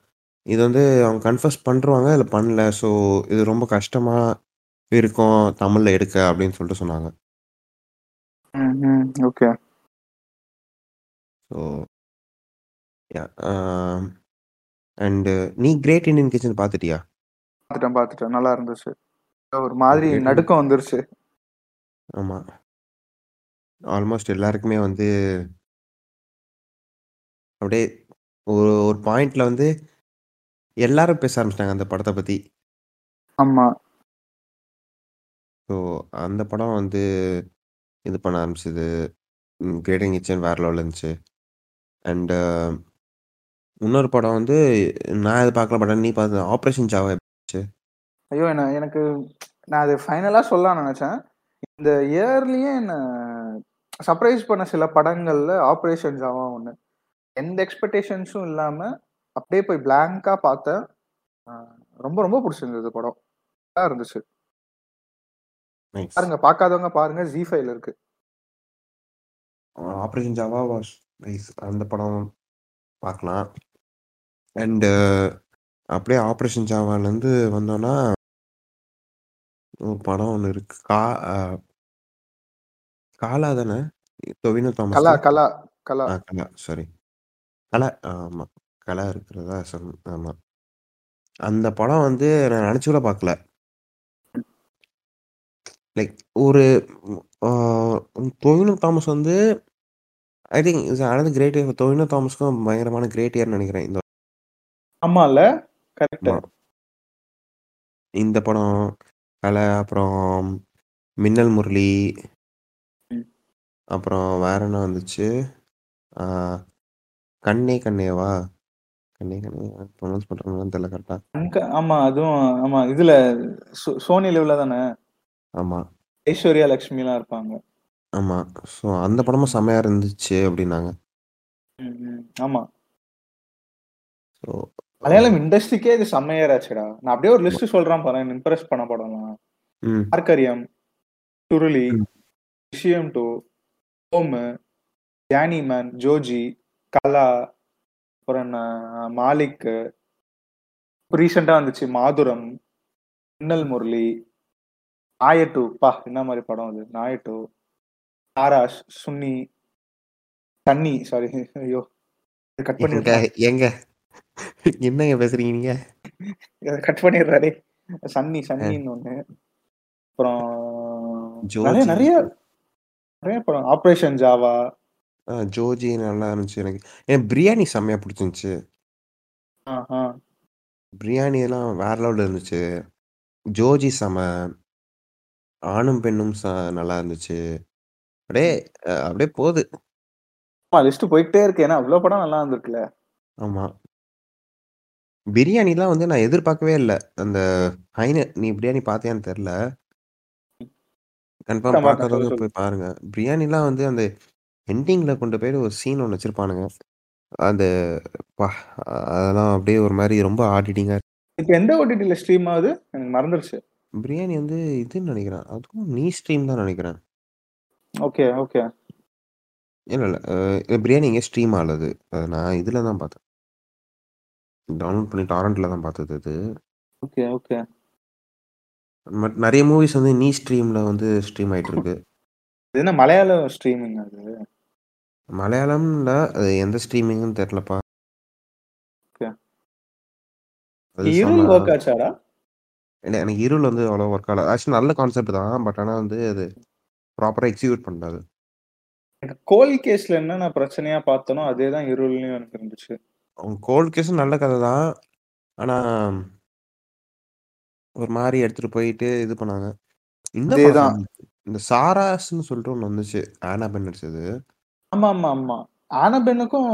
இது வந்து அவங்க கன்ஃபெஸ் பண்ருவாங்க, இல்ல பண்ணல. ஸோ இது ரொம்ப கஷ்டமா இருக்கும் தமிழ்ல எடுக்க அப்படின்னு சொல்லிட்டு சொன்னாங்க. ஓகே. ஸோ அண்ட் நீ "கிரேட் இண்டியன் கிச்சன்" பார்த்துட்டியா? பார்த்துட்டேன், பார்த்துட்டேன். நல்லா இருந்துச்சு. ஒரு மாதிரி நடுக்கம் வந்துருச்சு. ஆமா. ஆல்மோஸ்ட் எல்லாருக்குமே வந்து அப்படியே ஒரு ஒரு பாயிண்ட்ல வந்து எல்லாரும் பேச ஆரம்பிச்சுட்டாங்க அந்த படத்த பத்தி. ஆமா. ஸோ அந்த படம் வந்து இது பண்ண ஆரம்பிச்சது. ம் "கிரேட் இண்டியன் கிச்சன்" வேற லெவல்ல இருந்துச்சு. அண்ட் இன்னொரு படம் வந்து நான் எது பார்க்கல. பட் நீ பார்த்த "ஆப்பரேஷன் ஜாவா" இருந்துச்சு? ஐயோ! என்ன எனக்கு நான் அது ஃபைனலா சொல்லலாம்னு நெனச்சேன். இந்த இயர்லயே என்ன சர்ப்ரைஸ் பண்ண சில படங்கள்ல "ஆப்பரேஷன் ஜாவா" ஒண்ணு. எந்த எக்ஸ்பெக்டேஷன்ஸும் இல்லாம அப்படியே போய் பிளாங்க்கா பார்த்தேன். ரொம்ப ரொம்ப புடிச்சிருந்தது படம். நல்லா இருந்துச்சு. பாருங்க. பார்க்காதவங்க பாருங்க. ஜீ5ல இருக்கு. "Operation Java" was nice. அந்த படம் பார்க்கலாம். அண்ட் அப்படியே "ஆப்பரேஷன் ஜாவாலருந்து" வந்தோம்னா ஒரு படம் ஒண்ணு இருக்கு. கா காலா தானே? டொவினோ தாமஸ். கலா, கலா, கலா சாரி. கலா ஆமா. கலா இருக்கிறதா சொன் ஆமா. அந்த படம் வந்து நான் நெனச்சு கூட பார்க்கல. ம். லைக் ஒரு ஆ டொவினோ தாமஸ் வந்து I think is another great year. Tovino தாமஸ்க்கும் பயங்கரமான கிரேட் இயர்ன்னு நெனைக்கிறேன். இந்த ஆமால்ல. கரெக்ட்டு. ஆமா. இந்த படம், கலை, அப்புறம் மின்னல் முரளி. ம். அப்புறம் வேற என்ன வந்துச்சு? ஆ கண்ணே கண்ணேவா? கண்ணே கண்ணேவா ப்ரொனவுன்ஸ் பண்றாங்களான்னு தெரியல கரெக்ட்டா. அங்க ஆமா. அதுவும் ஆமா. இதுல சோ சோனி லிவ்ல தானே? ஆமா. ஐஸ்வர்யா லட்சுமிலாம் இருப்பாங்க. ஆமா. ஸோ அந்த படமும் ம். செம்மையா இருந்துச்சு அப்படின்னாங்க. ம். ஆமா. ஸோ மலையாளம் இண்டஸ்ட்ரிக்கே இது செம்ம இயர் ஆச்சுடா. நான் அப்படியே ஒரு. லிஸ்ட் சொல்றேன் பாரேன். இம்ப்ரெஸ் பண்ண படம்லாம். ம். "ஆர்கரியம்", "சுருளி". "விஷயம் 2", "ஹோமு", "ஜானி மேன்", "ஜோஜி", "கலா", அப்புறம் என்ன "மாலிக்கு", ரீசென்ட்டா வந்துச்சு "மாதுரம்", "மின்னல் முரளி", "நாய 2" ப்பா! என்ன மாரி படம் அது. "நாய 2", "ஆராஷ்", "சுன்னி", "சன்னி" சாரி ஐயோ! கட் பண்ணிடுறா. ஏங்க என்னங்க பேசுறீங்க நீங்க? கட் பண்ணிடுறா டேய். "சன்னி". "சன்னின்னு" ஒண்ணு. அப்புறம் நெறைய. நெறைய படம். "Operation Java". ஆ ஜோஜி நல்லா இருந்துச்சு எனக்கு. எனக்கு பிரியாணி செம்மையா புடிச்சிருந்துச்சு. ஆ. பிரியாணிலாம் வேற லெவல்ல இருந்துச்சு. ஜோஜி செம. ஆணும் பெண்ணும் ச நல்லா இருந்துச்சு. அப்படியே அப்படியே போது. ஆமா லிஸ்ட் போயிட்டே இருக்கு. ஏன்னா அவ்ளோ படம் நல்லா இருந்திருக்குல்ல. ஆமா. பிரியாணிலாம் வந்து நான் எதிர்பார்க்கவே இல்ல. அந்த ஃபைன நீ பிரியாணி பார்த்தியான்னு தெரியல. கன்ஃபார்ம் பார்க்காதவங்க. போய் பாருங்க. பிரியாணிலாம் வந்து அந்த எண்டிங்ல கொண்டு போய் ஒரு சீன் ஒண்ணு வச்சிருப்பானுங்க. அந்த அப்பா! அதெல்லாம் அப்படியே ஒரு மாரி ரொம்ப ஆடிட்டிங்கா இப்ப எந்த ஓடிடில ஸ்ட்ரீம் ஆகுது? எனக்கு மறந்துருச்சு. பிரியாணி வந்து இதுன்னு நெனைக்கிறேன். அதுவும் நீ ஸ்ட்ரீம் தான் நெனைக்கிறேன். ஓகே ஓகே இல்ல, இல்ல. பிரியாணி எங்கேயோ ஸ்ட்ரீம். அத நான் இதுல தான் பார்த்தேன். டவுன்லோட் பண்ணி டாரண்ட்ல தான் பார்த்தது அது. Okay, okay. பட் நெறைய மூவிஸ் வந்து நீ ஸ்ட்ரீம்ல வந்து ஸ்ட்ரீம் ஆயிட்டு இருக்கு. இது என்ன மலையாளம் ஸ்ட்ரீமிங் அது? மலையாளம்ல அது எந்த ஸ்ட்ரீமிங்ன்னு தெரியலப்பா. இருள் ஒர்க் ஆச்சாடா? எனக்கு இருள் வந்து அவ்வளவா ஒர்க் ஆகல. ஆக்சுவலி நல்ல கான்செப்ட் தான். பட் ஆனா வந்து அது ப்ராப்பரா எக்ஸிக்யூட் பண்ணல அது. எனக்கு கோல் கேஸ்ல என்னென்ன பிரச்சனையா பார்த்தனோ, அதே தான் இருள்லயும் எனக்கு இருந்துச்சு. அவங்க கோல்ட் கேஸும் நல்ல கதை தான். ஆனா ஒரு மாரி எடுத்துட்டு போயிட்டு இது பண்ணாங்க. இந்த. இந்த சாராஸ்ன்னு சொல்லிட்டு ஒண்ணு வந்துச்சு. ஆனா பென் நடிச்சது. ஆமாமா, ஆமா. ஆனபென்னுக்கும்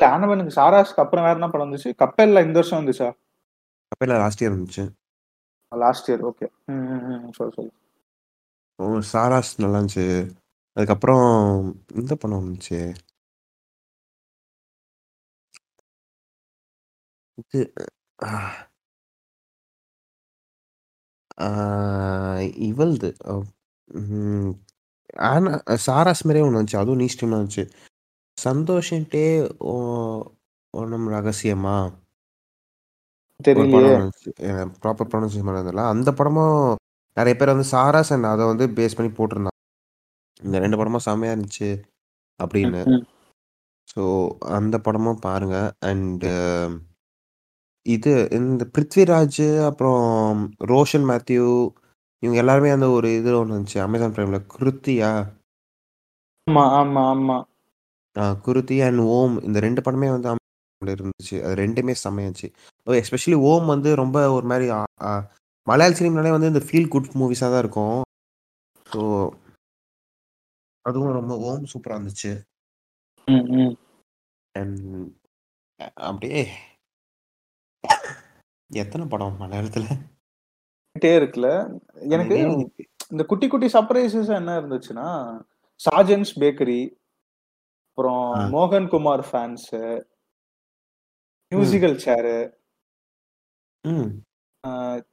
இல்ல ஆனபென்னுக்கு சாராஸ்க்கு அப்புறம் வேற என்ன படம் வந்துச்சு? கப்பெல்லா இந்த வருஷம் வந்துச்சா? கப்பேலா லாஸ்ட் இயர் வந்துச்சு. Last year okay. சொல்லு, சொல்லு. ஓ! சாராஸ் நல்லா இருந்துச்சு. அதுக்கப்புறம் இந்த படம் வந்துச்சே. இது இவள்து ஆனா சாராஸ் மாரியே ஒண்ணு வந்துச்சு. அதுவும் நீ ஸ்ட்ரீம்ல வந்துச்சு. சந்தோஷன்ட்டே ஓ ஓணம் ரகசியமா? ப்ராப்பர் ப்ரொனன்சியேஷன் பண்ண தெரியல. அந்த படமும் நெறைய பேர் வந்து சாராஸ் அண்ட் அத வந்து பேஸ் பண்ணி போட்டிருந்தாங்க. இந்த 2 படமும் செம்மையா இருந்துச்சு அப்படின்னு. ஸோ அந்த படமும் பாருங்க. அண்ட் இது இந்த பிருத்விராஜ் அப்புறம் ரோஷன் மேத்யூ இவங்க எல்லாருமே அந்த ஒரு இதுல ஒண்ணு வந்துச்சு. அமேசான் பிரைம்ல கிருத்தியா? ஆமா, ஆமா, ஆமா. ஆ குருதி அண்ட் ஓம் இந்த 2 படமே வந்து இருந்துச்சு. அது 2மே செம்மையா இருந்துச்சு. எஸ்பெஷலி ஓம் வந்து ரொம்ப ஒரு அ மலையாள சினிமாலே வந்து இந்த ஃபீல் குட் மூவிஸா தான் இருக்கும். ஸோ அதுவும் ரொம்ப ஓம் சூப்பரா இருந்துச்சு. அண்ட் அப்படியே எத்தன படம் மலையாளத்துல? ட்டே இருக்குல்ல. எனக்கு. இந்த குட்டி, குட்டி சர்ப்ரைசஸ் என்ன இருந்துச்சுன்னா, சார்ஜன்ஸ் பேக்கரி, அப்புறம். மோகன் Kumar fans. Musical chair.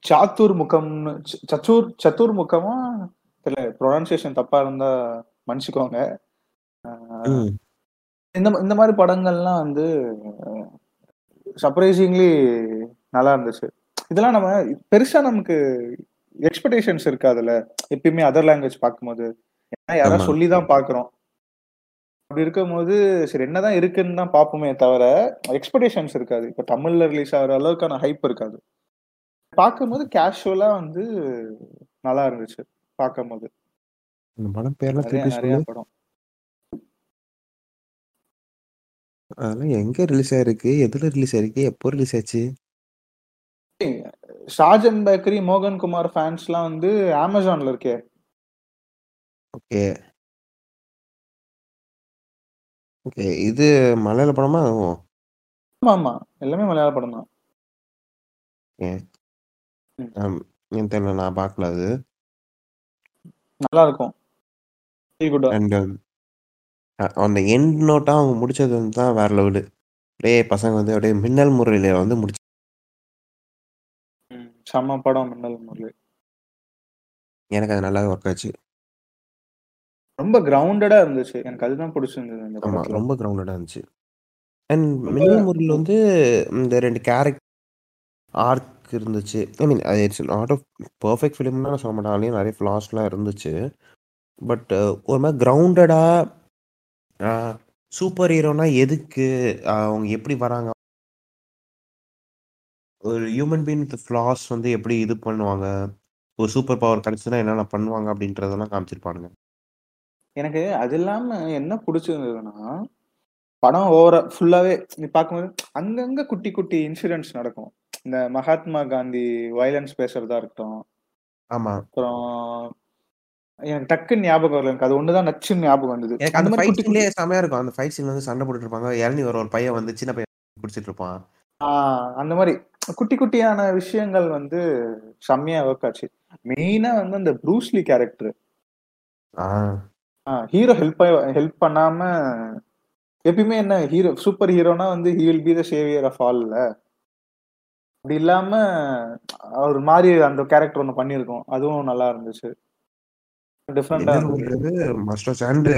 Chathur முகம்னு Chathur Chathur முகமா? தெரியல ப்ரொனன்சியேஷன் தப்பா இருந்தா மன்னிச்சுக்கோங்க. இந்த இந்த மாரி படங்கள்லாம் வந்து சர்ப்ரைசிங்லி நல்லா இருந்துச்சு. இதெல்லாம் நம்ம பெருசா நமக்கு எக்ஸ்பெக்டேஷன்ஸ் இருக்காதுல்ல. எப்பயுமே அதர் லாங்குவேஜ் பார்க்கும்போது. ஏன்னா யாரோ ஆமா. சொல்லி தான் பார்க்குறோம். அப்படி இருக்கும்போது, சரி என்னதான் இருக்குன்னு தான் பார்ப்போமே தவிர, எக்ஸ்பெக்டேஷன்ஸ் இருக்காது. இப்ப தமிழ்ல ரிலீஸ் ஆகுற அளவுக்கான ஹைப் இருக்காது. பார்க்கும்போது கேஷுவலா வந்து நல்லா இருந்துச்சு. பார்க்கும்போது. அந்த படம் பேர்லாம் நெறைய. படம். அதெல்லாம் எங்க ரிலீஸ் ஆயிருக்கு? எதுல ரிலீஸ் ஆயிருக்கு? எப்போ ரிலீஸ் ஆச்சு? ஷாஜன் பேக்கரி, மோகன் குமார் ஃபேன்ஸ்லாம் வந்து Amazonல இருக்கே. ஓகே. ஓகே. இது மலையாள படமா அதுவும்? ஆமாமா. எல்லாமே மலையாள படம் தான். எனக்கு தெரியல. நான் பார்க்கல அது. நல்லா இருக்கும். அண்ட் அந்த எண்ட் நோட்டா அவங்க முடிச்சது வந்து தான் வேற லெவலு. அப்படியே பசங்க வந்து அப்படியே மின்னல் முரளியில வந்து முடிச்சு. செம்ம படம் மின்னல் முரளி. எனக்கு அது நல்லாவே ஒர்க் ஆச்சு. ரொம்ப கிரவுண்டடா இருந்துச்சு. எனக்கு அதுதான் புடிச்சிருந்தது ஆமா. ரொம்ப கிரவுண்டடா இருந்துச்சு. அண்ட் மின்னல் முரளில ம். வந்து இந்த 2 கேரக்ட் ஆர்க் இருந்துச்சு. I mean it's not a perfect ஃபிலிம்னு நான் சொல்ல மாட்டேன். அதுலயும் நெறைய ஃப்ளாஸ்லாம் இருந்துச்சு. பட் ஒரு மாரி கிரவுண்டடா ஆ சூப்பர் ஹீரோனா எதுக்கு? அவங்க எப்படி வராங்க? ஒரு ஹியூமன் பீயிங் வித் ஃப்ளாஸ் வந்து எப்படி இது பண்ணுவாங்க? ஒரு சூப்பர் பவர் கிடைச்சதுனா என்னென்ன பண்ணுவாங்க? அப்படின்றதெல்லாம் காமிச்சிருப்பானுங்க. எனக்கு அது இல்லாம என்ன புடிச்சிருந்ததுன்னா, படம் ஓவரா ஃபுல்லாவே நீ பார்க்கும்போது அங்கங்க குட்டி, குட்டி இன்சிடென்ட்ஸ் நடக்கும். இந்த மகாத்மா காந்தி வயலன்ஸ் பேசுறதா இருக்கட்டும். ஆமா. அப்புறம் எனக்கு டக்குன்னு ஞாபகம் வரல. எனக்கு அது ஒண்ணு தான் நச்சுன்னு ஞாபகம் வந்தது. எனக்கு அந்த ஃபைட் சீன்லயே செமையா இருக்கும். அந்த ஃபைட் சீன் வந்து சண்டை போட்டுட்டு இருப்பாங்க. இளநீ வரும் ஒரு பையன் வந்து சின்ன பையன் குடிச்சிட்டு இருப்பான். அந்த மாரி குட்டி, குட்டியான விஷயங்கள் வந்து செம்மையா ஒர்க் ஆச்சு. மெயினா வந்து அந்த Bruce Lee character. Hero help help பண்ணாம எப்பயுமே என்ன ஹீரோ சூப்பர் ஹீரோனா வந்து he will be the saviour of ஆல்ல. அப்படி இல்லாம ஒரு மாரி அந்த கேரக்டர் ஒண்ணு பண்ணியிருக்கோம். அதுவும் நல்லா இருந்துச்சு. டிஃப்ரெண்டா என்ன இருந்தது பண்றது மஸ்ட் வாட்ச் அண்ட்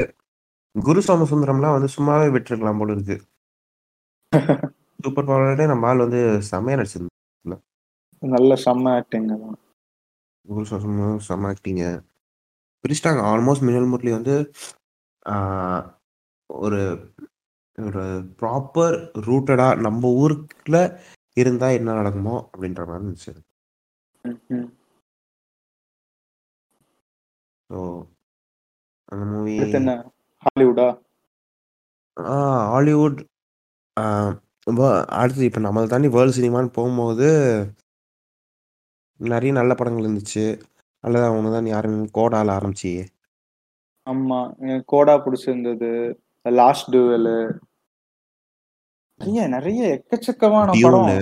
குரு சோமசுந்தரம்லாம் வந்து சும்மாவே விட்டுருக்கலாம் போல இருக்கு [LAUGHS] சூப்பர் பவரோட நம்ம ஆள் வந்து செம்மையா நடிச்சிருந்தோம் நல்ல செம்ம ஆக்டிங் சோமசுந்தரம் செம்ம ஆக்டிங்க பிரிச்சிட்டாங்க. ஆல்மோஸ்ட் மினல் முரளி வந்து ஒரு ஒரு ப்ராப்பர் ரூட்டடா நம்ம ஊருக்குள்ள இருந்தா என்ன நடக்குமோ அப்படின்ற மாதிரி இருந்துச்சு. ஸோ அந்த மூவி ஹாலிவுட்டா ஹாலிவுட் அடுத்து இப்போ நம்மளை தாண்டி வேர்ல்டு சினிமான்னு போகும்போது நிறைய நல்ல படங்கள் இருந்துச்சு. அல்லது அவங்க தான் யாரும் கோடால ஆரம்பிச்சு. ஆமா. எனக்கு கோடா பிடிச்சிருந்தது. லாஸ்ட் டுவெல் நிறைய நிறைய எக்கச்சக்கமான படம். டியூனு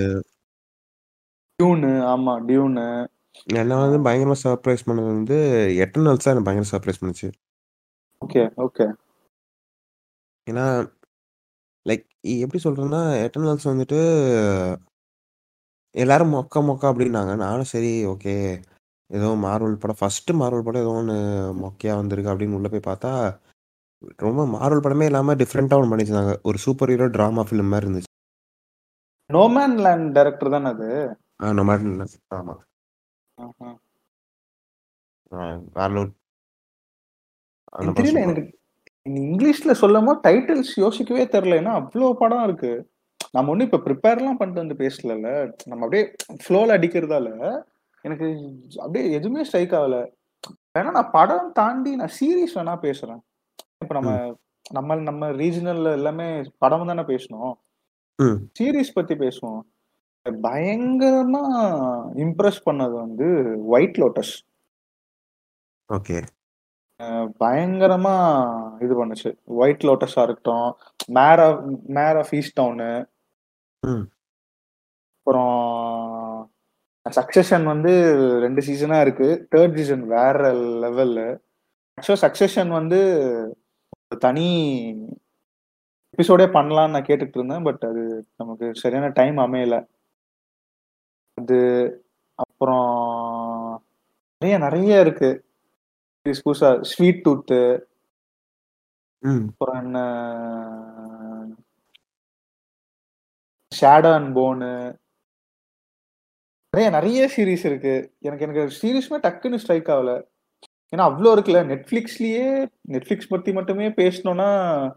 டியூனு ஆமா டியூனு என்ன வந்து பயங்கரமா சர்ப்ரைஸ் பண்ணது வந்து எட்டர்னல்ஸ் தான் எனக்கு பயங்கர சர்ப்ரைஸ் பண்ணுச்சு. ஓகே ஓகே ஏன்னா லைக் எப்படி சொல்றேன்னா எட்டர்னல்ஸ் வந்துட்டு எல்லாரும் மொக்க மொக்க அப்படின்னாங்க. நானும் சரி ஓகே. ஏதோ மார்வல் படம் ஃபர்ஸ்ட் மார்வல் படம் ஏதோ ஒன்று மொக்கையா வந்திருக்கு அப்படின்னு உள்ள போய் பார்த்தா ரொம்ப மார்வல் படமே இல்லாம டிஃப்ரெண்டா ஒன்று பண்ணியிருந்தாங்க ஒரு சூப்பர் ஹீரோ டிராமா ஃபிலிம் மாதிரி இருந்துச்சு. நோமேன் லேண்ட் டைரக்டர் தானே அது? ஆ, இல்லை ஆமா. ஆஹா. வேர்லூட் அந்த எனக்கு படம் தெரியல சூப்பர் எனக்கு இங்கிலீஷ்ல சொல்லும் டைட்டில்ஸ் யோசிக்கவே தெரியல. ஏன்னா அவ்வளோ படம் இருக்கு. நம்ம ஒன்றும் இப்போ ப்ரிப்பேர்லாம் பண்ணிட்டு வந்து பேசல நம்ம அப்படியே ஃப்ளோல அடிக்கிறதால எனக்கு அப்படியே எதுவுமே ஸ்ட்ரைக் ஆகல. வேணா நான் படம் தாண்டி நான் சீரீஸ் வேணா பேசுறேன். இப்போ நம்ம நம்ம நம்ம ரீஜனல்ல எல்லாமே படம் தானே பேசணும். சீரீஸ் பத்தி பேசுவோம். பயங்கரமா இம்ப்ரெஸ் பண்ணது வந்து ஒயிட் லோட்டஸ் ஓகே. பயங்கரமா இது பண்ணுச்சு. ஒயிட் லோட்டஸா இருக்கட்டும் mare of mare of east town அப்புறம் சக்சஷன் வந்து ரெண்டு சீசனா இருக்கு. தேர்ட் சீசன் வேற லெவல்ல ஆக்சுவலா சக்சஷன் வந்து தனி எபிசோடே பண்ணலாம்னு நான் கேட்டுட்டு இருந்தேன். பட் அது நமக்கு சரியான டைம் அமையல. அது அப்புறம் நிறைய நிறைய இருக்கு. புதுசா ஸ்வீட் டூத்து. அப்புறம் என்ன? Shadow and bone. நிறைய நிறைய சீரிஸ் இருக்கு. எனக்கு எனக்கு சீரிஸ்மே டக்குன்னு ஸ்ட்ரைக் ஆகல. ஏன்னா அவ்வளோ இருக்குல்ல. நெட்ஃபிளிக்ஸ்லயே நெட்ஃபிளிக்ஸ் பத்தி மட்டுமே பேசணும்னா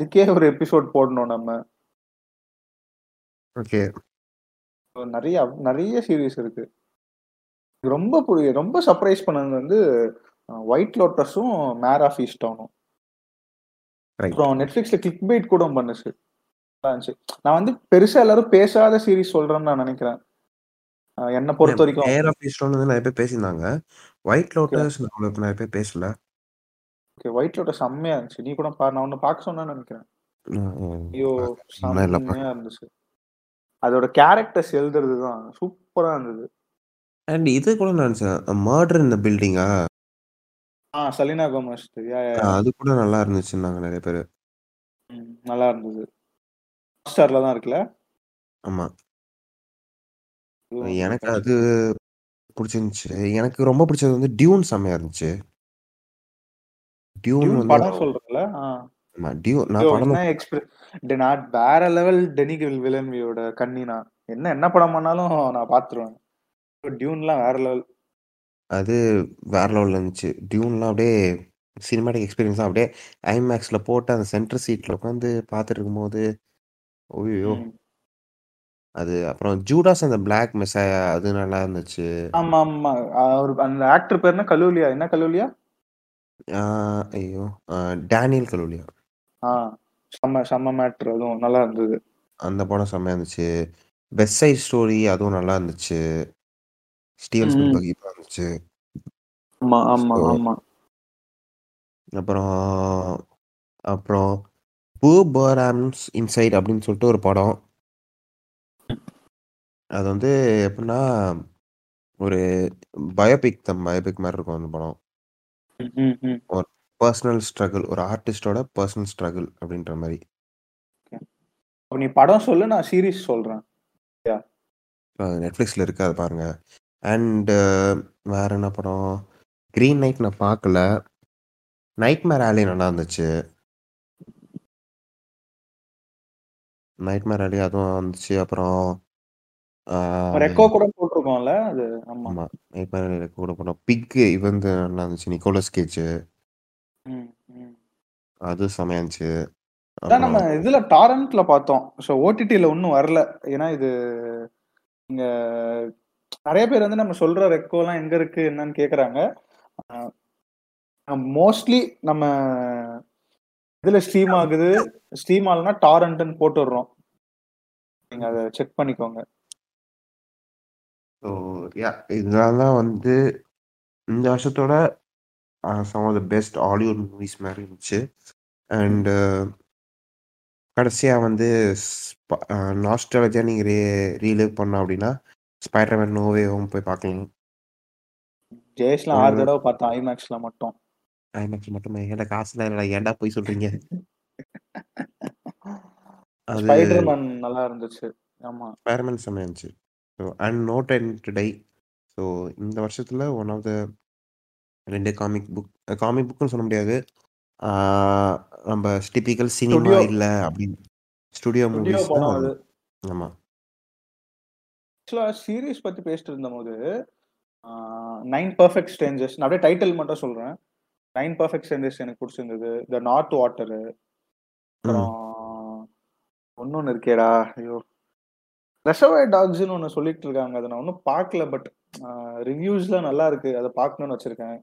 அதுக்கே ஒரு எபிசோட் போடணும் நம்ம. ஓகே. நிறைய நிறைய சீரிஸ் இருக்கு. ரொம்ப புரி- ரொம்ப சர்ப்ரைஸ் பண்ணது வந்து ஒயிட் லோட்டஸும் மேர் ஆஃப் ஈஸ்டவுனும் ரைட் அப்புறம் நெட்ஃபிளிக்ஸ்ல கிளிக் பைட் கூட பண்ணுச்சு இருந்துச்சு நான் வந்து பெருசா எல்லாரும் பேசாத சீரிஸ் சொல்றேன்னு நான் நினைக்கிறேன். என்னை பொறுத்த வரைக்கும் ஏர் ஆஃப் ஈஸ்டர்ன் வந்து நிறைய பேர் பேசியிருந்தாங்க. ஒயிட் லோட்டஸ் நம்மளுக்கு நிறைய பேர் பேசல. ஓகே ஒயிட் லோட்டஸ் செம்மையா இருந்துச்சு. நீ கூட பாரு நான் ஒன்னு பார்க்க சொன்னேன்னு நினைக்கிறேன். ஐயோ செம்மையா இருந்துச்சு. அதோட கேரக்டர்ஸ் எழுதுறது தான் சூப்பரா இருந்தது. அண்ட் இது கூட நான் நினைச்சேன். மர்டர் இந்த பில்டிங்கா ஆ சலீனா கோமஸ் அது கூட நல்லா இருந்துச்சுன்னாங்க நிறைய பேர். நல்லா இருந்தது. ஸ்டார்ல தான் இருக்குல்ல? ஆமா. எனக்கு அது பிடிச்சிருந்துச்சு. எனக்கு ரொம்ப பிடிச்சது வந்து டியூன் செம்மையா இருந்துச்சு. டியூன் படம் சொல்றதுல? ஆமா டியூன் நான் படம் என்ன எக்ஸ்பிர நான் வேற லெவல் டெனிகில் வில்லன்வியோட கண்ணினா என்ன என்ன படம் பண்ணாலும் நான் பாத்துருவேன் டியூன்லாம் வேற லெவல் அது வேற லெவலில் இருந்துச்சு. டியூன்லாம் அப்படியே சினிமாட்டிக் எக்ஸ்பீரியன்ஸ் அப்படியே ஐமேக்ஸில் போட்டு அந்த சென்டர் சீட்டில் உட்காந்து பார்த்துட்டு இருக்கும்போது ஓய்யோ. அது அப்புறம் ஜூடாஸ் அந்த பிளாக் மெஸ்ஸாயா அது நல்லா இருந்துச்சு. ஆமா ஆமா அவர் அந்த ஆக்டர் பேர் என்ன? கலூலியா? என்ன கலூலியா? ஐயோ. டேனியல் கலூலியா. ஆ செம்ம செம்ம மேட்ரு அதுவும் நல்லா இருந்தது. அந்த படம் செம்மையா இருந்துச்சு. வெஸ்ட் சைட் ஸ்டோரி அதுவும் நல்லா இருந்துச்சு. ஸ்டீவன். ஸ்பில்பர்க் இப்போ இருந்துச்சு. ஆமா ஆமா ஆமா. அப்புறம் அப்புறம் பூ பர்ஆம்ஸ் இன்சைட் அப்படின்னு சொல்லிட்டு ஒரு படம். அது வந்து எப்படின்னா ஒரு பயோபிக் தம் பயோபிக் மாதிரி இருக்கும் அந்த படம். ஒரு பர்சனல் ஸ்ட்ரகிள் ஒரு ஆர்டிஸ்டோட பர்சனல் ஸ்ட்ரகிள் அப்படின்ற மாதிரி. நீ படம் சொல்லு நான் சீரிஸ் சொல்றேன். நெட்ஃப்ளிக்ஸில் இருக்கு அதை பாருங்க. அண்ட் வேற என்ன படம்? கிரீன் நைட் நான் பார்க்கல நல்லா இருந்துச்சு. நைட் மேர் ஆலி அதுவும் வந்துச்சு. அப்புறம் ரெக்கோ கூட போட்டிருக்கோம்ல அது ஆமா. ஆமா. நைட் மேர் ஆலி கூட போனோம் பிக் வந்து நல்லா இருந்துச்சு. நிக்கோலஸ் கேஜ் ம், ம். அது செமையா இருந்துச்சு. அதான் நம்ம அப்புறம் இதுல டாரண்ட்ல பார்த்தோம். ஸோ ஓடிடில ஒன்றும் வரல. ஏன்னா இது இங்க நிறைய பேர் வந்து நம்ம சொல்ற ரெக்கோலாம் எங்க இருக்கு என்னன்னு கேக்குறாங்க. மோஸ்ட்லி நம்ம இதுல ஸ்ட்ரீம் ஆகுது. ஸ்ட்ரீம் ஆகுனா டாரண்ட்னு போட்டுடுறோம். நீங்க அதை செக் பண்ணிக்கோங்க. ஸோ யா இதெல்லாம் வந்து இந்த வருஷத்தோட some of the best Hollywood movies மாதிரி இருந்துச்சு. அண்ட் கடைசியாக வந்து நாஸ்டாலஜியாக நீங்கள் ரீ ரீலிவ் பண்ணோம் அப்படின்னா ஸ்பைடர்மேன் நோவேவும் போய் பார்க்கலாம். ஜெயஸ்லாம் ஆறு தடவை பார்த்தோம் ஐமேக்ஸ்ல மட்டும். ஐமேக்ஸ் மட்டுமே. ஏன்டா காசுலாம் இல்லை ஏன்டா போய் சொல்கிறீங்க அது ஸ்பைடர்மேன் நல்லா இருந்துச்சு. ஆமா. ஸ்பைடர்மேன் செம்மையா இருந்துச்சு. So and no time to die so இந்த வருஷத்தில் ஒன் ஆஃப் த ரெண்டு காமிக் புக் காமிக் புக்குன்னு சொல்ல முடியாது. நம்ம டிபிக்கல் சினிமா. இல்லை அப்படின்னு. ஸ்டுடியோ மூவிஸ் ஆமாம் ஆக்சுவலா சீரீஸ் பத்தி பேசிட்டு இருந்தபோது நைன் பர்ஃபெக்ட் ஸ்டேஞ்சஸ் நான் அப்படியே டைட்டில் மட்டும் சொல்றேன். நைன் பர்ஃபெக்ட் ஸ்டேஞ்சஸ் எனக்கு பிடிச்சிருந்தது. த நார்த் வாட்டரு அப்புறம் ஒன்னொன்னு இருக்கேடா ஐயோ. ரெசர்வாய் டாக்ஸ்னு ஒன்று சொல்லிட்டு இருக்காங்க. அதை நான் ஒன்றும் பார்க்கல பட் ரிவ்யூஸ்ல நல்லா இருக்கு. அதை பார்க்கணும்னு வச்சிருக்கேன்.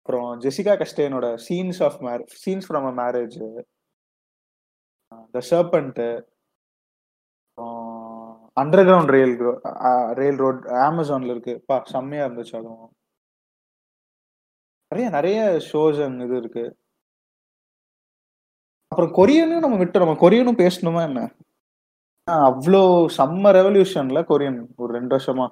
அப்புறம் Jessica கஸ்டேனோட scenes of marriage scenes from a marriage the serpent underground rail railroad அமேசான்ல இருக்கு. பா செம்மையா இருந்துச்சு அதுவும். நிறைய நிறைய ஷோஸ் அண்ட் இது இருக்கு. அப்புறம் கொரியனும் நம்ம விட்டோம் நம்ம கொரியனும் பேசணுமா என்ன? அவ்வளோ செம்ம ரெவல்யூஷன்ல கொரியன் ஒரு ரெண்டு வருஷமா.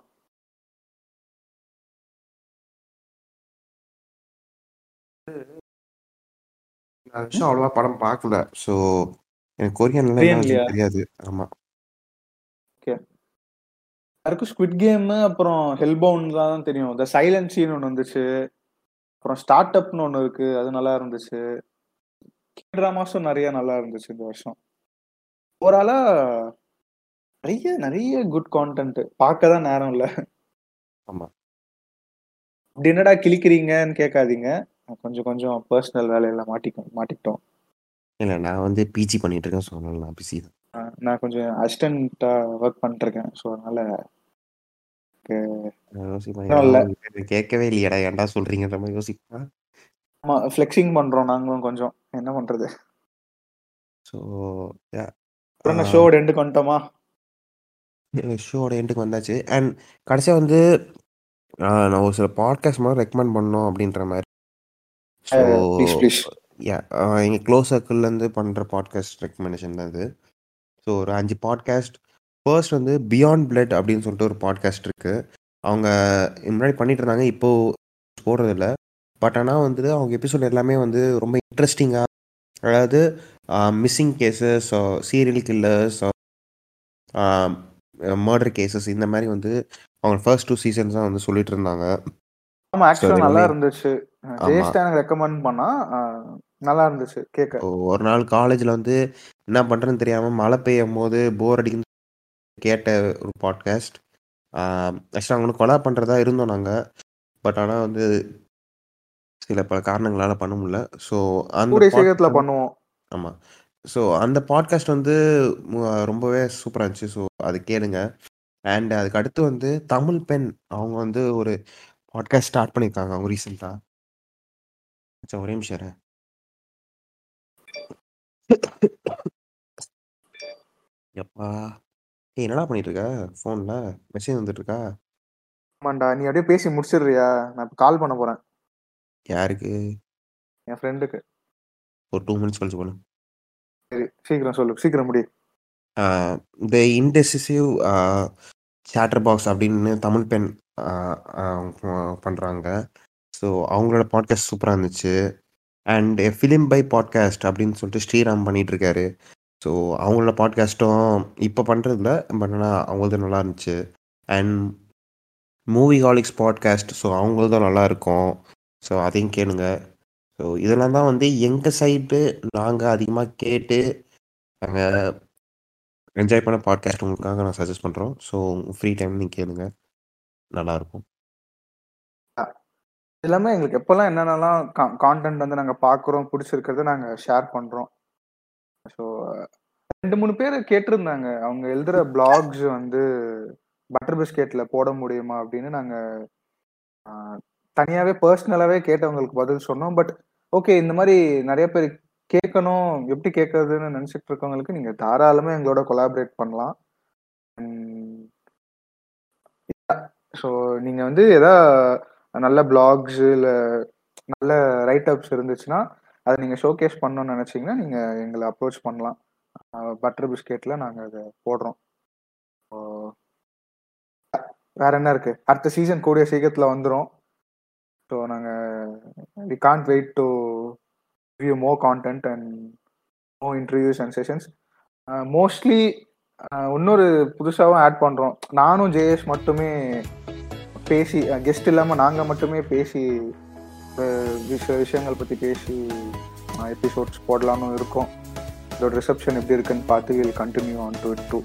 அவ்வளோவா படம் பார்க்கல. ஸோ எனக்கு கொரியன்ல தெரியாது. ஆமாம் யாருக்கும் ஸ்குவிட் கேம் அப்புறம் ஹெல்பவுண்ட் தான் தெரியும். த சைலண்ட் சீன் ஒன்று வந்துச்சு. அப்புறம் ஸ்டார்ட் அப்னு ஒன்று இருக்கு. அது நல்லா இருந்துச்சு. ட்ராமாஸும் நிறைய நல்லா இருந்துச்சு இந்த வருஷம். ஓவராலா நிறைய நிறைய குட் கான்டென்ட் பார்க்க தான் நேரம் இல்லை. ஆமாம் அப்படி என்னடா கிழிக்கிறீங்கன்னு கேட்காதீங்க. கொஞ்சம் கொஞ்சம் பர்சனல் வேலையில மாட்டிக்க மாட்டிக்கிட்டோம். இல்லை நான் வந்து பிஜி பண்ணிட்டு இருக்கேன் ஸோ நான் பிஸி தான். நான் கொஞ்சம் அசிஸ்டண்டா ஒர்க் பண்ணிட்டு இருக்கேன். ஸோ அதனால நான் யோசிப்பேன். இன்னும் இல்ல. "ஏடா, இது கேட்கவே இல்லையடா ஏன்டா சொல்றீங்கன்ற மாதிரி யோசிப்பேன். ஆமா ஃபிளெக்சிங் பண்றோம் நாங்களும் கொஞ்சம். என்ன பண்றது? ஸோ அப்புறம் ஷோட எண்டு கொண்டோமா ஷோட எண்டுக்கு வந்தாச்சு. அண்ட் கடைசியாக வந்து நான் ஒரு சில பாட்காஸ்ட் மாதிரி ரெக்கமெண்ட் பண்ணோம் அப்படின்ற மாதிரி. ஸோ யா எங்கள் க்ளோஸ் சர்க்கிள்லேருந்து பண்ணுற பாட்காஸ்ட் ரெக்கமெண்டேஷன் தான் இது. ஸோ ஒரு அஞ்சு பாட்காஸ்ட் ஃபர்ஸ்ட் வந்து பியாண்ட் பிளட் அப்படின்னு சொல்லிட்டு ஒரு பாட்காஸ்ட் இருக்குது அவங்க முன்னாடி பண்ணிட்டு இருந்தாங்க இப்போது போடுறதில்ல பட் ஆனால் வந்துட்டு அவங்க எபிசோட் எல்லாமே வந்து ரொம்ப இன்ட்ரெஸ்டிங்காக அதாவது missing cases serial killers murder cases இந்த மாதிரி வந்து அவங்க ஃபர்ஸ்ட் டூ சீசன்ஸ் தான் வந்து சொல்லிட்டு இருந்தாங்க. ஆமா ஆக்சுவலா நல்லா இருந்துச்சு. ஜெயஸ்டா எனக்கு ரெக்கமெண்ட் பண்ணா நல்லா இருந்துச்சு கேட்க ஒரு நாள் காலேஜில் வந்து என்ன பண்ணுறேன்னு தெரியாமல் மழை பெய்யும் போது போர் அடிக்குன்னு கேட்ட ஒரு பாட்காஸ்ட் ஆக்சுவலாக அவங்களுக்கு கொலா பண்ணுறதா இருந்தோம் நாங்கள் பட் ஆனால் வந்து சில பல காரணங்களால் பண்ண முடியல. ஸோ அந்த சீக்கிரத்துல பண்ணுவோம். ஆமாம் ஸோ அந்த பாட்காஸ்ட் வந்து ரொம்பவே சூப்பராக இருந்துச்சு. ஸோ அது கேளுங்க. அண்ட் அதுக்கு அடுத்து வந்து தமிழ் பெண் அவங்க வந்து ஒரு பாட்காஸ்ட் ஸ்டார்ட் பண்ணியிருக்காங்க அவங்க ரீசெண்டாக ஒரே நிமிஷம். [COUGHS] எப்பா. ஏய் என்னடா பண்ணிட்டு இருக்க ஃபோனில் மெசேஜ் வந்துட்டு இருக்கா ஆமாண்டா நீ அப்படியே பேசி முடிச்சிடுறியா? நான் இப்ப கால் பண்ண போறேன். யாருக்கு? என் ஃப்ரெண்டுக்கு ஒரு டூ மினிட்ஸ் கழிச்சு பண்ணு சரி சீக்கிரம் சொல்லு சீக்கிரம் முடி. த இன்டெசிசிவ் சேட்டர் பாக்ஸ் அப்படின்னு தமிழ் பெண் பண்ணுறாங்க ஸோ அவங்களோட பாட்காஸ்ட் சூப்பராக இருந்துச்சு. அண்ட் ஃபிலிம் பை பாட்காஸ்ட் அப்படின்னு சொல்லிட்டு ஸ்ரீராம் பண்ணிட்டு இருக்காரு ஸோ அவங்களோட பாட்காஸ்ட்டும் இப்போ பண்ணுறதில்ல பட் ஆனால் அவங்களது நல்லா இருந்துச்சு. And movie holics podcast so அவங்களதும் நல்லா இருக்கும். ஸோ அதையும் கேளுங்க. ஸோ இதெல்லாம் தான் வந்து எங்கள் சைடு நாங்கள் அதிகமாக கேட்டு நாங்கள் என்ஜாய் பண்ண பாட்காஸ்ட் உங்களுக்காக நான் சஜஸ்ட் பண்ணுறோம் ஸோ ஃப்ரீ டைம் நீங்கள் கேளுங்க. நல்லாயிருக்கும் எல்லாமே எங்களுக்கு எப்போல்லாம் என்னென்னலாம் கான்டென்ட் வந்து நாங்கள் பார்க்குறோம் பிடிச்சிருக்கிறத நாங்கள் ஷேர் பண்ணுறோம் ஸோ ரெண்டு மூணு பேர் கேட்டிருந்தாங்க. அவங்க எழுதுகிற பிளாக்ஸ் வந்து பட்டர் பிஸ்கெட்டில் போட முடியுமா அப்படின்னு நாங்கள் தனியாகவே பர்சனலாகவே கேட்டவங்களுக்கு பதில் சொன்னோம். பட் ஓகே இந்த மாதிரி நிறைய பேர் கேட்கணும். எப்படி கேட்கறதுன்னு நினச்சிட்டு இருக்கவங்களுக்கு நீங்கள் தாராளமாக எங்களோட கொலாபரேட் பண்ணலாம். ஸோ நீங்கள் வந்து எதா நல்ல பிளாக்ஸ் இல்லை நல்ல ரைட் அப்ஸ் இருந்துச்சுன்னா அதை நீங்கள் ஷோகேஸ் பண்ணணும்னு நினச்சிங்கன்னா நீங்கள் எங்களை அப்ரோச் பண்ணலாம். பட்டர் பிஸ்கெட்டில் நாங்கள் அதை போடுறோம். வேற என்ன இருக்கு? அடுத்த சீசன் கூடிய சீக்கிரத்தில் வந்துடும் ஸோ நாங்கள் we can't wait to review more content and more interviews and sessions mostly இன்னொரு புதுசாகவும் ஆட் பண்ணுறோம் நானும் ஜேஎஸ் மட்டுமே பேசி கெஸ்ட் இல்லாமல் நாங்கள் மட்டுமே பேசி விஷ விஷயங்கள் பற்றி பேசி எபிசோட்ஸ் போடலான்னு இருக்கோம். இதோட ரிசப்ஷன் எப்படி இருக்குன்னு பார்த்து will continue on to it do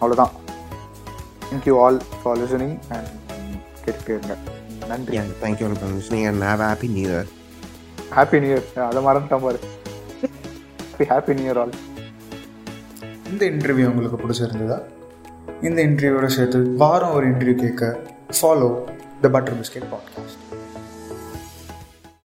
அவ்வளோதான் thank you all for listening and கேட்டுட்டே இருங்க நன்றி. Thank you listening and have happy new year happy new year அதை மறந்துட்டேன் பாரு. Happy happy new year all இந்த இன்டர்வியூ உங்களுக்கு பிடிச்சிருந்ததா? இந்த இன்டர்வியூவோட சேர்த்து வாரம் ஒரு இன்டர்வியூ கேட்க follow the butter biscuit podcast